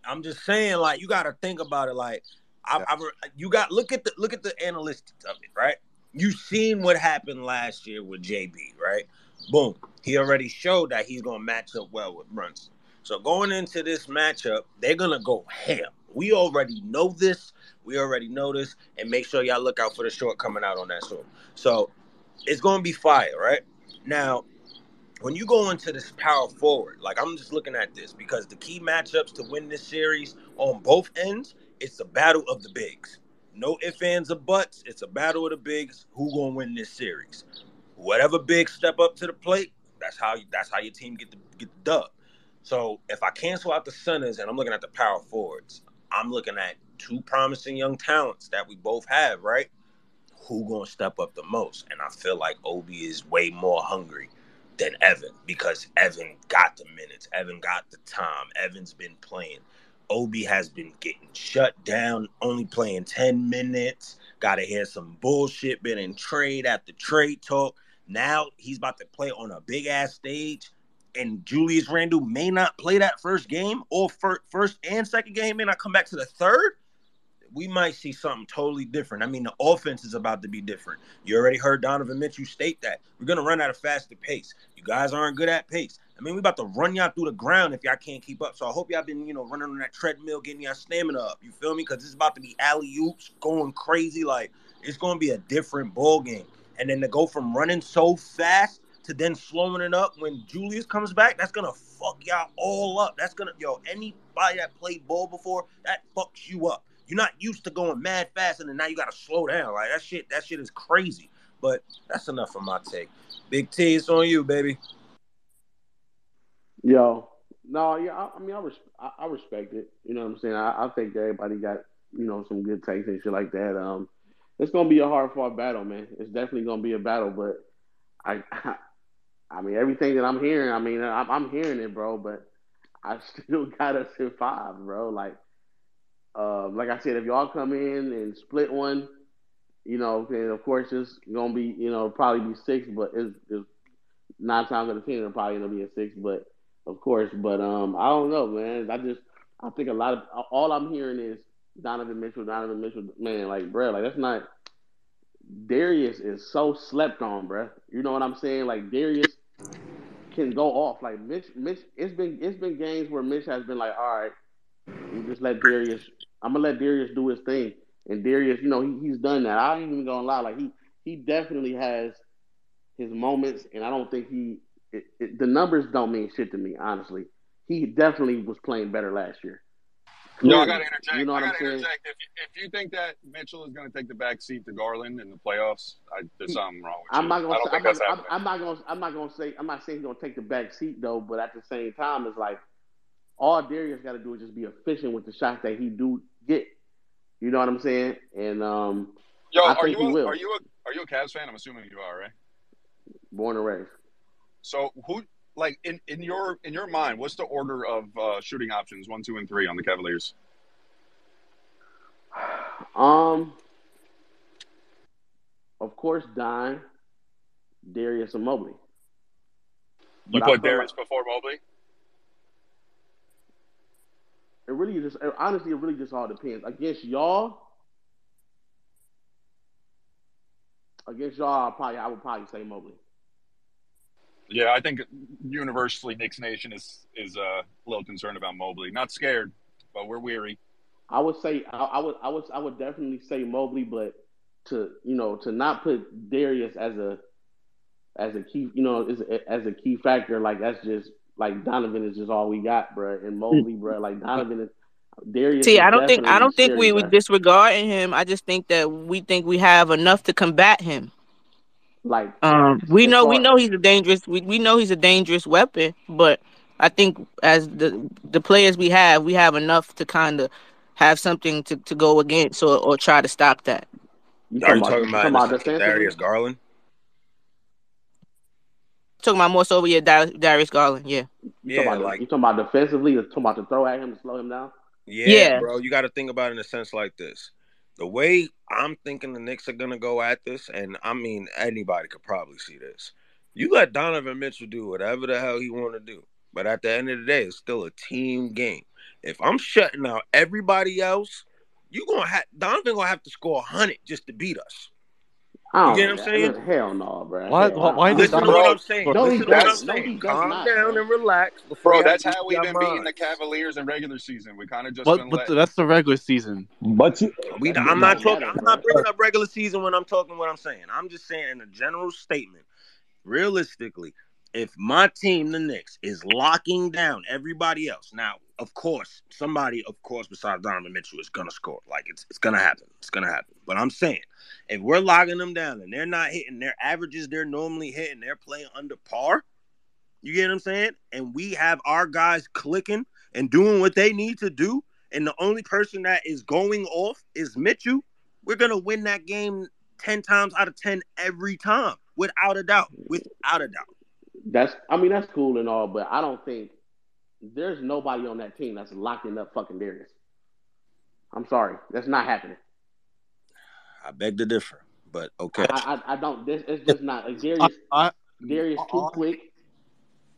I'm just saying, like, you got to think about it. Like, I, I, you got look at the look at the analytics of it, right? You seen what happened last year with JB, right? Boom, he already showed that he's gonna match up well with Brunson. So going into this matchup, they're gonna go ham. We already know this. We already know this, and make sure y'all look out for the short coming out on that sword. So it's gonna be fire, right? Now, when you go into this power forward, like I'm just looking at this because the key matchups to win this series on both ends, it's a battle of the bigs. No ifs, ands, or buts. It's a battle of the bigs. Who gonna win this series? Whatever big step up to the plate, that's how you, that's how your team get the get the dub. So if I cancel out the centers and I'm looking at the power forwards, I'm looking at two promising young talents that we both have, right? Who gonna step up the most? And I feel like Obi is way more hungry than Evan because Evan got the minutes. Evan got the time. Evan's been playing. Obi has been getting shut down, only playing 10 minutes. Got to hear some bullshit, been in trade after trade talk. Now he's about to play on a big ass stage, and Julius Randle may not play that first game, or fir- first and second game, may not come back to the third we might see something totally different. I mean, the offense is about to be different. You already heard Donovan Mitchell state that. We're going to run at a faster pace. You guys aren't good at pace. I mean, we about to run y'all through the ground if y'all can't keep up. So I hope y'all been, you know, running on that treadmill, getting y'all stamina up. You feel me? Because it's about to be alley oops, going crazy. Like, it's going to be a different ball game. And then to go from running so fast to then slowing it up when Julius comes back, that's to fuck y'all all up. That's to, yo, anybody that played ball before, that fucks you up. You're not used to going mad fast, and then now you gotta slow down. Like that shit, that shit is crazy. But that's enough for my take. Big T, it's on you, baby. Yo, no, yeah, I, I mean, I, res- I, I respect it. You know what I'm saying? I, I think everybody got you know some good takes and shit like that. Um, it's gonna be a hard fought battle, man. It's definitely gonna be a battle, but I, I, <laughs> I mean, everything that I'm hearing, I mean, I'm, I'm hearing it, bro. But I <laughs> still got us in five, bro. Like, uh, like I said, if y'all come in and split one, you know, then of course it's gonna be, you know, probably be six, but it's, it's nine times out of ten it'll probably gonna be a six, but of course, but um, I don't know, man. I just I think a lot of all I'm hearing is Donovan Mitchell, Donovan Mitchell, man, like bro, like that's not Darius is so slept on, bro. You know what I'm saying? Like Darius can go off. Like Mitch, Mitch, it's been it's been games where Mitch has been like, all right, you just let Darius. I'm gonna let Darius do his thing, and Darius, you know, he, he's done that. I ain't even gonna lie, like he he definitely has his moments, and I don't think he it, it, the numbers don't mean shit to me, honestly. He definitely was playing better last year. No, I got to interject. You know what I I'm got saying? interject. If you, if you think that Mitchell is going to take the back seat to Garland in the playoffs, I, there's something wrong with I'm you. not gonna say, I'm, not, I'm. I'm not gonna. I'm not gonna say. I'm not saying he's gonna take the back seat though. But at the same time, it's like all Darius got to do is just be efficient with the shots that he do get. You know what I'm saying? And um, Yo, I are think you he a, will. are you a are you a Cavs fan? I'm assuming you are, right? Born and raised. So who like in, in your in your mind, what's the order of uh, shooting options one, two, and three on the Cavaliers? Um, of course, Dime, Darius, and Mobley. You But put Darius like- before Mobley. It really just honestly, it really just all depends. Against y'all, against y'all, I probably I would probably say Mobley. Yeah, I think universally Knicks Nation is is uh, a little concerned about Mobley. Not scared, but we're weary. I would say I, I would I would I would definitely say Mobley, but to you know to not put Darius as a as a key you know as a, as a key factor like that's just like Donovan is just all we got, bro. And Mobley, bro, like Donovan is Darius. See, is I don't think I don't think we scary, would bro. disregarding him. I just think that we think we have enough to combat him. Like Um, we as know we know he's a dangerous. We, we know he's a dangerous weapon, but I think as the the players we have, we have enough to kind of have something to, to go against or, or try to stop that. you Are you talking talking about, about, you in the talking about sense of defensively? Darius Garland? Talking about more so yeah, Dar- Darius Garland. Yeah, You Yeah, talking about like you talking about defensively? Or talking about to throw at him to slow him down? Yeah, Yeah. bro, you got to think about it in a sense like this. The way I'm thinking the Knicks are gonna go at this, and I mean anybody could probably see this. You let Donovan Mitchell do whatever the hell he want to do, but at the end of the day, it's still a team game. If I'm shutting out everybody else, you gonna have Donovan gonna have to score hundred just to beat us. I You get know what I'm saying? Look, Hell no, bro. Why- Hell, why- I- why Listen to what I'm saying. No, he Listen to what I'm doesn't. No, saying. he does Calm not, down bro. and relax. Bro, that's how we've been beating the. Cavaliers in regular season. We kind of just But been but letting. that's the regular season. But you, We, I'm don't talking. I'm not bringing up regular season when I'm talking what I'm saying. I'm just saying in a general statement. Realistically, if my team, the Knicks, is locking down everybody else, now of course somebody, of course, besides Donovan Mitchell is gonna score. Like it's it's gonna happen. It's gonna happen. But I'm saying if we're logging them down and they're not hitting their averages, they're normally hitting, they're playing under par. You get what I'm saying? And we have our guys clicking and doing what they need to do, and the only person that is going off is Mitchell. We're gonna win that game ten times out of ten every time, without a doubt. Without a doubt. That's I mean that's cool and all, but I don't think there's nobody on that team that's locking up fucking Darius. I'm sorry, that's not happening. I beg to differ, but okay. I I, I don't. This it's just not. Like, Darius <laughs> I, Darius too quick,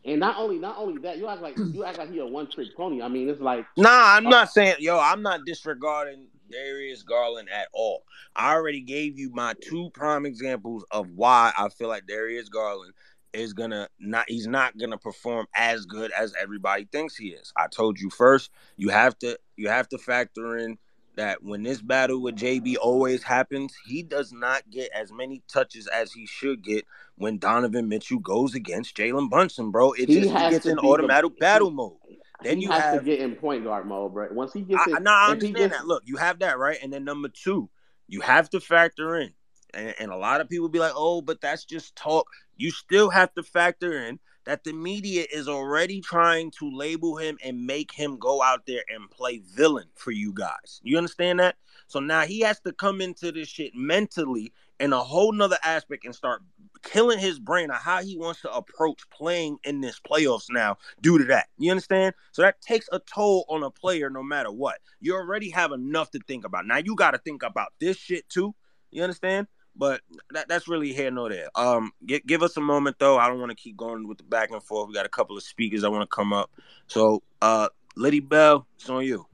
and not only not only that, you act like you act like he a one trick pony. I mean, it's like Nah, I'm uh, not saying, yo, I'm not disregarding Darius Garland at all. I already gave you my two prime examples of why I feel like Darius Garland is gonna not he's not gonna perform as good as everybody thinks he is. I told you first, you have to you have to factor in that when this battle with JB always happens, he does not get as many touches as he should get when Donovan Mitchell goes against Jalen Brunson, bro. It He just he gets in be the- automatic battle mode. Then he you have to get in point guard mode, bro. Once he gets I, in, no, I understand gets, that. Look, you have that right, and then number two, you have to factor in, and, and a lot of people be like, "Oh, but that's just talk." You still have to factor in that the media is already trying to label him and make him go out there and play villain for you guys. You understand that? So now he has to come into this shit mentally in a whole nother aspect and start killing his brain on how he wants to approach playing in this playoffs now due to that. You understand? So that takes a toll on a player no matter what. You already have enough to think about. Now you got to think about this shit too. You understand? But that, that's really here nor there. Um, give, give us a moment though. I don't want to keep going with the back and forth. We got a couple of speakers I want to come up. So, uh, Liddy Bell, it's on you.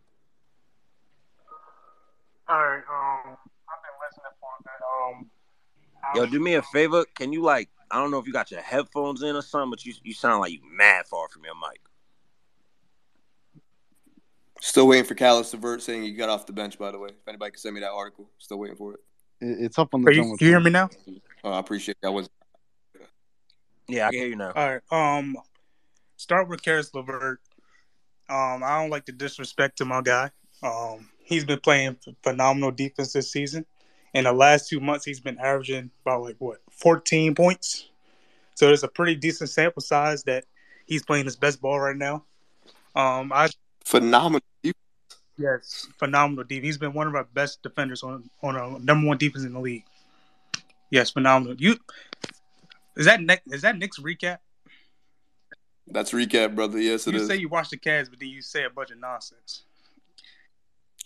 All right. Um, I've been listening for a bit. Um, Yo, do me a favor. Can you like? I don't know if you got your headphones in or something, but you you sound like you mad far from your mic. Still waiting for Caris LeVert saying he got off the bench. By the way, if anybody can send me that article, still waiting for it. It- It's up on the Are you, jungle. you hear me now? Oh, I appreciate that. Was Yeah, I can hear you now. All right. Um, start with Caris Levert. Um, I don't like the disrespect to my guy. Um, he's been playing phenomenal defense this season. In the last two months, he's been averaging about like what 14 points. So there's a pretty decent sample size that he's playing his best ball right now. Um, I phenomenal. Yes, phenomenal deep. He's been one of our best defenders on on a number one defense in the league. Yes, phenomenal. You is that Nick? Is that Nick's recap? That's recap, brother. Yes, it you is. say you watch the Cavs, but then you say a bunch of nonsense.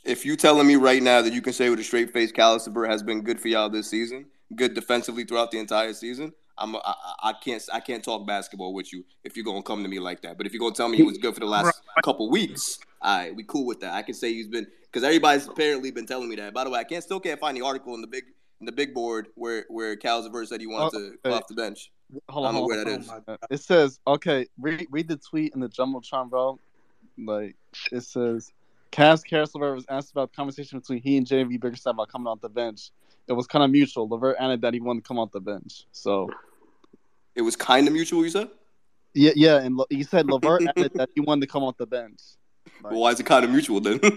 if you telling me right now that you can say with a straight face, Caris LeVert has been good for y'all this season, good defensively throughout the entire season, I'm I, I I can't I can't talk basketball with you if you're gonna come to me like that. But if you're gonna tell me he was good for the last couple weeks, all right, we cool with that. I can say he's been because everybody's apparently been telling me that. By the way, I can't still can't find the article in the big in the big board where where LeVert said he wanted oh, to go Okay. off the bench. Hold I on, don't know hold where that is. It says, okay, read, read the tweet in the Jumbotron, bro. Like, it says, Caris LeVert was asked about the conversation between he and J.B. Bickerstaff about coming off the bench. It was kind of mutual. LeVert added that he wanted to come off the bench. So, It was kind of mutual. You said. yeah, yeah, and he said LeVert <laughs> added that he wanted to come off the bench. Well, why is it kind of mutual then? <laughs>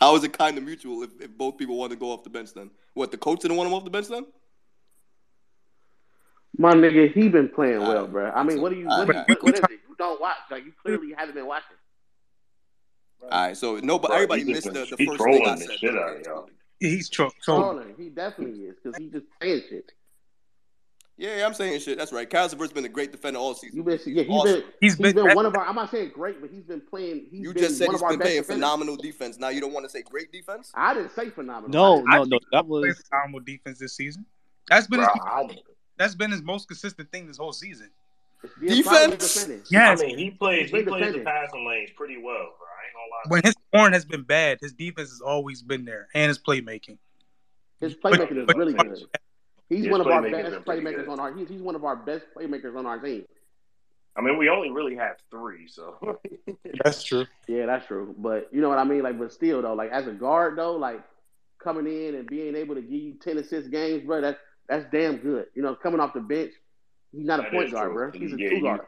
How is it kind of mutual if, if both people want to go off the bench then? What the coach didn't want him off the bench then? My nigga, he been playing well, bro. I mean, what do you? What, do you, Alright. what, what is it? You don't watch? Like you clearly haven't been watching. All right, so no, but Bro, everybody missed just the, the first thing I trolling the said. shit out of y'all. He's tro- trolling. Trolling. He definitely is because he just saying shit. Yeah, yeah, I'm saying shit. That's right. Kyle LeVert's been a great defender all season. You been, yeah, he's Awesome. been, he's been, one of our. I'm not saying great, but he's been playing. He's You been just said one he's of been playing defenders. phenomenal defense. Now you don't want to say great defense? I didn't say phenomenal. No, I, no, no. That was phenomenal defense this season. That's been Bro, his, that's been his most consistent thing this whole season. Yeah, probably defending. Yes. I mean, he plays. He's He been plays the defending. passing lanes pretty well, bro. I ain't gonna lie. When his scoring has been bad, his defense has always been there, and his playmaking. His playmaking is really good. He's one of our best playmakers on our. He's, he's one of our best playmakers on our team. I mean, we only really have three, so <laughs> That's true. Yeah, that's true. But you know what I mean? Like, but still though, like as a guard though, like coming in and being able to give you ten assist games, bro, that's that's damn good. You know, coming off the bench, he's not a point guard, true. bro. He's a Yeah, two guard.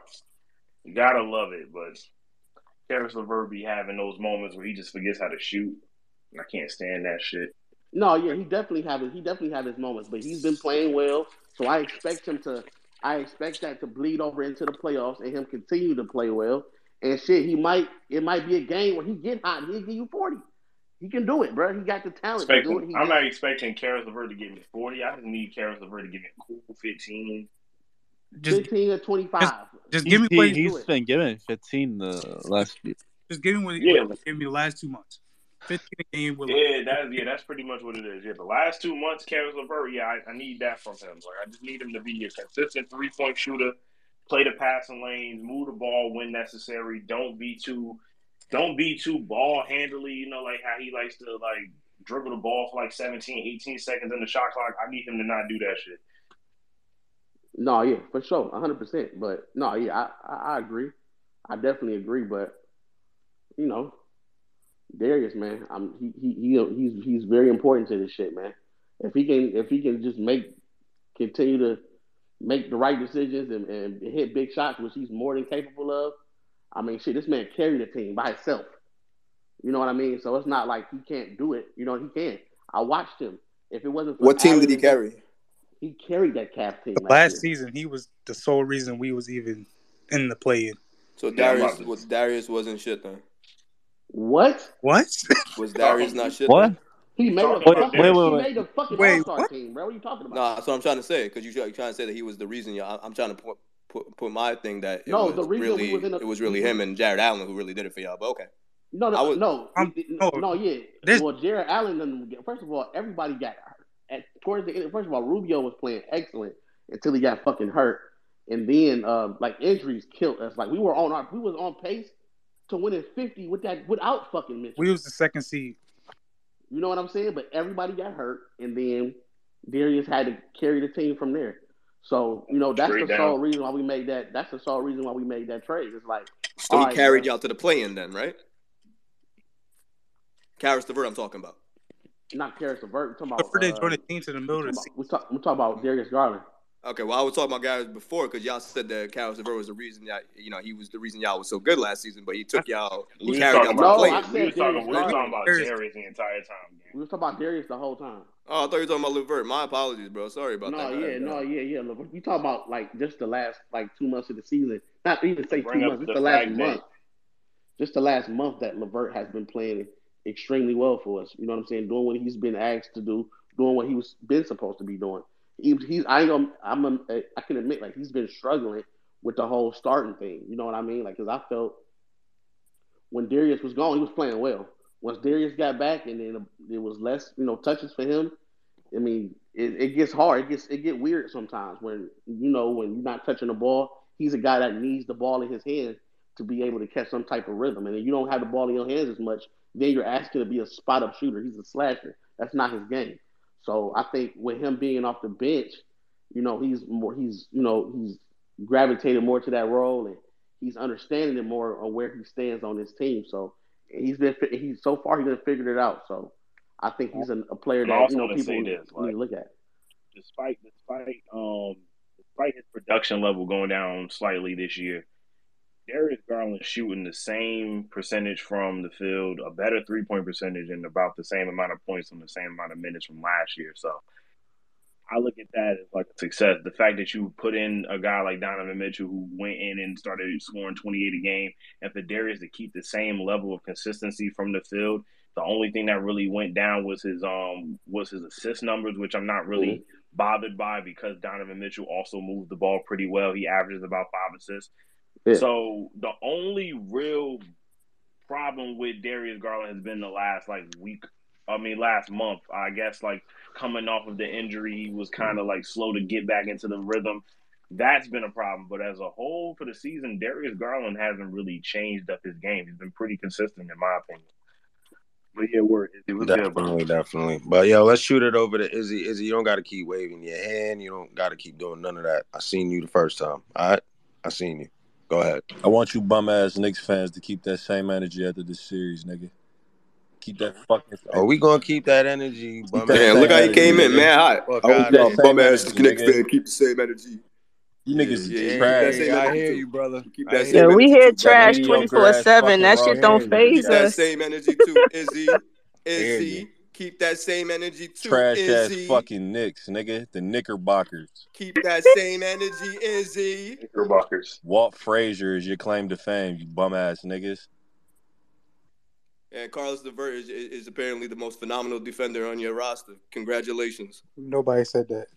You gotta love it, but Caris LeVert be having those moments where he just forgets how to shoot. I can't stand that shit. No, yeah, he definitely have his, he definitely have his moments, but he's been playing well, so I expect him to. I expect that to bleed over into the playoffs and him continue to play well. And shit, he might. It might be a game where he get hot. and He'll give you forty. He can do it, bro. He got the talent to do it. I'm just- not expecting Caris LeVert to give me 40. I just need Caris LeVert to give me a cool 15. Just, fifteen or twenty five. just He's, give me he, what he's he's doing. been given 15 the last few. Just give me what Yeah. he gave me the last two months. Fifteen a game with Yeah, that's yeah, that's pretty much what it is. Yeah, the last two months, Caris LeVert, yeah, I, I need that from him. Like I just need him to be a consistent three point shooter, play the passing lanes, move the ball when necessary. Don't be too, don't be too ball handily. You know, like how he likes to like dribble the ball for like 17, 18 seconds in the shot clock. I need him to not do that shit. No, yeah, for sure, hundred percent. But no, yeah, I, I, I agree. I definitely agree. But you know, Darius, man, I'm he, he he he's he's very important to this shit, man. If he can if he can just make continue to make the right decisions and, and hit big shots, which he's more than capable of, I mean, shit, this man carried the team by himself. You know what I mean? So it's not like he can't do it. You know, he can. I watched him. If it wasn't for what team did he carry? He carried that Cavs team Last last year. season, he was the sole reason we was even in the play-in. So Darius about was Darius wasn't shit then. What? What? Was Darius not shit? What? He made a Talking Wait, fucking, wait, wait, he wait. made the fucking Wait, All Star what? team, bro. What are you talking about? No, that's what I'm trying to say. Because you you're trying to say that he was the reason. Yeah, I'm trying to put put, put my thing that it No, was the reason we really was in the- it was really him and Jarrett Allen who really did it for y'all. But okay, No, I no, was- no, I'm- no, no. no, yeah. This- well, Jarrett Allen. didn't First of all, everybody got hurt. At towards the end, first of all, Rubio was playing excellent until he got fucking hurt, and then um, like injuries killed us. Like we were on our, we was on pace to winning fifty with that without fucking Mitchell. We was the second seed. You know what I'm saying? But everybody got hurt, and then Darius had to carry the team from there. So you know that's Straight the down. sole reason why we made that. That's the sole reason why we made that trade. It's like so he all right, carried y'all to the play-in then, right? Caris DeVert, I'm talking about. not Caris LeVert. We're talking But about. for they uh, joined the team to the middle we're of the talking season. about, we're talk- we're talking about Darius Garland. Okay, well I was talking about guys before because y'all said that Caris DeVert was the reason y'all, you know, he was the reason y'all was so good last season, but he took y'all, he We was carried talking y'all about No, I play-in. said we was talking, we was talking about Darius- Darius the entire time. We was talking about Darius the whole time. Oh, I thought you were talking about Levert. My apologies, bro. Sorry about No, that. No, yeah, no, yeah, yeah. Look, we talk about like just the last like two months of the season. Not even say two Bring up months. Just the the last fact that- month. Just the last month that Levert has been playing extremely well for us. You know what I'm saying? Doing what he's been asked to do, doing what he was been supposed to be doing. He, he's I ain't gonna, I'm a, eh, I can admit like he's been struggling with the whole starting thing. You know what I mean? Like because I felt when Darius was gone, he was playing well. Once Darius got back, and then it was less, you know, touches for him. I mean, it, it gets hard. It gets it get weird sometimes when you know when you're not touching the ball. He's a guy that needs the ball in his hands to be able to catch some type of rhythm. And if you don't have the ball in your hands as much. Then you're asking to be a spot up shooter. He's a slasher. That's not his game. So I think with him being off the bench, you know, he's more he's you know he's gravitated more to that role and he's understanding it more on where he stands on his team. So he's been he's so far he's been figured it out. So I think he's a, a player that you know people need this, to look at. despite despite um despite his production level going down slightly this year, Darius Garland shooting the same percentage from the field, a better three point percentage, and about the same amount of points on the same amount of minutes from last year. So I look at that as like a success. The fact that you put in a guy like Donovan Mitchell who went in and started scoring 28 a game, and for Darius to keep the same level of consistency from the field, the only thing that really went down was his um was his assist numbers, which I'm not really bothered by because Donovan Mitchell also moved the ball pretty well. He averages about five assists. Yeah. So the only real problem with Darius Garland has been the last like week. I mean, last month. I guess like coming off of the injury, he was kind of mm-hmm. like slow to get back into the rhythm. That's been a problem. But as a whole for the season, Darius Garland hasn't really changed up his game. He's been pretty consistent in my opinion. But yeah, word. It was good. Definitely, definitely. But yo, let's shoot it over to Izzy. Izzy, you don't got to keep waving your hand. You don't got to keep doing none of that. I seen you the first time. All right, I seen you. Go ahead. I want you bum ass Knicks fans to keep that same energy after this series, nigga. Keep that fucking. Are we gonna keep that energy? Bum that ass look how he energy, came in, nigga. man. Hot. Fuck I hope outta y'all bum ass Same Knicks energy, fan keep the same energy. You niggas Yeah, is yeah, trash. keep that I hear too. you, brother. Keep that same Yeah, energy we too, hear brother. trash twenty four seven. That shit don't phase Keep that us. same energy too, Izzy. hear you. Izzy. Keep that same energy too, Trash ass fucking Knicks, nigga. The Knickerbockers. Keep that same energy, Izzy. Knickerbockers. Walt Frazier is your claim to fame, you bum ass niggas. And Carlos LeVert is, is is apparently the most phenomenal defender on your roster. Congratulations. Nobody said that.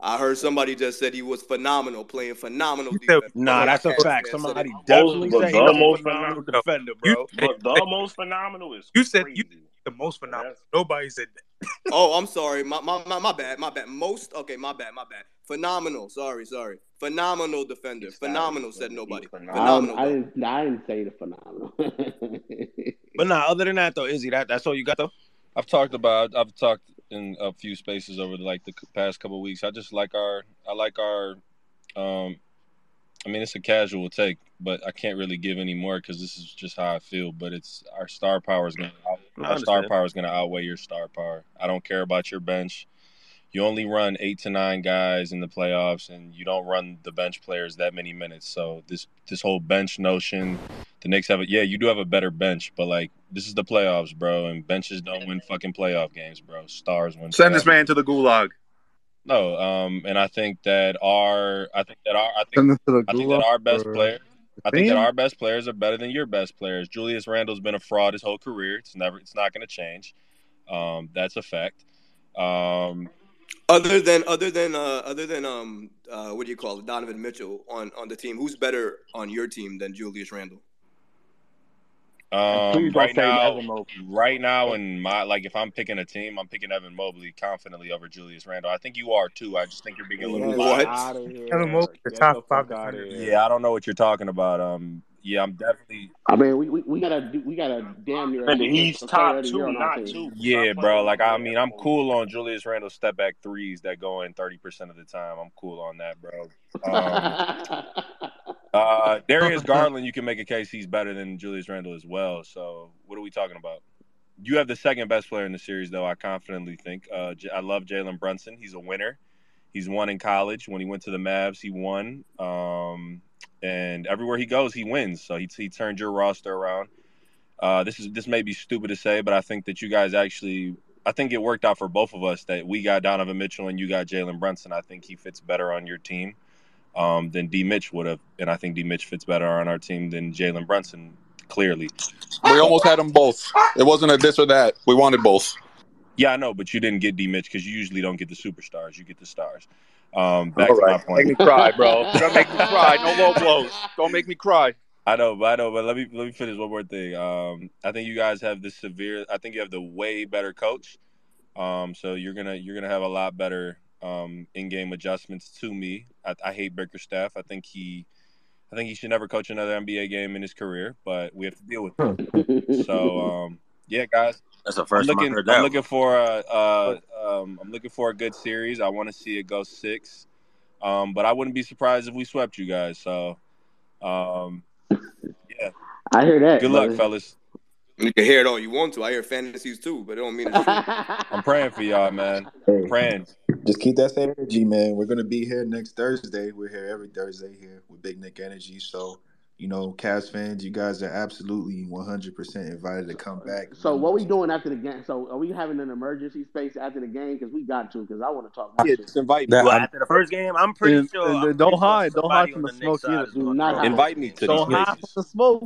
I heard somebody just said he was phenomenal, playing phenomenal You defense. Nah, One that's a fact. Somebody definitely said he the was a most phenomenal phenomenal, defender, bro. said but the most phenomenal is you said you crazy. The most phenomenal. That's- Nobody said that. <laughs> Oh, I'm sorry. My, my my my bad. My bad. Most okay. My bad. My bad. Phenomenal. Sorry. Sorry. Phenomenal defender. He's Phenomenal. Said nobody. He's I, Phenomenal. I didn't I didn't say the phenomenal. <laughs> But nah, other than that though, Izzy, that that's all you got though. I've talked about. I've talked in a few spaces over the, like the past couple of weeks. I just like our. I like our. Um, I mean, it's a casual take, but I can't really give any more because this is just how I feel. But it's our star power is gonna. Out, our star power is gonna outweigh your star power. I don't care about your bench. You only run eight to nine guys in the playoffs, and you don't run the bench players that many minutes. So this this whole bench notion, The Knicks have a yeah, you do have a better bench, but like this is the playoffs, bro, and benches don't win fucking playoff games, bro. Stars win. Send this man to the gulag. No, um, and I think that our, I think that our, I think, I think that our best player, I think that our best players are better than your best players. Julius Randle's been a fraud his whole career. It's never, it's not going to change. Um, that's a fact. Um, other than other than uh, other than um uh, what do you call it, Donovan Mitchell on on the team, who's better on your team than Julius Randle? Um, right now, right now, in my like, if I'm picking a team, I'm picking Evan Mobley confidently over Julius Randle. I think you are too. I just think you're being a little what? Evan Mobley, the top five. Yeah, I don't know what you're talking about. Um, yeah, I'm definitely. I mean, we, we, we gotta we gotta damn near. And he's top two, not two. Yeah, bro. Like, I mean, I'm cool on Julius Randle step back threes that go in 30 percent of the time. I'm cool on that, bro. <laughs> Um, uh, Darius <laughs> Garland, you can make a case he's better than Julius Randle as well. So, what are we talking about? You have the second best player in the series, though. I confidently think. Uh, I love Jalen Brunson. He's a winner. He's won in college. When he went to the Mavs, he won. Um, and everywhere he goes, he wins. So he, he turned your roster around. Uh, this is this may be stupid to say, but I think that you guys actually, I think it worked out for both of us that we got Donovan Mitchell and you got Jalen Brunson. I think he fits better on your team um, than D. Mitch would have, and I think D. Mitch fits better on our team than Jalen Brunson. Clearly, we almost had them both. It wasn't a this or that. We wanted both. Yeah, I know, but you didn't get D. Mitch because you usually don't get the superstars. You get the stars. Um, back All to right. my point. Make me cry, bro. <laughs> Don't make me cry. No low blows. Don't make me cry. I know, but I know, but let me let me finish one more thing. Um, I think you guys have the severe. I think you have the way better coach. Um, so you're gonna you're gonna have a lot better um, in-game adjustments to me. I, I hate Bickerstaff. I think he, I think he should never coach another NBA game in his career. But we have to deal with it. so um, yeah, guys. That's the first I'm looking, I'm one. looking for a, uh, um, I'm looking for a good series. I want to see it go six. Um, but I wouldn't be surprised if we swept you guys. So, um, yeah. I hear that. Good luck, brother. fellas. You can hear it all you want to. I hear fantasies too, but it don't mean it's true. I'm praying for y'all, man. Hey. Praying. Just keep that same energy, man. We're gonna be here next Thursday. We're here every Thursday here with Big Nick Energy. So, you know, Cavs fans, you guys are absolutely 100% invited to come back. So what we doing after the game? So are we having an emergency space after the game? Because we got to. Because I want to talk. my Yeah, shit. just invite me. Well, after the first game, I'm pretty And- sure. and I'm don't pretty sure hide. Don't hide from on the smoke either. Do not throw hide. it. Invite me to these Don't hide from the smoke.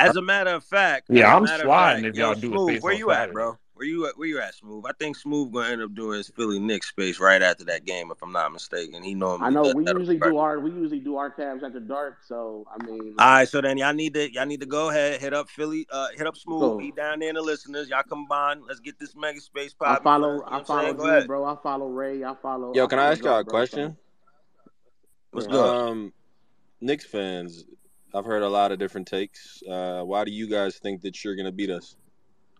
As a matter of fact, Yeah, as a I'm matter sliding fact, if y'all yo, do a Smooth, where on you at, bro? Where you at? Where you at, Smooth? I think Smooth gonna end up doing his Philly Knicks space right after that game, if I'm not mistaken. He normally I know we usually do our we usually do our cabs after dark. So I mean, All right, so then y'all need to y'all need to go ahead, hit up Philly, uh, hit up Smooth, Cool. he down there in the listeners. Y'all combine. Let's get this mega space I follow You know I follow you, bro. I follow Ray. I follow. Yo, I can I follow ask y'all a bro. question? What's Yeah. good? Um, Knicks fans, I've heard a lot of different takes. Uh, why do you guys think that you're gonna beat us?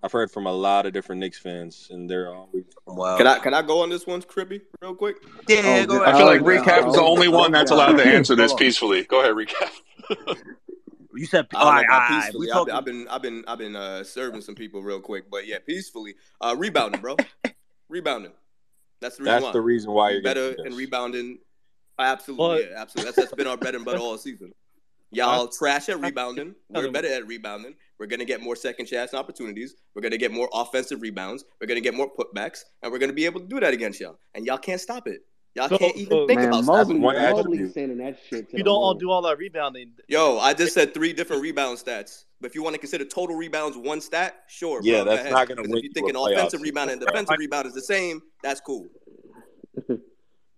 I've heard from a lot of different Knicks fans, and they're always Well, Can I can I go on this one, Cribby, real quick? yeah, Oh, go good. I feel like recap is the only one that's allowed to answer this <laughs> peacefully. Go ahead, recap. <laughs> You said I all don't know right, about all right. peacefully. We I've been, talking. I've been, I've been, I've been uh, serving some people real quick, but yeah, peacefully. Uh, rebounding, bro. <laughs> rebounding. That's the reason that's why. the reason why you're better beat in us. rebounding. Absolutely, yeah, absolutely. That's that's been our bread and butter all season. Y'all trash at rebounding. We're better at rebounding. We're gonna get more second chance opportunities. We're gonna get more offensive rebounds. We're gonna get more putbacks, and we're gonna be able to do that against y'all. And y'all can't stop it. Y'all So- can't even so- think Man, about Mobley, stopping One it. Mobley sending that shit You don't all do all that rebounding. Yo, I just said three different rebound stats. But if you want to consider total rebounds one stat, sure, Yeah, bro. Go that's ahead. not gonna Because win if you're you a thinking offensive season, rebound and defensive rebound is the same, that's cool. <laughs>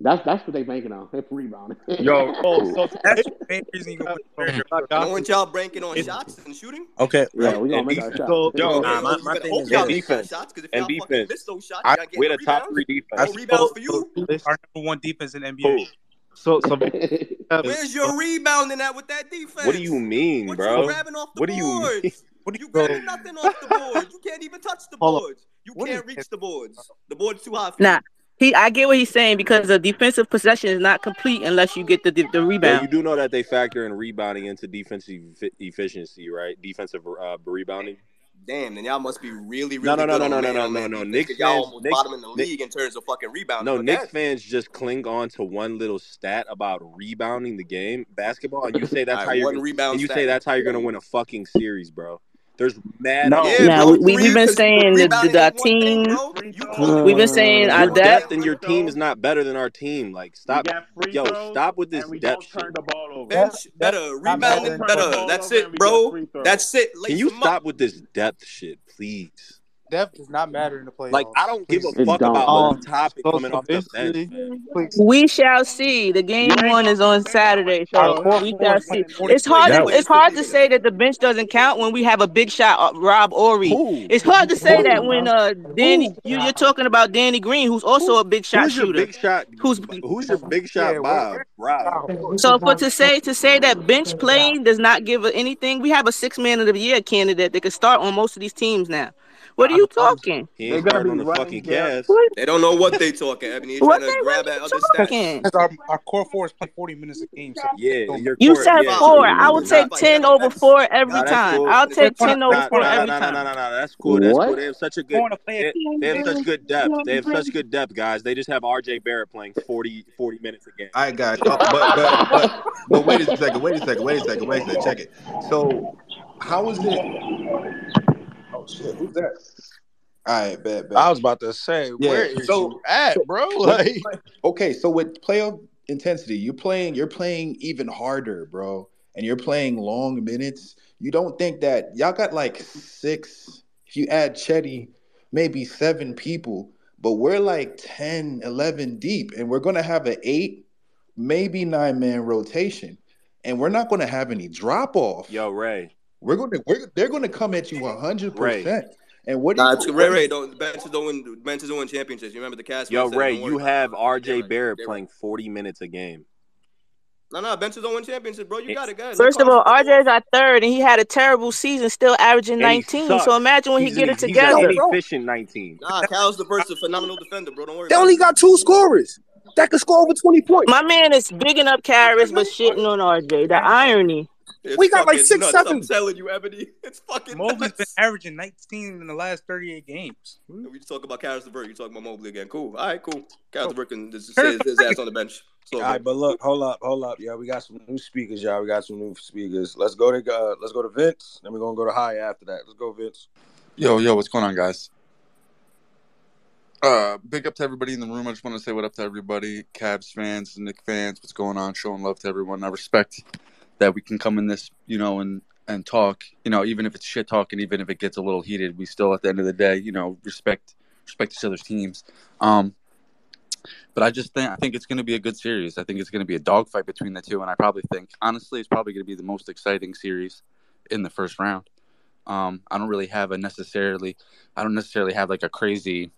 That's that's what they're banking on. They're rebounding. <laughs> Yo, oh, so <laughs> That's the main reason you can win the I And got aren't y'all banking on shots and shooting? Okay, yeah, we gonna And make our defense. shot. So- Yo, Nah, okay, my- you my thing is y'all and defense. shots because if And y'all defense. miss those shots, I, y'all we're the no top rebounds. three No defense. rebounds for you. our number one defense in the Who? NBA. so so <laughs> Where's your rebounding at with that defense? What do you mean, What bro? you grabbing off the What do you mean? What do You you grabbing nothing off the boards. You can't even touch the Hold on. boards. You What can't is- reach the boards. The board's too high for Nah, you. He. I get what he's saying because the defensive possession is not complete unless you get the the, the Yeah, rebound. you do know that they factor in rebounding into defensive efficiency, right? Defensive uh, rebounding. damn, then y'all must be really, really No, no, no, good no, on no, man no, on no, no. defense, Knicks 'cause y'all almost Knicks, bottom in the Knick- league in terms of fucking rebounding. no, but Knicks fans just cling on to one little stat about rebounding the game, basketball, and you <laughs> say that's All how you're one rebound and you stat. say that's how you're gonna win a fucking series, bro. There's mad. No. other- Yeah, Now bro, we, we three we've been saying the, the, rebounding the ain't thing, team. bro. You only We've been saying our Your depth. depth and your team is not better than our team. Like, stop, yo, throws, stop with this depth don't turn shit. the ball over. bench better, rebounding better than better. ball That's it, bro. get free throws. That's it. Can you stop with this depth shit, please? Depth does not matter in the playoffs. Like, I don't give a Please. It fuck don't. about Um, Obi Toppin so, coming off the bench, basically, We shall see. The game one is on Saturday, so we shall see. It's hard to it's hard to say that the bench doesn't count when we have a big shot, uh, Rob Ori. It's hard to say that when uh Danny you, you're talking about Danny Green, who's also a big shot Who's shooter. big shot? Who's Who's your big shot, we're, Bob? Rob. so for to say to say that bench playing does not give anything, we have a six man of the year candidate that could start on most of these teams now. What are you talking? He They're ain't gonna starting on the running fucking down. Cavs. What, They don't know what they talking, Ebony. They what trying they to what grab are at other stats. talking? because our, our core four is playing 40 minutes a game. So Yeah, it don't your You core. said Yeah, four. Five. I would take ten That's over that's four every Nah, time. cool. I'll take going to ten over Nah, four nah, nah, every nah, nah, nah, time. nah, nah. That's cool. That's cool. They have such a good. going to play a They, they have such good depth. They have such good depth, guys. They just have R.J. Barrett playing 40, 40 minutes a game. All right, guys. Oh, but but but but wait a second. Wait a second. Wait a second. Wait a second. Check it. So, how is it? Oh shit! Who's that? All right, bet bet. I was about to say, where Yeah. is So you at, so bro? Like, okay, so with playoff intensity, you're playing you're playing even harder, bro, and you're playing long minutes. You don't think that y'all got like six? If you add Chetty, maybe seven people, but we're like 10, 11 deep, and we're gonna have an eight, maybe nine man rotation, and we're not gonna have any drop off. Yo, Ray. We're gonna we're, they're gonna come at you hundred Ray. percent. And what do Nah, you Ray Ray. Don't benches don't win benches don't win championships. You remember the cast Yo, man Ray, you have R.J. right. Barrett right. playing 40 minutes a game. No, no, benches don't win championships, bro. You got it, guys. First of all, take RJ's our third, and he had a terrible season, still averaging And he 19. So imagine when he He's get an, it he's an together. inefficient 19. Nah, Cal's the first phenomenal defender, bro. Don't worry They about only it. got two scorers that could score over 20 points. My man is bigging up Caris, but shitting on RJ. The irony. It's We got like six, nuts. seven. I'm telling you, Ebony. <laughs> It's fucking Mobley's been averaging 19 in the last 38 games. We just talk about Caris LeVert. You talking about Mobley again? Cool. All right, cool. Caris LeVert can just say his, his ass on the bench. It's all all right, but look, hold up, hold up, yeah. We got some new speakers, y'all. We got some new speakers. Let's go to uh, let's go to Vince. Then we're gonna go to High after that. Let's go, Vince. Yo, yo, what's going on, guys? Uh, big up to everybody in the room. I just want to say what up to everybody, Cavs fans, Knick fans. What's going on? Showing love to everyone. I respect that we can come in this, you know, and and talk. You know, even if it's shit talk and even if it gets a little heated, we still at the end of the day, you know, respect respect each other's teams. Um, but I just think I think it's going to be a good series. I think it's going to be a dogfight between the two, and I probably think honestly, it's probably going to be the most exciting series in the first round. Um, I don't really have a necessarily, I don't necessarily have like a crazy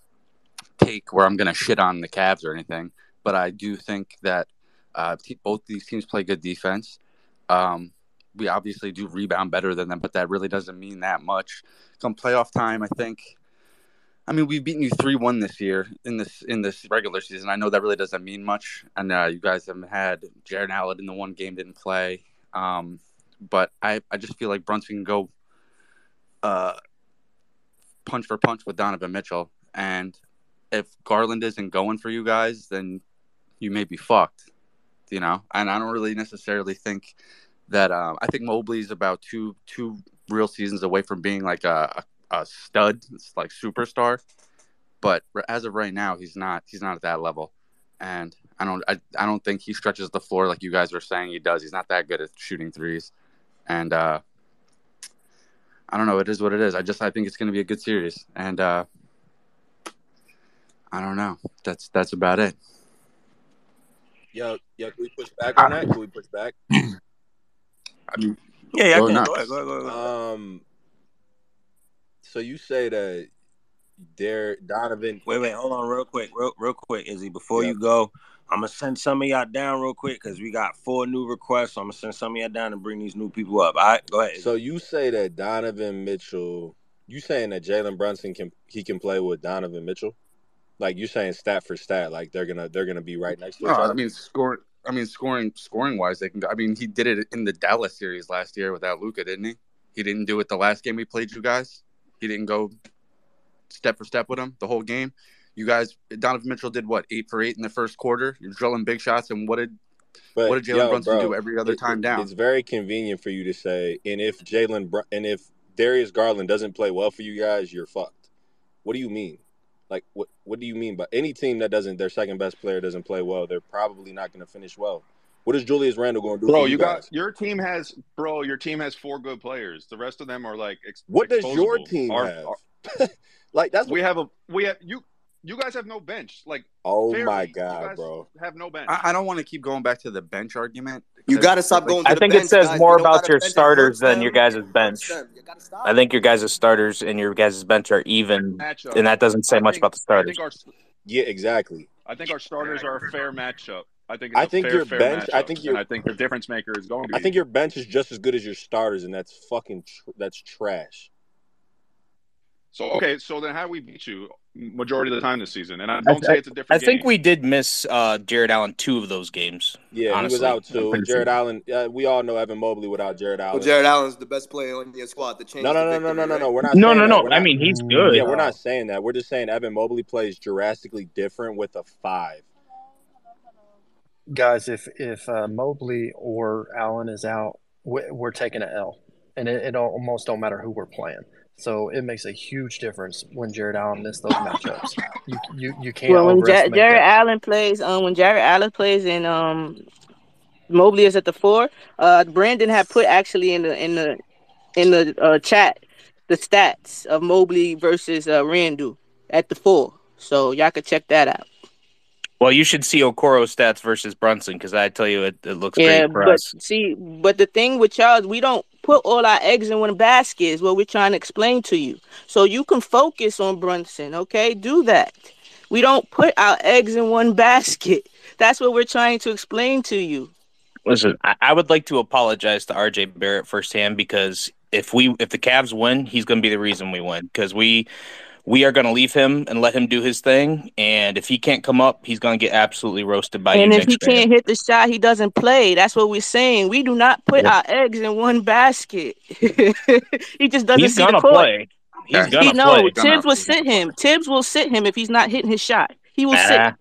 take where I'm going to shit on the Cavs or anything, but I do think that uh, both these teams play good defense. Um, we obviously do rebound better than them, but that really doesn't mean that much. Come playoff time, I think. I mean, we've beaten you three one this year in this in this regular season. I know that really doesn't mean much, and uh, you guys have had Jarrett Allen in the one game didn't play, um, but I I just feel like Brunson can go uh, punch for punch with Donovan Mitchell, and if Garland isn't going for you guys, then you may be fucked, you know. And I don't really necessarily think that. Um, I think Mobley's about two two real seasons away from being like a, a, a stud, it's like superstar. But as of right now, he's not. He's not at that level, and I don't. I, I don't think he stretches the floor like you guys are saying he does. He's not that good at shooting threes, and uh, I don't know. It is what it is. I just I think it's going to be a good series, and uh, I don't know. That's that's about it. Yo, yo, can we push back on that? Can we push back? <clears throat> I mean, Yeah, yeah, I go can. nuts. Go ahead, go ahead, go ahead. Um, so you say that there Donovan. Wait, wait, hold on, real quick, real, real quick, Izzy. Before Yep. you go, I'm gonna send some of y'all down real quick because we got four new requests. So I'm gonna send some of y'all down and bring these new people up. All right, go ahead. Izzy. So you say that Donovan Mitchell. You saying that Jalen Brunson can he can play with Donovan Mitchell? Like you're saying stat for stat, like they're gonna they're gonna be right next to No, each other. I mean score. I mean scoring. Scoring wise, they can. go I mean, he did it in the Dallas series last year without Luka, didn't he? He didn't do it the last game we played you guys. He didn't go step for step with him the whole game. You guys, Donovan Mitchell did what eight for eight in the first quarter. You're drilling big shots, and what did But what did Jalen Brunson bro, do every other it- time down? It's very convenient for you to say, and if Jalen Br- and if Darius Garland doesn't play well for you guys, you're fucked. What do you mean? Like what? What do you mean by any team that doesn't their second best player doesn't play well? They're probably not going to finish well. What is Julius Randle going to do Bro, you, you got your team has bro. Your team has four good players. The rest of them are like. Ex- What does your team Our- have? our- <laughs> like that's we have a we have you. You guys have no bench. Like Oh fairly, my you god, guys bro! Have no bench. I, I don't want to keep going back to the bench argument. You got to stop like, going to I the think bench, it says guys. more You about your starters than your guys' It bench. You got to stop. I think your guys' starters and your guys' bench are even, Matchup. and that doesn't say I much think about the starters. our Yeah, exactly. I think our starters are a fair matchup. I think it's I a think fair, your fair bench. I think your. I think the difference maker is going to be. I think your bench is just as good as your starters, and that's fucking. Tr- that's trash. So okay, so then how do we beat you majority of the time this season? And I don't I, say it's a I different I think game. we did miss uh, Jarrett Allen two of those games. Yeah, honestly. he was out too. Jarrett sure. Allen. Uh, we all know Evan Mobley without Jarrett Allen. Well, Jarrett Allen's the best player on your squad to change No, no, no, no, victory, no, no, right? no. We're not. No, no, no. We're I mean, he's good. Yeah, we're not saying that. We're just saying Evan Mobley plays drastically different with a five. guys, if if uh, Mobley or Allen is out, we- we're taking an L, and it, it almost don't matter who we're playing. So it makes a huge difference when Jarrett Allen missed those matchups. You you you can't Well, when ja- Jarrett that. Allen plays, um, when Jarrett Allen plays and um, Mobley is at the four, uh, Brandon had put actually in the in the in the uh, chat the stats of Mobley versus uh, Randle at the four, so y'all could check that out. Well, you should see Okoro stats versus Brunson because I tell you, it, it looks Yeah, great for but us. see, but the thing with y'all is we don't put all our eggs in one basket. Is what we're trying to explain to you. So you can focus on Brunson, okay? Do that. We don't put our eggs in one <laughs> basket. That's what we're trying to explain to you. Listen, I, I would like to apologize to RJ Barrett firsthand because if we if the Cavs win, he's going to be the reason we win because we we are going to leave him and let him do his thing, and if he can't come up, he's going to get absolutely roasted by and you if he next fan. can't hit the shot, he doesn't play. That's what we're saying. We do not put our eggs in one basket. <laughs> he just doesn't He's see the gonna play. He's He gonna no, play. Thibs will sit him. Thibs will sit him if he's not hitting his shot. He will sit.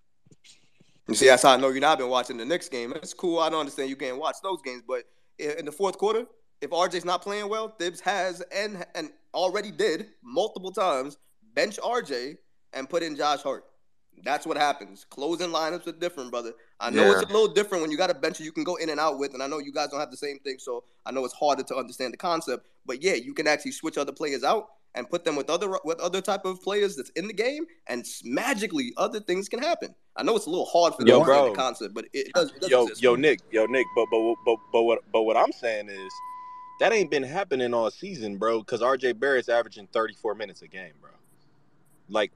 You see, that's how I know you're not been watching the Knicks game. It's cool. I don't understand you can't watch those games, but in the fourth quarter, if RJ's not playing well, Thibs has and and already did multiple times bench RJ and put in Josh Hart. That's what happens. Closing lineups are different, brother. I know it's a little different when you got a bench you can go in and out with, and I know you guys don't have the same thing, so I know it's harder to understand the concept. But yeah, you can actually switch other players out and put them with other with other type of players that's in the game, and magically other things can happen. I know it's a little hard for them Yo, to understand bro. the concept, but it does. It does Yo, exist. yo, Nick, yo, Nick. But but but but what but what I'm saying is that ain't been happening all season, bro. Because RJ Barrett's averaging 34 minutes a game, bro. Like,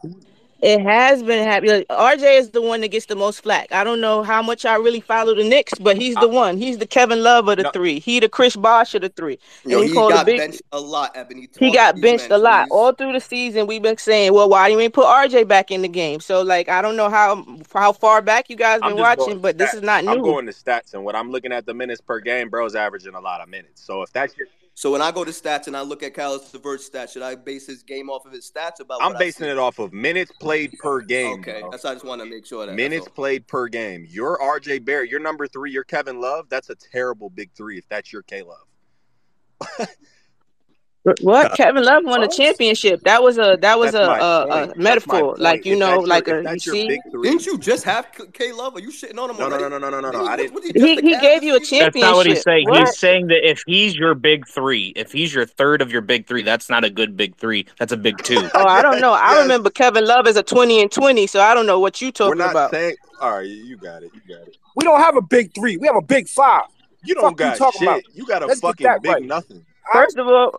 who? It has been happening. Like, RJ is the one that gets the most flack. I don't know how much I really follow the Knicks, but he's the one. He's the Kevin Love of the No. three. He the Chris Bosh of the three. Yo, and he, he got big. benched a lot, Ebony. He got benched men, a lot all through the season. We've been saying, well, why do you ain't put RJ back in the game? So like, I don't know how how far back you guys I'm been watching, going but this is not new. I'm going to stats, and what I'm looking at the minutes per game, bro's averaging a lot of minutes. So if that's your, So when I go to stats and I look at Caris LeVert's stats, should I base his game off of his stats about I'm basing it off of minutes played per game. Okay, bro. that's I just want to make sure that. Minutes played per game. You're RJ Barrett. You're number three. You're Kevin Love. That's a terrible big three if that's your K Love. <laughs> What uh, Kevin Love won a championship. That was a that was a, a, a metaphor. Like you know, that's your- like a you see. Didn't you just have K Love? Are you shitting on him No, no, already? no, no, no, no, no, Didn't no. I he- didn't. he He he gave you a season? That's not what he's championship. saying. What? He's saying that if he's your big three, if he's your third of your big three, that's not a good big three. That's a big two. Oh, I don't know. I Yes. remember Kevin Love as a twenty and twenty, so I don't know what you We're talking not about. saying. All right, you got it. You got it. We don't have a big three. We have a big five. You don't you got talking shit. about? You got a Let's fucking big right. nothing. First of all,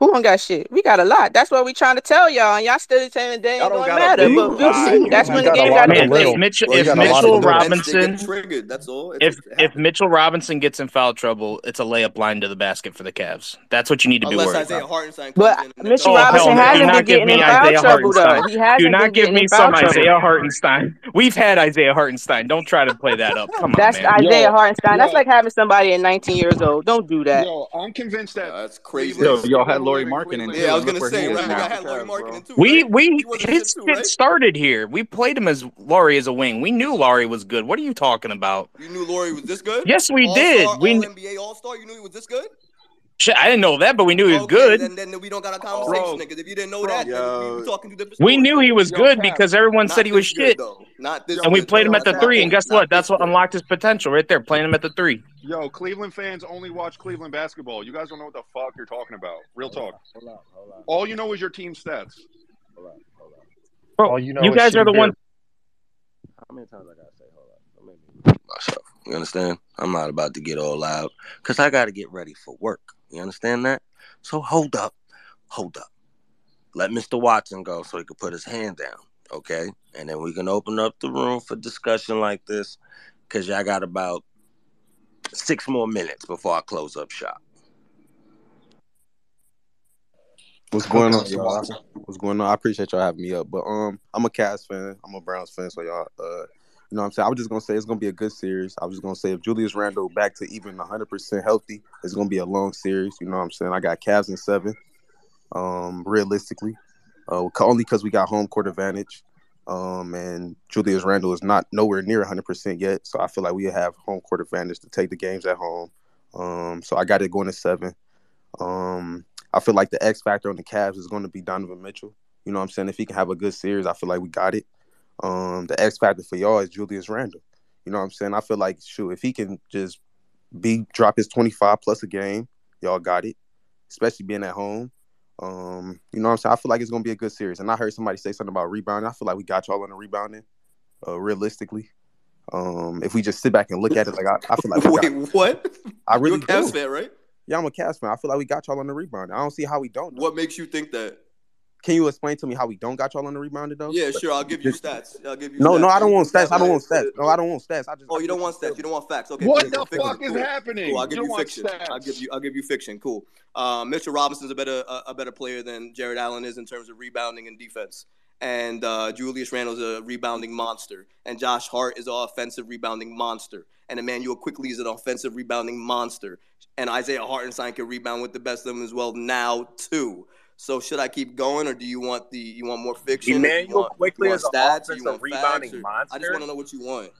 who don't got shit? We got a lot. That's what we trying to tell y'all, and y'all still saying they Y'all ain't don't gonna matter. big But we'll see. That's when the game got of to the little. if. Mitchell, Well, if got a lot of Mitchell the little. Bench to Robinson, triggered. That's all. It's if if. Mitchell Robinson gets in foul trouble, it's a layup line to the basket for the Cavs. That's what you need to be Unless worried Isaiah about. Hartenstein But in and then Mitchell Oh does hell Robinson hasn't been not give getting in me foul Isaiah trouble though. He Do hasn't not been give me some trouble. Isaiah Hartenstein. We've had Isaiah Hartenstein. Don't try to play that up. Come on, That's man. Isaiah Yo, Hartenstein. That's like having somebody at 19 years old. Don't do that. yo, I'm convinced that that's crazy. Yo, y'all had Lauri Markkanen. Yeah, I was gonna say right, I had Lauri Markkanen too. We we his shit right? started here. We played him as Lauri as a wing. We knew Lauri was good. What are you talking about? You knew Lauri was this good. Yes, we all-star, did. we NBA All Star. You knew he was this good. Shit, I didn't know that, but we knew he was okay, good. Then, then we don't got a conversation, nigga. If you didn't know bro, that, yo, we, talking to different. We knew he was yo, good Cap, because everyone said he was shit. Not this and we played him at the three, and guess what? That's what unlocked his potential right there. Playing him at the three. Yo, Cleveland fans only watch Cleveland basketball. You guys don't know what the fuck you're talking about. Real hold talk. Hold on, hold on. All you know is your team stats. Hold on, hold on. Bro, All you know you guys are the ones. How many times I gotta say hold on? Don't me myself. You understand? I'm not about to get all loud because I got to get ready for work. You understand that? So hold up, hold up. Let Mr. Watson go so he can put his hand down, okay? And then we can open up the room for discussion like this, cause y'all got about six more minutes before I close up shop. What's going on, y'all? What's going on? I appreciate y'all having me up, but um, I'm a Cavs fan. I'm a Browns fan, so y'all uh you know what I'm saying? I was just gonna say it's gonna be a good series. I was just gonna say if Julius Randle back to even 100 percent healthy, it's gonna be a long series. You know what I'm saying? I got Cavs in seven. Um, realistically, uh, only because we got home court advantage. Um, and Julius Randle is not nowhere near 100 percent yet, so I feel like we have home court advantage to take the games at home. Um, so I got it going to seven. Um, I feel like the X factor on the Cavs is going to be Donovan Mitchell. You know what I'm saying? If he can have a good series, I feel like we got it. Um, the X factor for y'all is Julius Randle. You know what I'm saying? I feel like shoot, if he can just be drop his 25 plus a game, y'all got it. Especially being at home. Um, you know what I'm saying? I feel like it's gonna be a good series. And I heard somebody say something about rebounding. I feel like we got y'all on the rebounding, uh, realistically. Um, if we just sit back and look at it, like I, I feel like <laughs> wait, got, what? I really You're a Cavs fan, right? Yeah, I'm a Cavs fan. I feel like we got y'all on the rebound. I don't see how we don't. Know. What makes you think that? Can you explain to me how we don't got y'all on the rebounder though? Yeah, sure. I'll give you just, stats. I'll give you. No, stats. no, I don't want stats. I don't want stats. No, I don't want stats. I just. Oh, you don't want stats. You don't want facts. Okay. What cool. the fuck is cool. happening? Cool. I'll give you, you fiction. Stats. I'll give you. I'll give you fiction. Cool. Uh, Mitchell Robinson's a better a, a, better player than Jarrett Allen is in terms of rebounding and defense. And uh, Julius Randle's a rebounding monster. And Josh Hart is an offensive rebounding monster. And Immanuel Quickley is an offensive rebounding monster. And Isaiah Hartenstein can rebound with the best of them as well now too. So should I keep going, or do you want the you want more fiction? Immanuel want, Quickley want is stats, an offensive rebounding facts, monster. I just want to know what you want.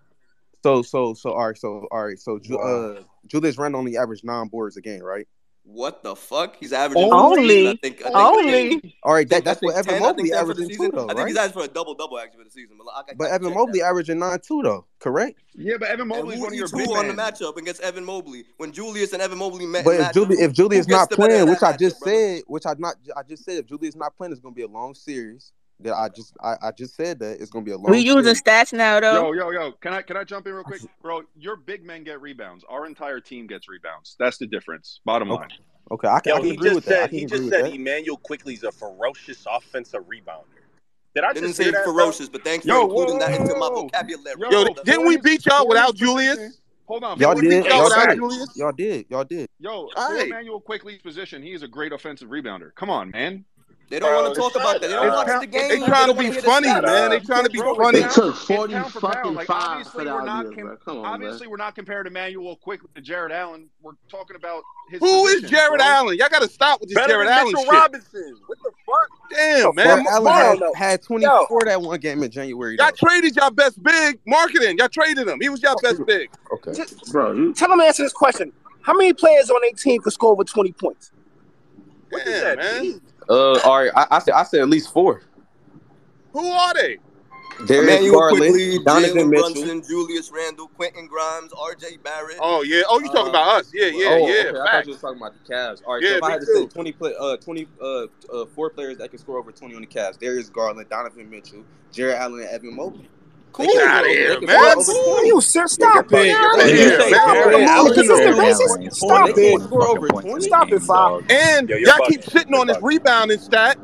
So so so all right so all right so uh, Julius Randle only averaged nine boards a game, right? What the fuck? He's averaging only. I think, I think, only. All right, that, that's what Evan Mobley averaging too, though. Right? I think he's averaging for a double double actually for the season. But, I, I, but Evan Mobley that. averaging nine two though, correct? Yeah, but Evan Mobley one of your big on the matchup against Evan Mobley when Julius and Evan Mobley met. But if, Julius if Julius not playing, which I just said, which I not I just said, if Julius not playing, it's gonna be a long series that I just I, I just said that it's gonna be a long. We using stats now though. Yo yo yo! Can I can I jump in real quick, bro? Your big men get rebounds. Our entire team gets rebounds. That's the difference. Bottom okay. line. Okay, I can, yo, I can agree with said, that. he just said that. Immanuel Quickley's a ferocious offensive rebounder. Did I didn't say that, ferocious, bro? but thanks yo, for including whoa, that into my vocabulary. Yo, yo didn't we beat y'all without Julius? Hold on, y'all did. Y'all, did. y'all did. Y'all did. Yo, Immanuel Quickley's position, he is a great offensive rebounder. Come on, man. They don't want to talk about that. They don't watch the game. They trying to be funny, man. They trying to be funny. It took forty fucking five for that idea, Come on, Obviously, we're not comparing Immanuel quick to Jarrett Allen. We're talking about his. Who is Jarrett Allen? Y'all got to stop with this Jarrett Allen shit. Robinson. What the fuck? Damn, man. Allen had, twenty four that one game in January. Y'all traded y'all best big marketing. Y'all traded him. He was y'all best big. Okay, bro. Tell him to answer this question. How many players on their team could score over twenty points? What that? man. Uh, all right, I, I said I said at least four. Who are they? Darius Garland, Donovan Mitchell, Brunson, Julius Randle, Quentin Grimes, R.J. Barrett. Oh yeah. Oh, you talking uh, about us? Yeah, yeah, oh, yeah. Okay. I thought you were talking about the Cavs. All right. Yeah, so if I had to too. say 20, play, uh, 20 uh, uh, four players that can score over twenty on the Cavs: Darius Garland, Donovan Mitchell, Jarrett Allen, and Evan Mobley. Cool. Get out of here, man. Cool. You sir, stop it. Get Stop it. Stop it, five. And y'all keep sitting on this rebounding stat.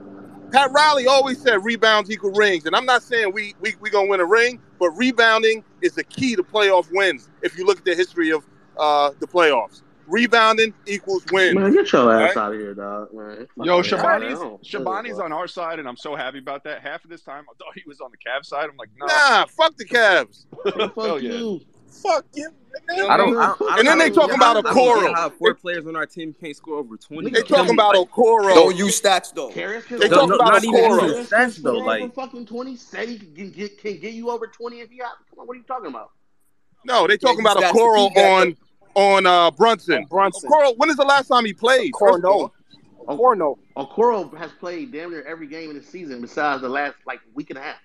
Pat Riley always said rebounds equal rings, and I'm not saying we we we gonna win a ring, but rebounding is the key to playoff wins. If you look at the history of uh, the playoffs, rebounding equals win. Man, get your ass right? out of here, dog. Man. Yo, Shabani's Shabani's on our side, and I'm so happy about that. Half of this time, I thought he was on the Cavs side. I'm like, nah, nah fuck the Cavs. fuck you. Yeah. Fuck you. I don't, I don't, and then they talking about Okoro. Four players on our team can't score over twenty. They talking about Okoro. Don't use stats though. They talking about Okoro. Stats though, like fucking twenty. Say can get can get you over twenty if you have. Come on, what are you talking about? No, they talking about Okoro on on uh, Brunson. On Brunson. When is the last time he played? Okoro, Okoro, Okoro has played damn near every game in the season besides the last like week and a half.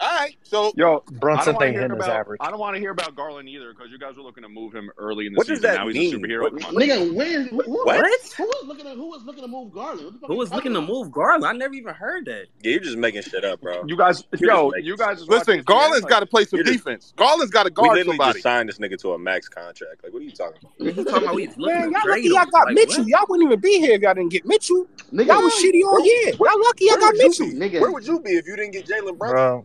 All right, so yo Brunson thing average. I don't want to hear about Garland either because you guys were looking to move him early in the what season. Does that now mean? he's a superhero. What, nigga, when, who, what? Who was looking to who was looking to move Garland? Who was looking to move Garland? I never even heard that. Yeah, you're just making shit up, bro. You guys, you're yo, you guys. Listen, Garland's got to play some defense. Just, Garland's got to guard we somebody. Just signed this nigga to a max contract. Like, what are you talking about? you talking about Man, y'all lucky y'all got like, Mitchell. Y'all wouldn't even be here if y'all didn't get Mitchell. Nigga, y'all was shitty all year. Y'all lucky y'all got Mitchell. Nigga, where would you be if you didn't get Jalen Brunson?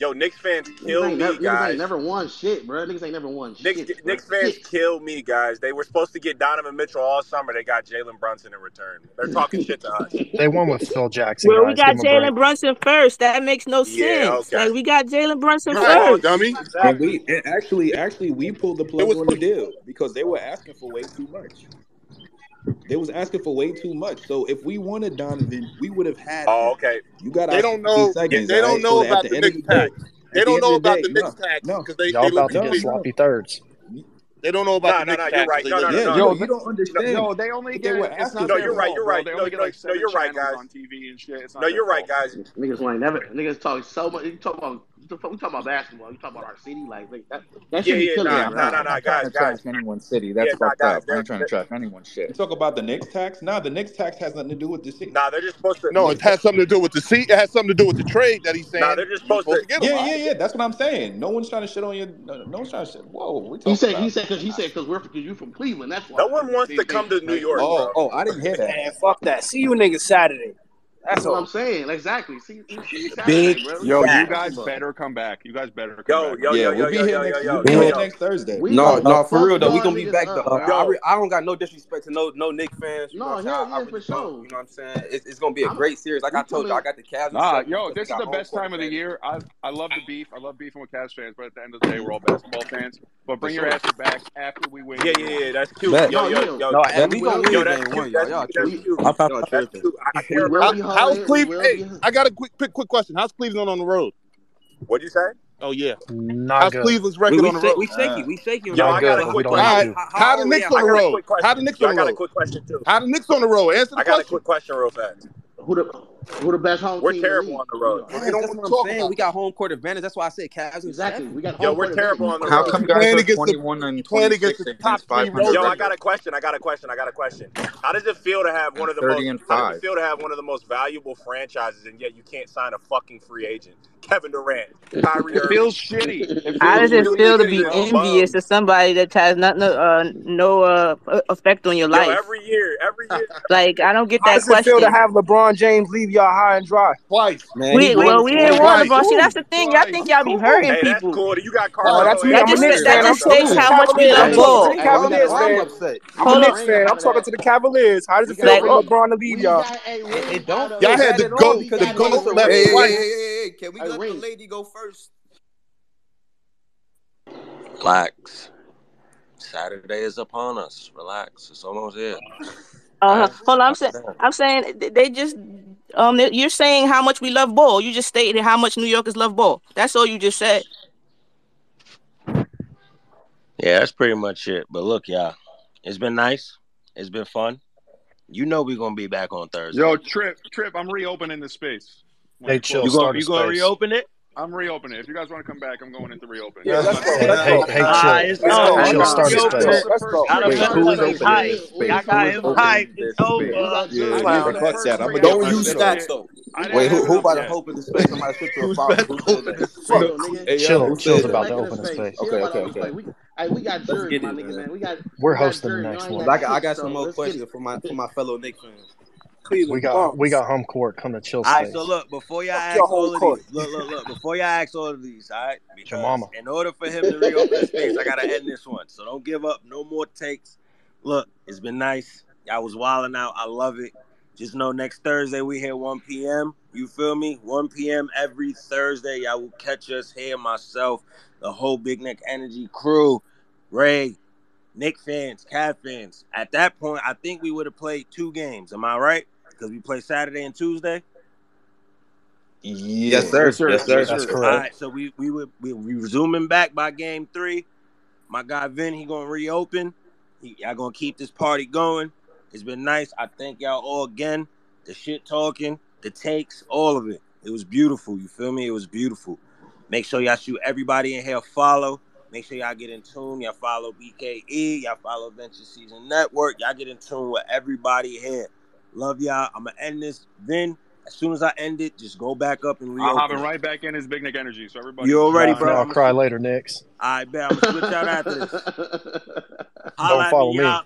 Yo, Knicks fans kill me, never, guys. Never won shit, bro. Knicks ain't never won Knicks, shit. Bro. Knicks fans kill me, guys. They were supposed to get Donovan Mitchell all summer. They got Jalen Brunson in return. They're talking shit to us. <laughs> They won with Phil Jackson. Well, guys. we got Jalen Brunson first. That makes no yeah, sense. Okay. Like we got Jalen Brunson no, first, dummy. Exactly. And we and actually, actually, we pulled the plug on the deal because they were asking for way too much. They was asking for way too much. So if we wanted Donovan, we would have had. Oh, okay. You got. They don't know. Seconds, they don't know about the, mixed tag. They don't know about the Knicks No, because they y'all about to get sloppy thirds. They don't know about nah, the nah, nah, you're right. No, no, no, yeah, no, yo, you don't understand. No, they only get. They it's not no, you're right. You're right. No, no, like no, you're right, guys. On TV and shit. no, you're right, guys. Niggas ain't never. Niggas talk so much. You talk about we talk about basketball. You talk about our city? Like, like that, that yeah, should yeah, be nah, nah, nah, nah, nah, guys, to guys. Anyone's city. That's yeah, fucked nah, up. We're not trying to trash anyone's shit. You talk about the Knicks tax? Nah, the Knicks tax has nothing to do with the city. Nah, they're just supposed to. No, it has something to do with the seat. It has something to do with the trade that he's saying. Nah, they're just supposed, supposed to. to yeah, yeah, yeah. That's what I'm saying. No one's trying to shit on you. No, no one's trying to shit. Whoa, we talking. he said, he said, because he said, because we're because you from Cleveland. That's why. No one wants to come to New York. Oh, oh, I didn't hear that. Man, fuck that. See you niggas Saturday. That's what I'm saying. Exactly. See, Big yo, you guys better come back. You guys better come yo, back. Yo, yeah, yo, we'll yo, be yo, here, next, we'll be here next Thursday. We no, no, for real though, we gonna be back though. I, re- I, don't got no disrespect to no no Knick fans. no, hell yeah, I, I for sure. You know what I'm saying? It's, it's gonna be a I'm, great series. Like I told you, I got the Cavs. Nah, yo, this is the best time of the year. I I love the beef. I love beefing with Cavs fans, but at the end of the day, we're all basketball fans. But bring your ass back after we win. Yeah, yeah, yeah. That's cute. Yo, yo, yo. No, we gonna win yo, that's cute. That's, y'all. That's cute. How's Cleveland? I got a quick, quick, quick question. How's Cleveland on the road? What'd you say? Oh yeah, not how's good. Cleveland's record we, we on the road? We shaky, we shaky. Yo, I got a quick question. How the Knicks on the road? How the oh, Knicks on the road? I got a quick question too. How the Knicks on the road? Answer the question. I got a quick question real fast who the who the best home we're team? Terrible on the road. Yeah, we that's what I'm saying. We got home court advantage. That's why I said Cavs. Exactly. We got home Yo, we're terrible advantage. on the road. How come guys are 21 the, and 26 against, 500? Yo, I got a question. I got a question. I got a question. How does it feel to have one of the most? How does it feel to have one of the most valuable franchises and yet you can't sign a fucking free agent? Kevin Durant, Kyrie. It feels shitty. <laughs> It feels How does it really feel to be envious of somebody that has nothing, uh, no uh, effect on your life? Yo, every year, every year. <laughs> like I don't get that question. How does it feel to have LeBron James leave y'all high and dry twice, man? We, well, we didn't want LeBron. See, that's the thing. Y'all think y'all be hurting hey, people. Cool. You got Carl. Oh, that's me. That I'm just, that just states how much we love ball. Cavaliers, I'm upset. I'm a Knicks fan. I'm talking to the Cavaliers. How does it feel for oh. LeBron to leave y'all? It don't. Y'all had the goat, the goat left twice can we a let the lady go first? Relax. Saturday is upon us. Relax. It's almost here. uh, All right. hold on. I'm Calm saying. I'm saying they just um they- you're saying how much we love ball. You just stated how much New Yorkers love ball. That's all you just said. Yeah, that's pretty much it. But look, y'all, it's been nice. It's been fun. You know we're gonna be back on Thursday. Yo, Trip, Trip, I'm reopening the space. When Hey, you chill. You it. gonna you gonna reopen it? I'm reopening it. If you guys want to come back, I'm going into reopen. Yeah, let's go. Hey, Let's hey, go. hey, chill. it's Let's on. go. Hey, You chill. Let's gonna Start a go. reopen space. it? Let's go. Got Wait, who's opening this space? I got Who's him opening this It's space? We over. Yeah, Julius. yeah, fuck that. I'm gonna Don't use shit stats though. Wait, who who about to open the space? Somebody shoot to a Who's foul. about to open that? Chill. Hey, Chill. who Chill's about to open a space. space. Chill Okay, okay, okay. We, hey, we got Let's Jersey, get my it, nigga, man. man. We got We're hosting the next one. I got, I got some more questions for my for my fellow Knicks fans. Cleveland We got bums. we got home court. Come to chill All right, space. so look, before y'all Fuck ask all home of court. these, look, look, look, before y'all ask all of these, all right? Because mama. in order for him to reopen his space, I gotta end this one. So don't give up. No more takes. Look, it's been nice. Y'all was wilding out. I love it. Just know next Thursday we here 1 p.m. You feel me? 1 p.m. every Thursday. Y'all will catch us here, myself, the whole Big Nick Energy crew, Ray, Knick fans, Cav fans. At that point, I think we would have played two games. Am I right? Because we play Saturday and Tuesday. Yes, sir. Yes, sir. Yes, sir. That's correct. right, so we we would we, we resuming back by game three. My guy Vin, he gonna reopen. He, y'all gonna keep this party going. It's been nice. I thank y'all all again. The shit talking, the takes, all of it. It was beautiful. You feel me? It was beautiful. Make sure y'all shoot everybody in here follow. Make sure y'all get in tune. Y'all follow BKE. Y'all follow Venture Season Network. Y'all get in tune with everybody here. Love y'all. I'm gonna end this. Then as soon as I end it, just go back up and reopen. I'm reopen. hopping right back in as Big Nick Energy. So everybody, You already, Laugh bro. now, I'll cry later, Knicks. All right, bet. I'm gonna switch out after this. Holla Don't at follow me, me. y'all.